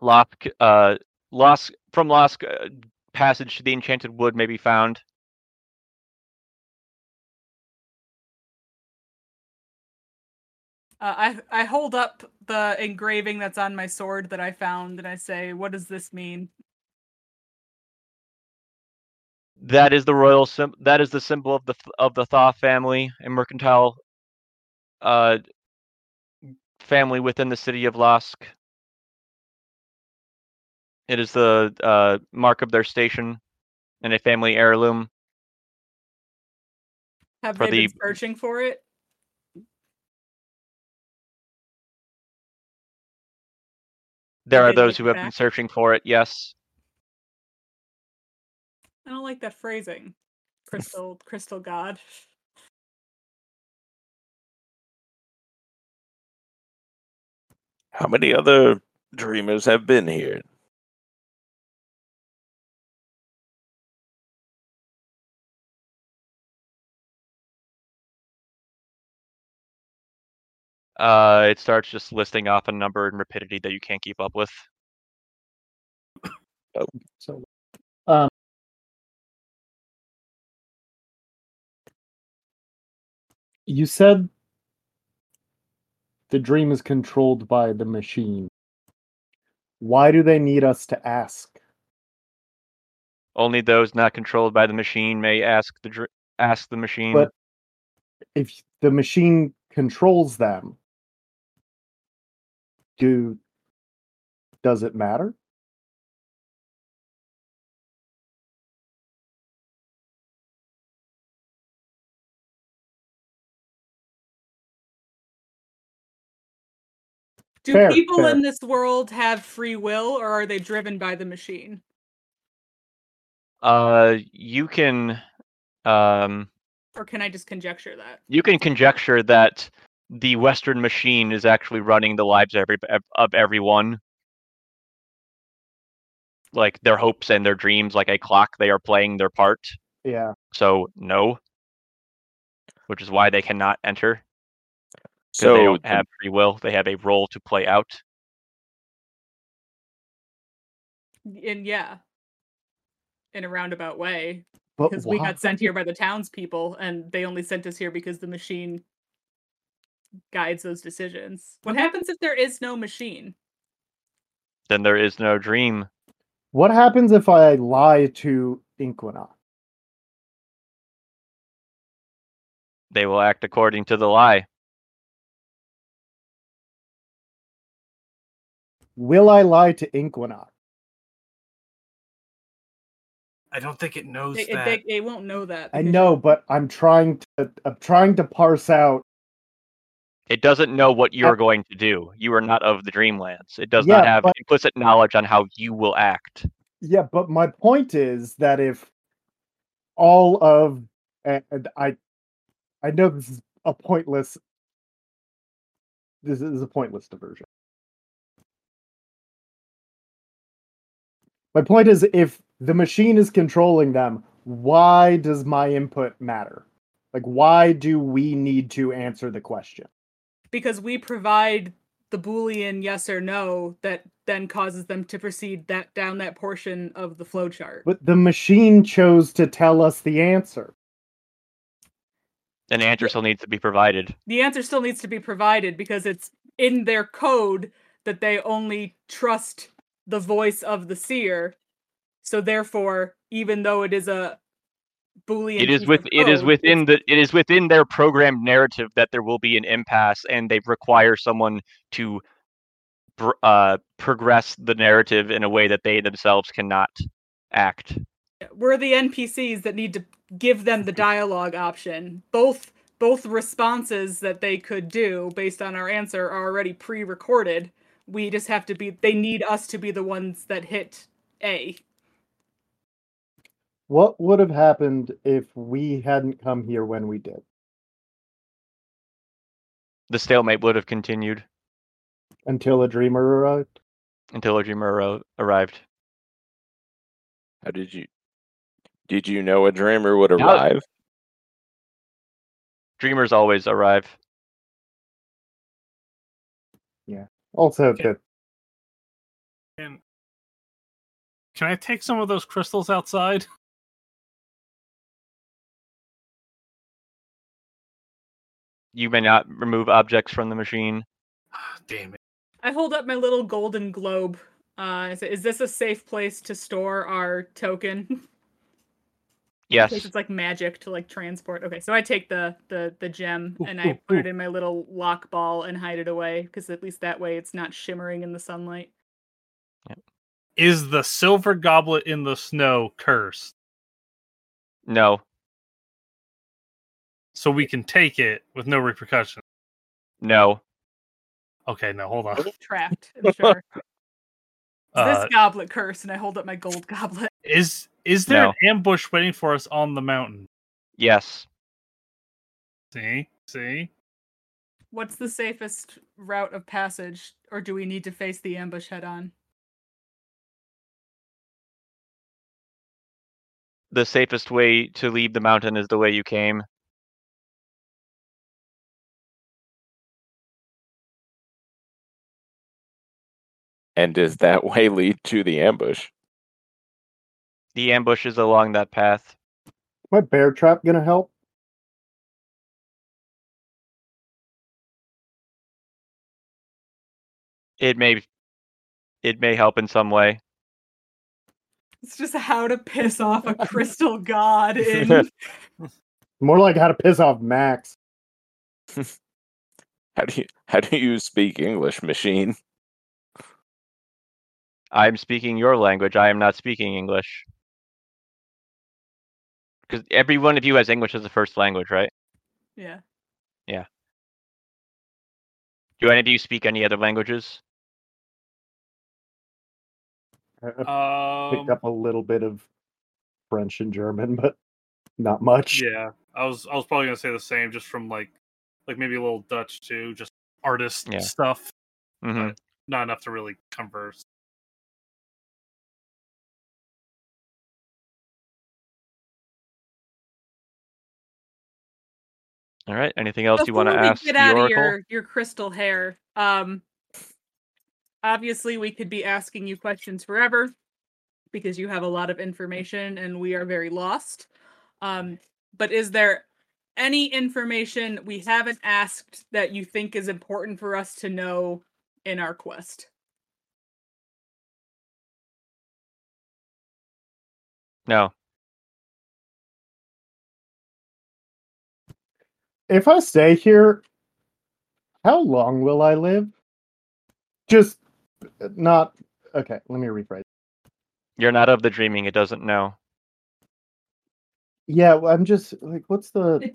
Lost, uh, lost from Lost uh, passage to the Enchanted Wood may be found. Uh, I I hold up the engraving that's on my sword that I found, and I say, "What does this mean?" That is the royal sim- That is the symbol of the of the Thaw family and mercantile uh, family within the city of Losk. It is the uh, mark of their station and a family heirloom. Have they been searching for it? There are those who have been searching for it. Yes. I don't like that phrasing. Crystal, crystal god. How many other dreamers have been here? Uh, it starts just listing off a number and rapidity that you can't keep up with. Oh. So, um, you said the dream is controlled by the machine. Why do they need us to ask? Only those not controlled by the machine may ask the dr- ask the machine. But if the machine controls them, do does it matter? Do Fair, people fair. in this world have free will or are they driven by the machine? uh, you can, um, Or can I just conjecture that? you can conjecture that the Western machine is actually running the lives of, every, of everyone. Like their hopes and their dreams, like a clock, they are playing their part. Yeah. So no, which is why they cannot enter because So they don't have free will. They have a role to play out. And yeah, in a roundabout way, because we got sent here by the townspeople, and they only sent us here because the machine guides those decisions. What happens if there is no machine? Then there is no dream. What happens if I lie to Inquina? They will act according to the lie. Will I lie to Inquina? I don't think it knows They, that. they, they won't know that. I know, but I'm trying to I'm trying to parse out It doesn't know what you're going to do. You are not of the Dreamlands. It does Yeah, not have but- implicit knowledge on how you will act. Yeah, but my point is that if all of and and I I know this is a pointless this is a pointless diversion. My point is if the machine is controlling them, why does my input matter? Like why do we need to answer the question? Because we provide the boolean yes or no that then causes them to proceed that down that portion of the flowchart. But the machine chose to tell us the answer. An answer still needs to be provided. The answer still needs to be provided because it's in their code that they only trust the voice of the seer. So therefore, even though it is a boolean, It is with it is within the it is within their programmed narrative that there will be an impasse and they require someone to uh, progress the narrative in a way that they themselves cannot act. we're the NPCs that need to give them the dialogue option. Both both responses that they could do based on our answer are already pre-recorded. We just have to be they need us to be the ones that hit A. What would have happened if we hadn't come here when we did? The stalemate would have continued Until a dreamer arrived? until a dreamer arro- arrived. How did you? Did you know a dreamer would Now- arrive? Dreamers always arrive. Yeah. Also, Okay. the Can, can I take some of those crystals outside? You may not remove objects from the machine. Damn it. I hold up my little golden globe. Uh, is, is this a safe place to store our token? In Yes. case it's like magic to like transport. Okay, so I take the the the gem Ooh, and I ooh, put ooh. it in my little lock ball and hide it away because at least that way it's not shimmering in the sunlight. Yep. Is the silver goblet in the snow cursed? No. So we can take it with no repercussions. No. Okay, no, hold on. Trapped. I'm sure. Uh, this goblet curse, and I hold up my gold goblet. is is there No. an ambush waiting for us on the mountain? Yes. See, see. What's the safest route of passage, or do we need to face the ambush head on? The safest way to leave the mountain is the way you came. And does that way lead to the ambush? The ambush is along that path. My bear trap gonna help? It may it may help in some way. It's just how to piss off a crystal god in More like how to piss off Max. How do you how do you speak English, machine? I'm speaking your language. I am not speaking English. Because every one of you has English as a first language, right? yeah. Yeah. Do any of you speak any other languages? I I picked Um, up a little bit of French and German, but not much. yeah, I was I was probably gonna say the same, just from like like maybe a little Dutch too, just artist Yeah. stuff. hmm Not enough to really converse. All right. Anything else you want to ask get out of your your crystal hair, um, obviously we could be asking you questions forever because you have a lot of information and we are very lost. Um, but is there any information we haven't asked that you think is important for us to know in our quest? No. If I stay here, how long will I live? Just not okay. Let me rephrase. You're not of the dreaming. It doesn't know. Yeah, well, I'm just like, what's the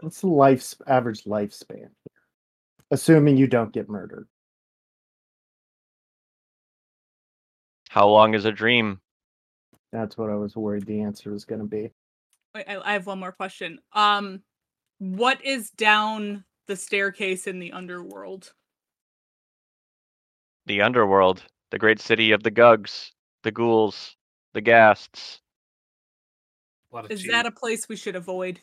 what's the life average lifespan? here? Assuming you don't get murdered. How long is a dream? That's what I was worried the answer was going to be. Wait, I, I have one more question. Um, what is down the staircase in the underworld? The underworld, the great city of the Gugs, the ghouls, the ghasts. A Is cheese. that a place we should avoid?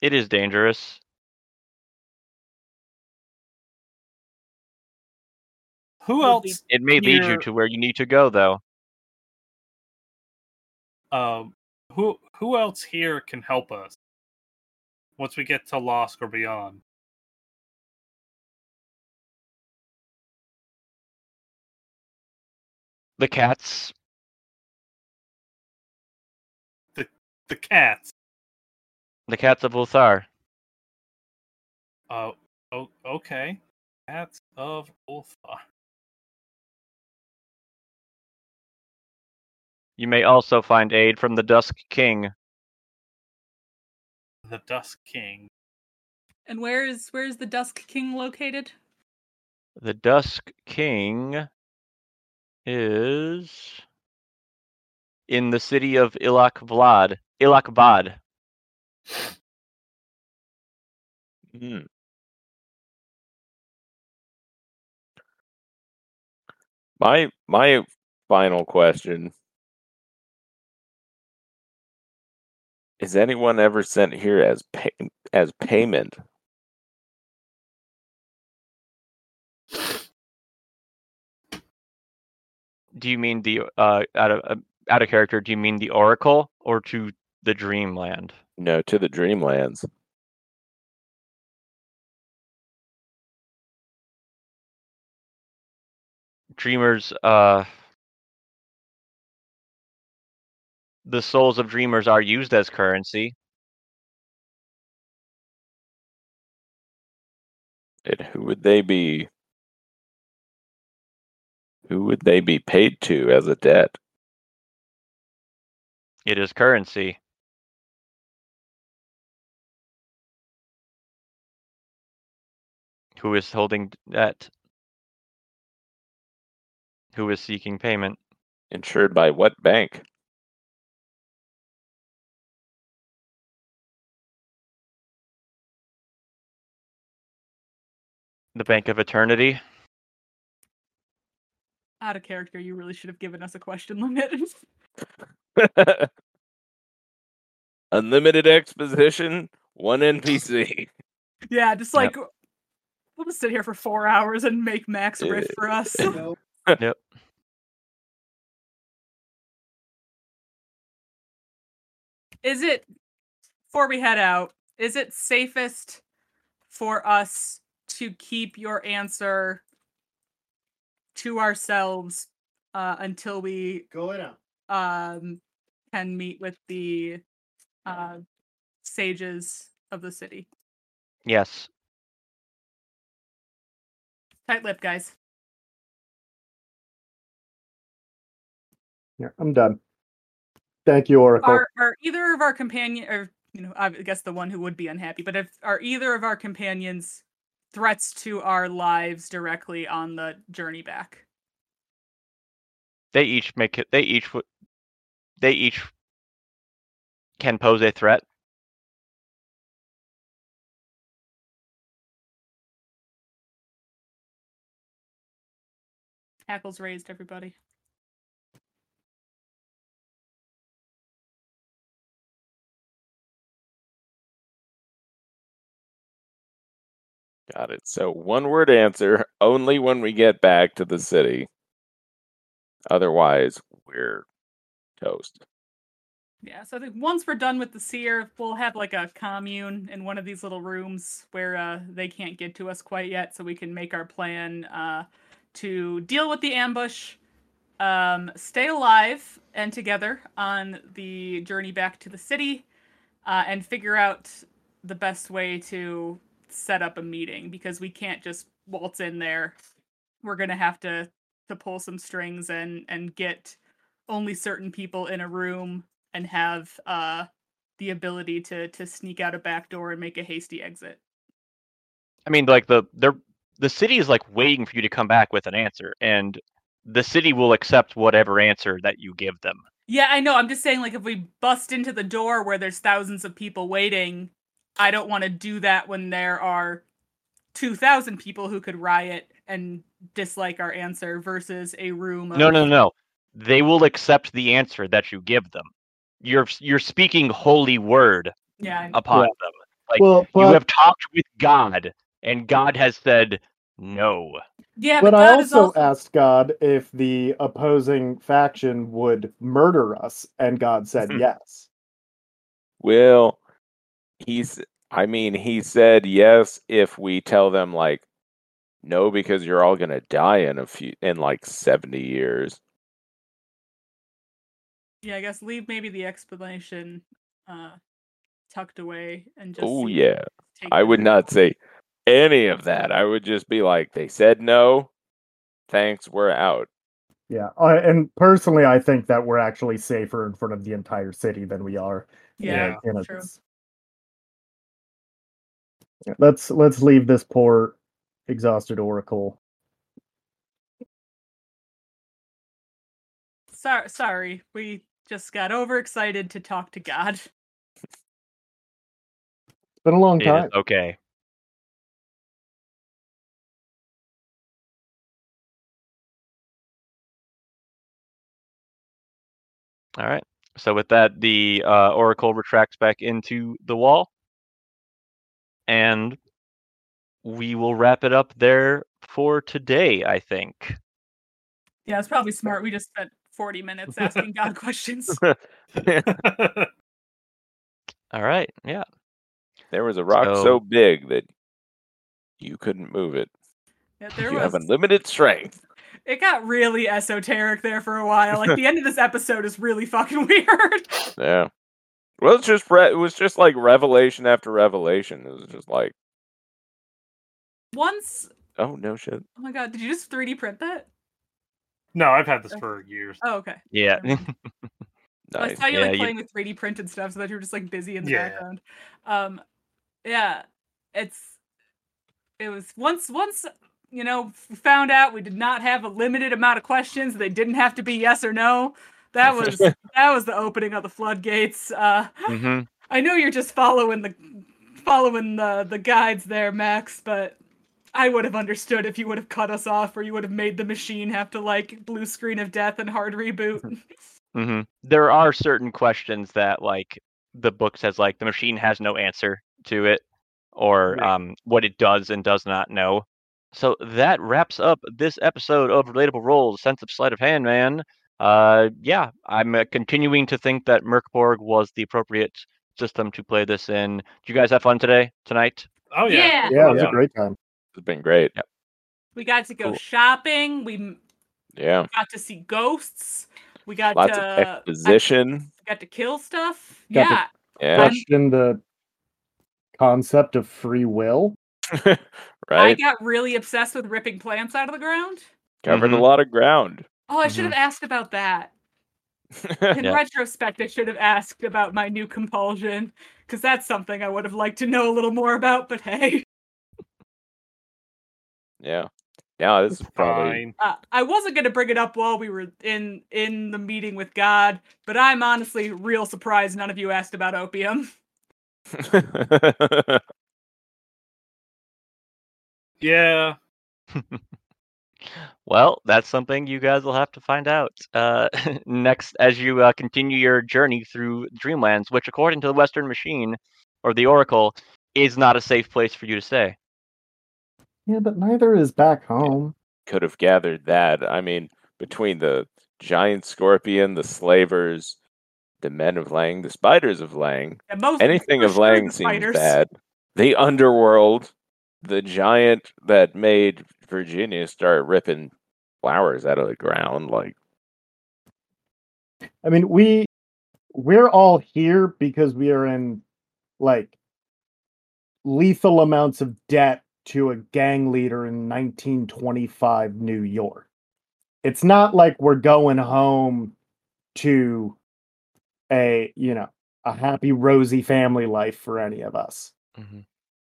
It is dangerous. Who else? It may lead you to where you need to go, though. Um, who who else here can help us once we get to Losk or beyond? The cats. The cats. The cats of Ulthar. Uh, oh, okay. Cats of Ulthar. You may also find aid from the Dusk King. The Dusk King. And where is where is the Dusk King located? The Dusk King is in the city of Ilak Vlad. Ilek-Vad. Hmm. My my final question is anyone ever sent here as pay, as payment? Do you mean the uh out of uh, out of character? Do you mean the Oracle or to the Dreamland? No, to the Dreamlands. Dreamers. Uh, the souls of dreamers are used as currency. And who would they be? Who would they be paid to as a debt? It is currency. Who is holding debt? Who is seeking payment? Insured by what bank? The Bank of Eternity. Out of character, you really should have given us a question limit. Unlimited exposition, one NPC. yeah, just like we'll just sit here for four hours and make Max riff for us. Yep. is it before we head out is it safest for us to keep your answer to ourselves uh, until we Go in. um, can meet with the uh, sages of the city Yes. tight lip guys Yeah, I'm done. Thank you, Oracle. are, are either of our companion or you know i guess the one who would be unhappy but if are either of our companions threats to our lives directly on the journey back They each make it. They each. They each can pose a threat. hackles raised everybody Got it. So one word answer only when we get back to the city. Otherwise, we're toast. Yeah, so I think once we're done with the seer, we'll have like a commune in one of these little rooms where uh, they can't get to us quite yet, so we can make our plan uh, to deal with the ambush, um, stay alive and together on the journey back to the city, uh, and figure out the best way to set up a meeting because we can't just waltz in there. We're gonna have to to pull some strings and and get only certain people in a room and have uh the ability to to sneak out a back door and make a hasty exit. I mean, like the they're the city is like waiting for you to come back with an answer, and the city will accept whatever answer that you give them. Yeah, I know. I'm just saying like if we bust into the door where there's thousands of people waiting, I don't want to do that when there are 2000 people who could riot and dislike our answer versus a room of No, no, no. They will accept the answer that you give them. You're you're speaking holy word Yeah. Upon Yeah. them. Like well, you have talked with God, and God has said no. Yeah, but but, I God is also asked God if the opposing faction would murder us, and God said yes. Well, he's. I mean, he said yes if we tell them like no because you're all gonna die in a few in like seventy years. Yeah, I guess leave maybe the explanation uh tucked away and just Oh yeah, I the- would not say any of that. I would just be like, they said no. Thanks, we're out. Yeah, I, and personally, I think that we're actually safer in front of the entire city than we are. in a- Yeah, in a- true. Yeah, Let's let's leave this poor, exhausted Oracle. Sorry, sorry. We just got overexcited to talk to God. It's been a long time. is okay. All right. So with that, the uh, oracle retracts back into the wall, and we will wrap it up there for today. I think. Yeah, it's probably smart. We just spent 40 minutes asking God questions. All right. Yeah. There was a rock so, So- big that you couldn't move it. Yeah, there you was. have unlimited strength. It got really esoteric there for a while. Like the end of this episode is really fucking weird. Yeah. Well, it's just re- it was just like revelation after revelation. It was just like, Once, oh no shit. oh my god, did you just 3D print that? no, I've had this for years. Oh, okay. Yeah. Never mind. I saw you Yeah, like you- playing with 3D printed stuff, so that you were just like busy in the Yeah. background. Um, yeah, it's It was once once you know found out we did not have a limited amount of questions. They didn't have to be yes or no. That was that was the opening of the floodgates. Uh, hmm I know you're just following the following the the guides there, Max, but I would have understood if you would have cut us off or you would have made the machine have to like blue screen of death and hard reboot. hmm There are certain questions that like the book says like the machine has no answer to it, or Yeah. um, what it does and does not know. So that wraps up this episode of Relatable Roles, Sense of Sleight of Hand, man. Uh, yeah, I'm uh, continuing to think that Mörk Borg was the appropriate system to play this in. Did you guys have fun today, tonight? Oh yeah. Yeah, it was Yeah. a great time. It's been great. we got to go Cool. shopping. We Yeah. got to see ghosts. We got Lots to of exposition. got to kill stuff. Got to- yeah. Yeah. Question the concept of free will. Right. I got really obsessed with ripping plants out of the ground. Covered Mhm. a lot of ground. Oh, I should have asked about that. In Yeah. retrospect, I should have asked about my new compulsion because that's something I would have liked to know a little more about. But hey, yeah. Yeah. This is probably. Fine. uh, I wasn't going to bring it up while we were in in the meeting with God, but I'm honestly real surprised none of you asked about opium. Yeah. Well, that's something you guys will have to find out uh, next as you uh, continue your journey through Dreamlands, which, according to the Western Machine or the Oracle, is not a safe place for you to stay. Yeah, but neither is back home. Could have gathered that. I mean, between the giant scorpion, the slavers, the men of Leng, the spiders of Leng, And most anything of Leng the seems spiders. bad. The underworld, the giant that made Virginia start ripping flowers out of the ground. Like, I mean, we we're all here because we are in like lethal amounts of debt to a gang leader in 1925 New York. It's not like we're going home to a, you know, a happy rosy family life for any of us. Mm-hmm.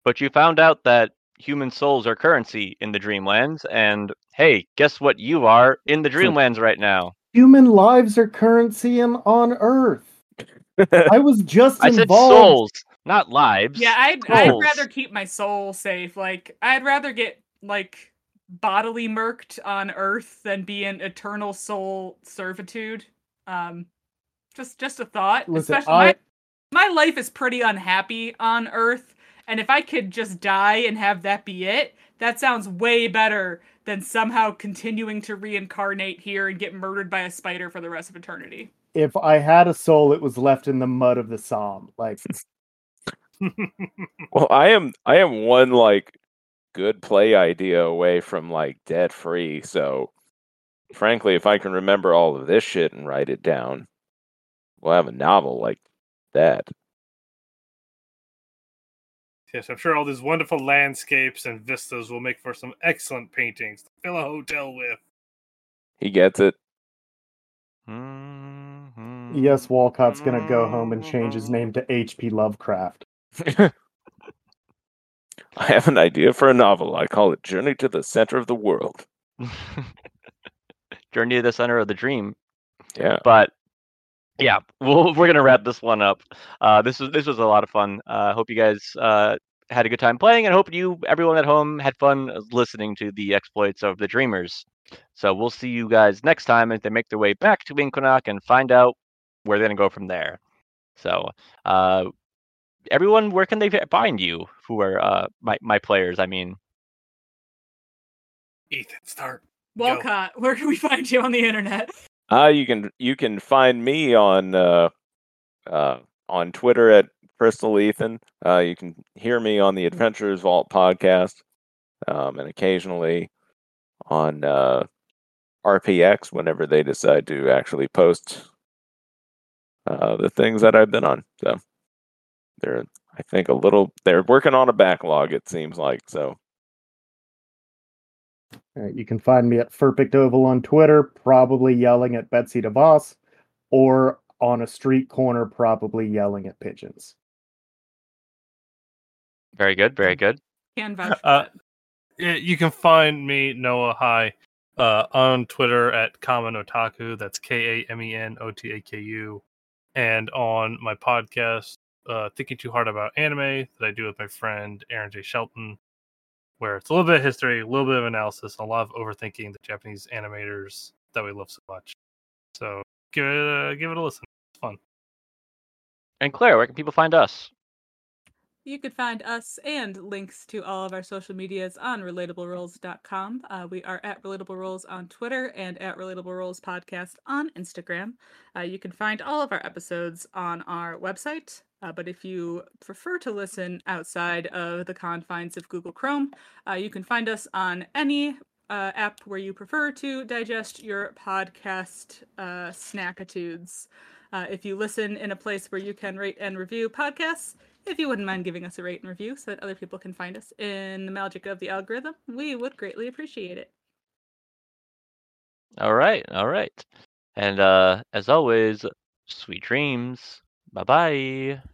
But you found out that human souls are currency in the Dreamlands, and hey, guess what you are in the Dreamlands right now? Human lives are currency in, on Earth. I was just I said souls, not lives. Yeah, I'd I'd rather keep my soul safe. Like I'd rather get like bodily murked on Earth than be in eternal soul servitude. Um, just just a thought. Listen, Especially I my my life is pretty unhappy on Earth, and if I could just die and have that be it, that sounds way better than somehow continuing to reincarnate here and get murdered by a spider for the rest of eternity. if I had a soul, it was left in the mud of the psalm. Like well, I am I am one like good play idea away from like debt free. So, frankly, if I can remember all of this shit and write it down, we'll have a novel like that. Yes, I'm sure all these wonderful landscapes and vistas will make for some excellent paintings to fill a hotel with. He gets it. Mhm. yes, Walcott's gonna go home and change his name to H.P. Lovecraft. I have an idea for a novel. I call it Journey to the Center of the World. Journey to the Center of the Dream. Yeah. But yeah, we'll, we're gonna wrap this one up. Uh, this was this was a lot of fun. I uh, hope you guys uh, had a good time playing, and hope you everyone at home had fun listening to the exploits of the Dreamers. So we'll see you guys next time as they make their way back to Inquanok and find out where they're gonna go from there. So, uh, everyone, where can they find you? Who are uh, my my players? I mean, Ethan, start. Go. Walcott, where can we find you on the internet? Uh, you can you can find me on uh, uh, on Twitter at Crystal Ethan. Uh, you can hear me on the Adventurers Vault podcast, um, and occasionally on uh, RPX whenever they decide to actually post uh, the things that I've been on. So they're I think a little they're working on a backlog. It seems like so. Uh, you can find me at Perfect Oval on Twitter, probably yelling at Betsy DeVos, or on a street corner, probably yelling at pigeons. very good, very good. Can vouch Uh, you can find me Noah High uh, on Twitter at Kamen Otaku. That's K A M E N O T A K U, and on my podcast, uh, Thinking Too Hard About Anime, that I do with my friend Aaron J. Shelton, where it's a little bit of history, a little bit of analysis, and a lot of overthinking the Japanese animators that we love so much. So give it a, give it a listen. It's fun. And Claire, where can people find us? You could find us and links to all of our social medias on relatableroles.com. Uh, we are at Relatable Roles on Twitter and at Relatable Roles Podcast on Instagram. Uh, you can find all of our episodes on our website. Uh, but if you prefer to listen outside of the confines of Google Chrome, uh, you can find us on any uh, app where you prefer to digest your podcast uh, snackitudes. Uh, if you listen in a place where you can rate and review podcasts, if you wouldn't mind giving us a rate and review so that other people can find us in the magic of the algorithm, we would greatly appreciate it. All right, all right. And uh, as always, sweet dreams. Bye-bye. Bye.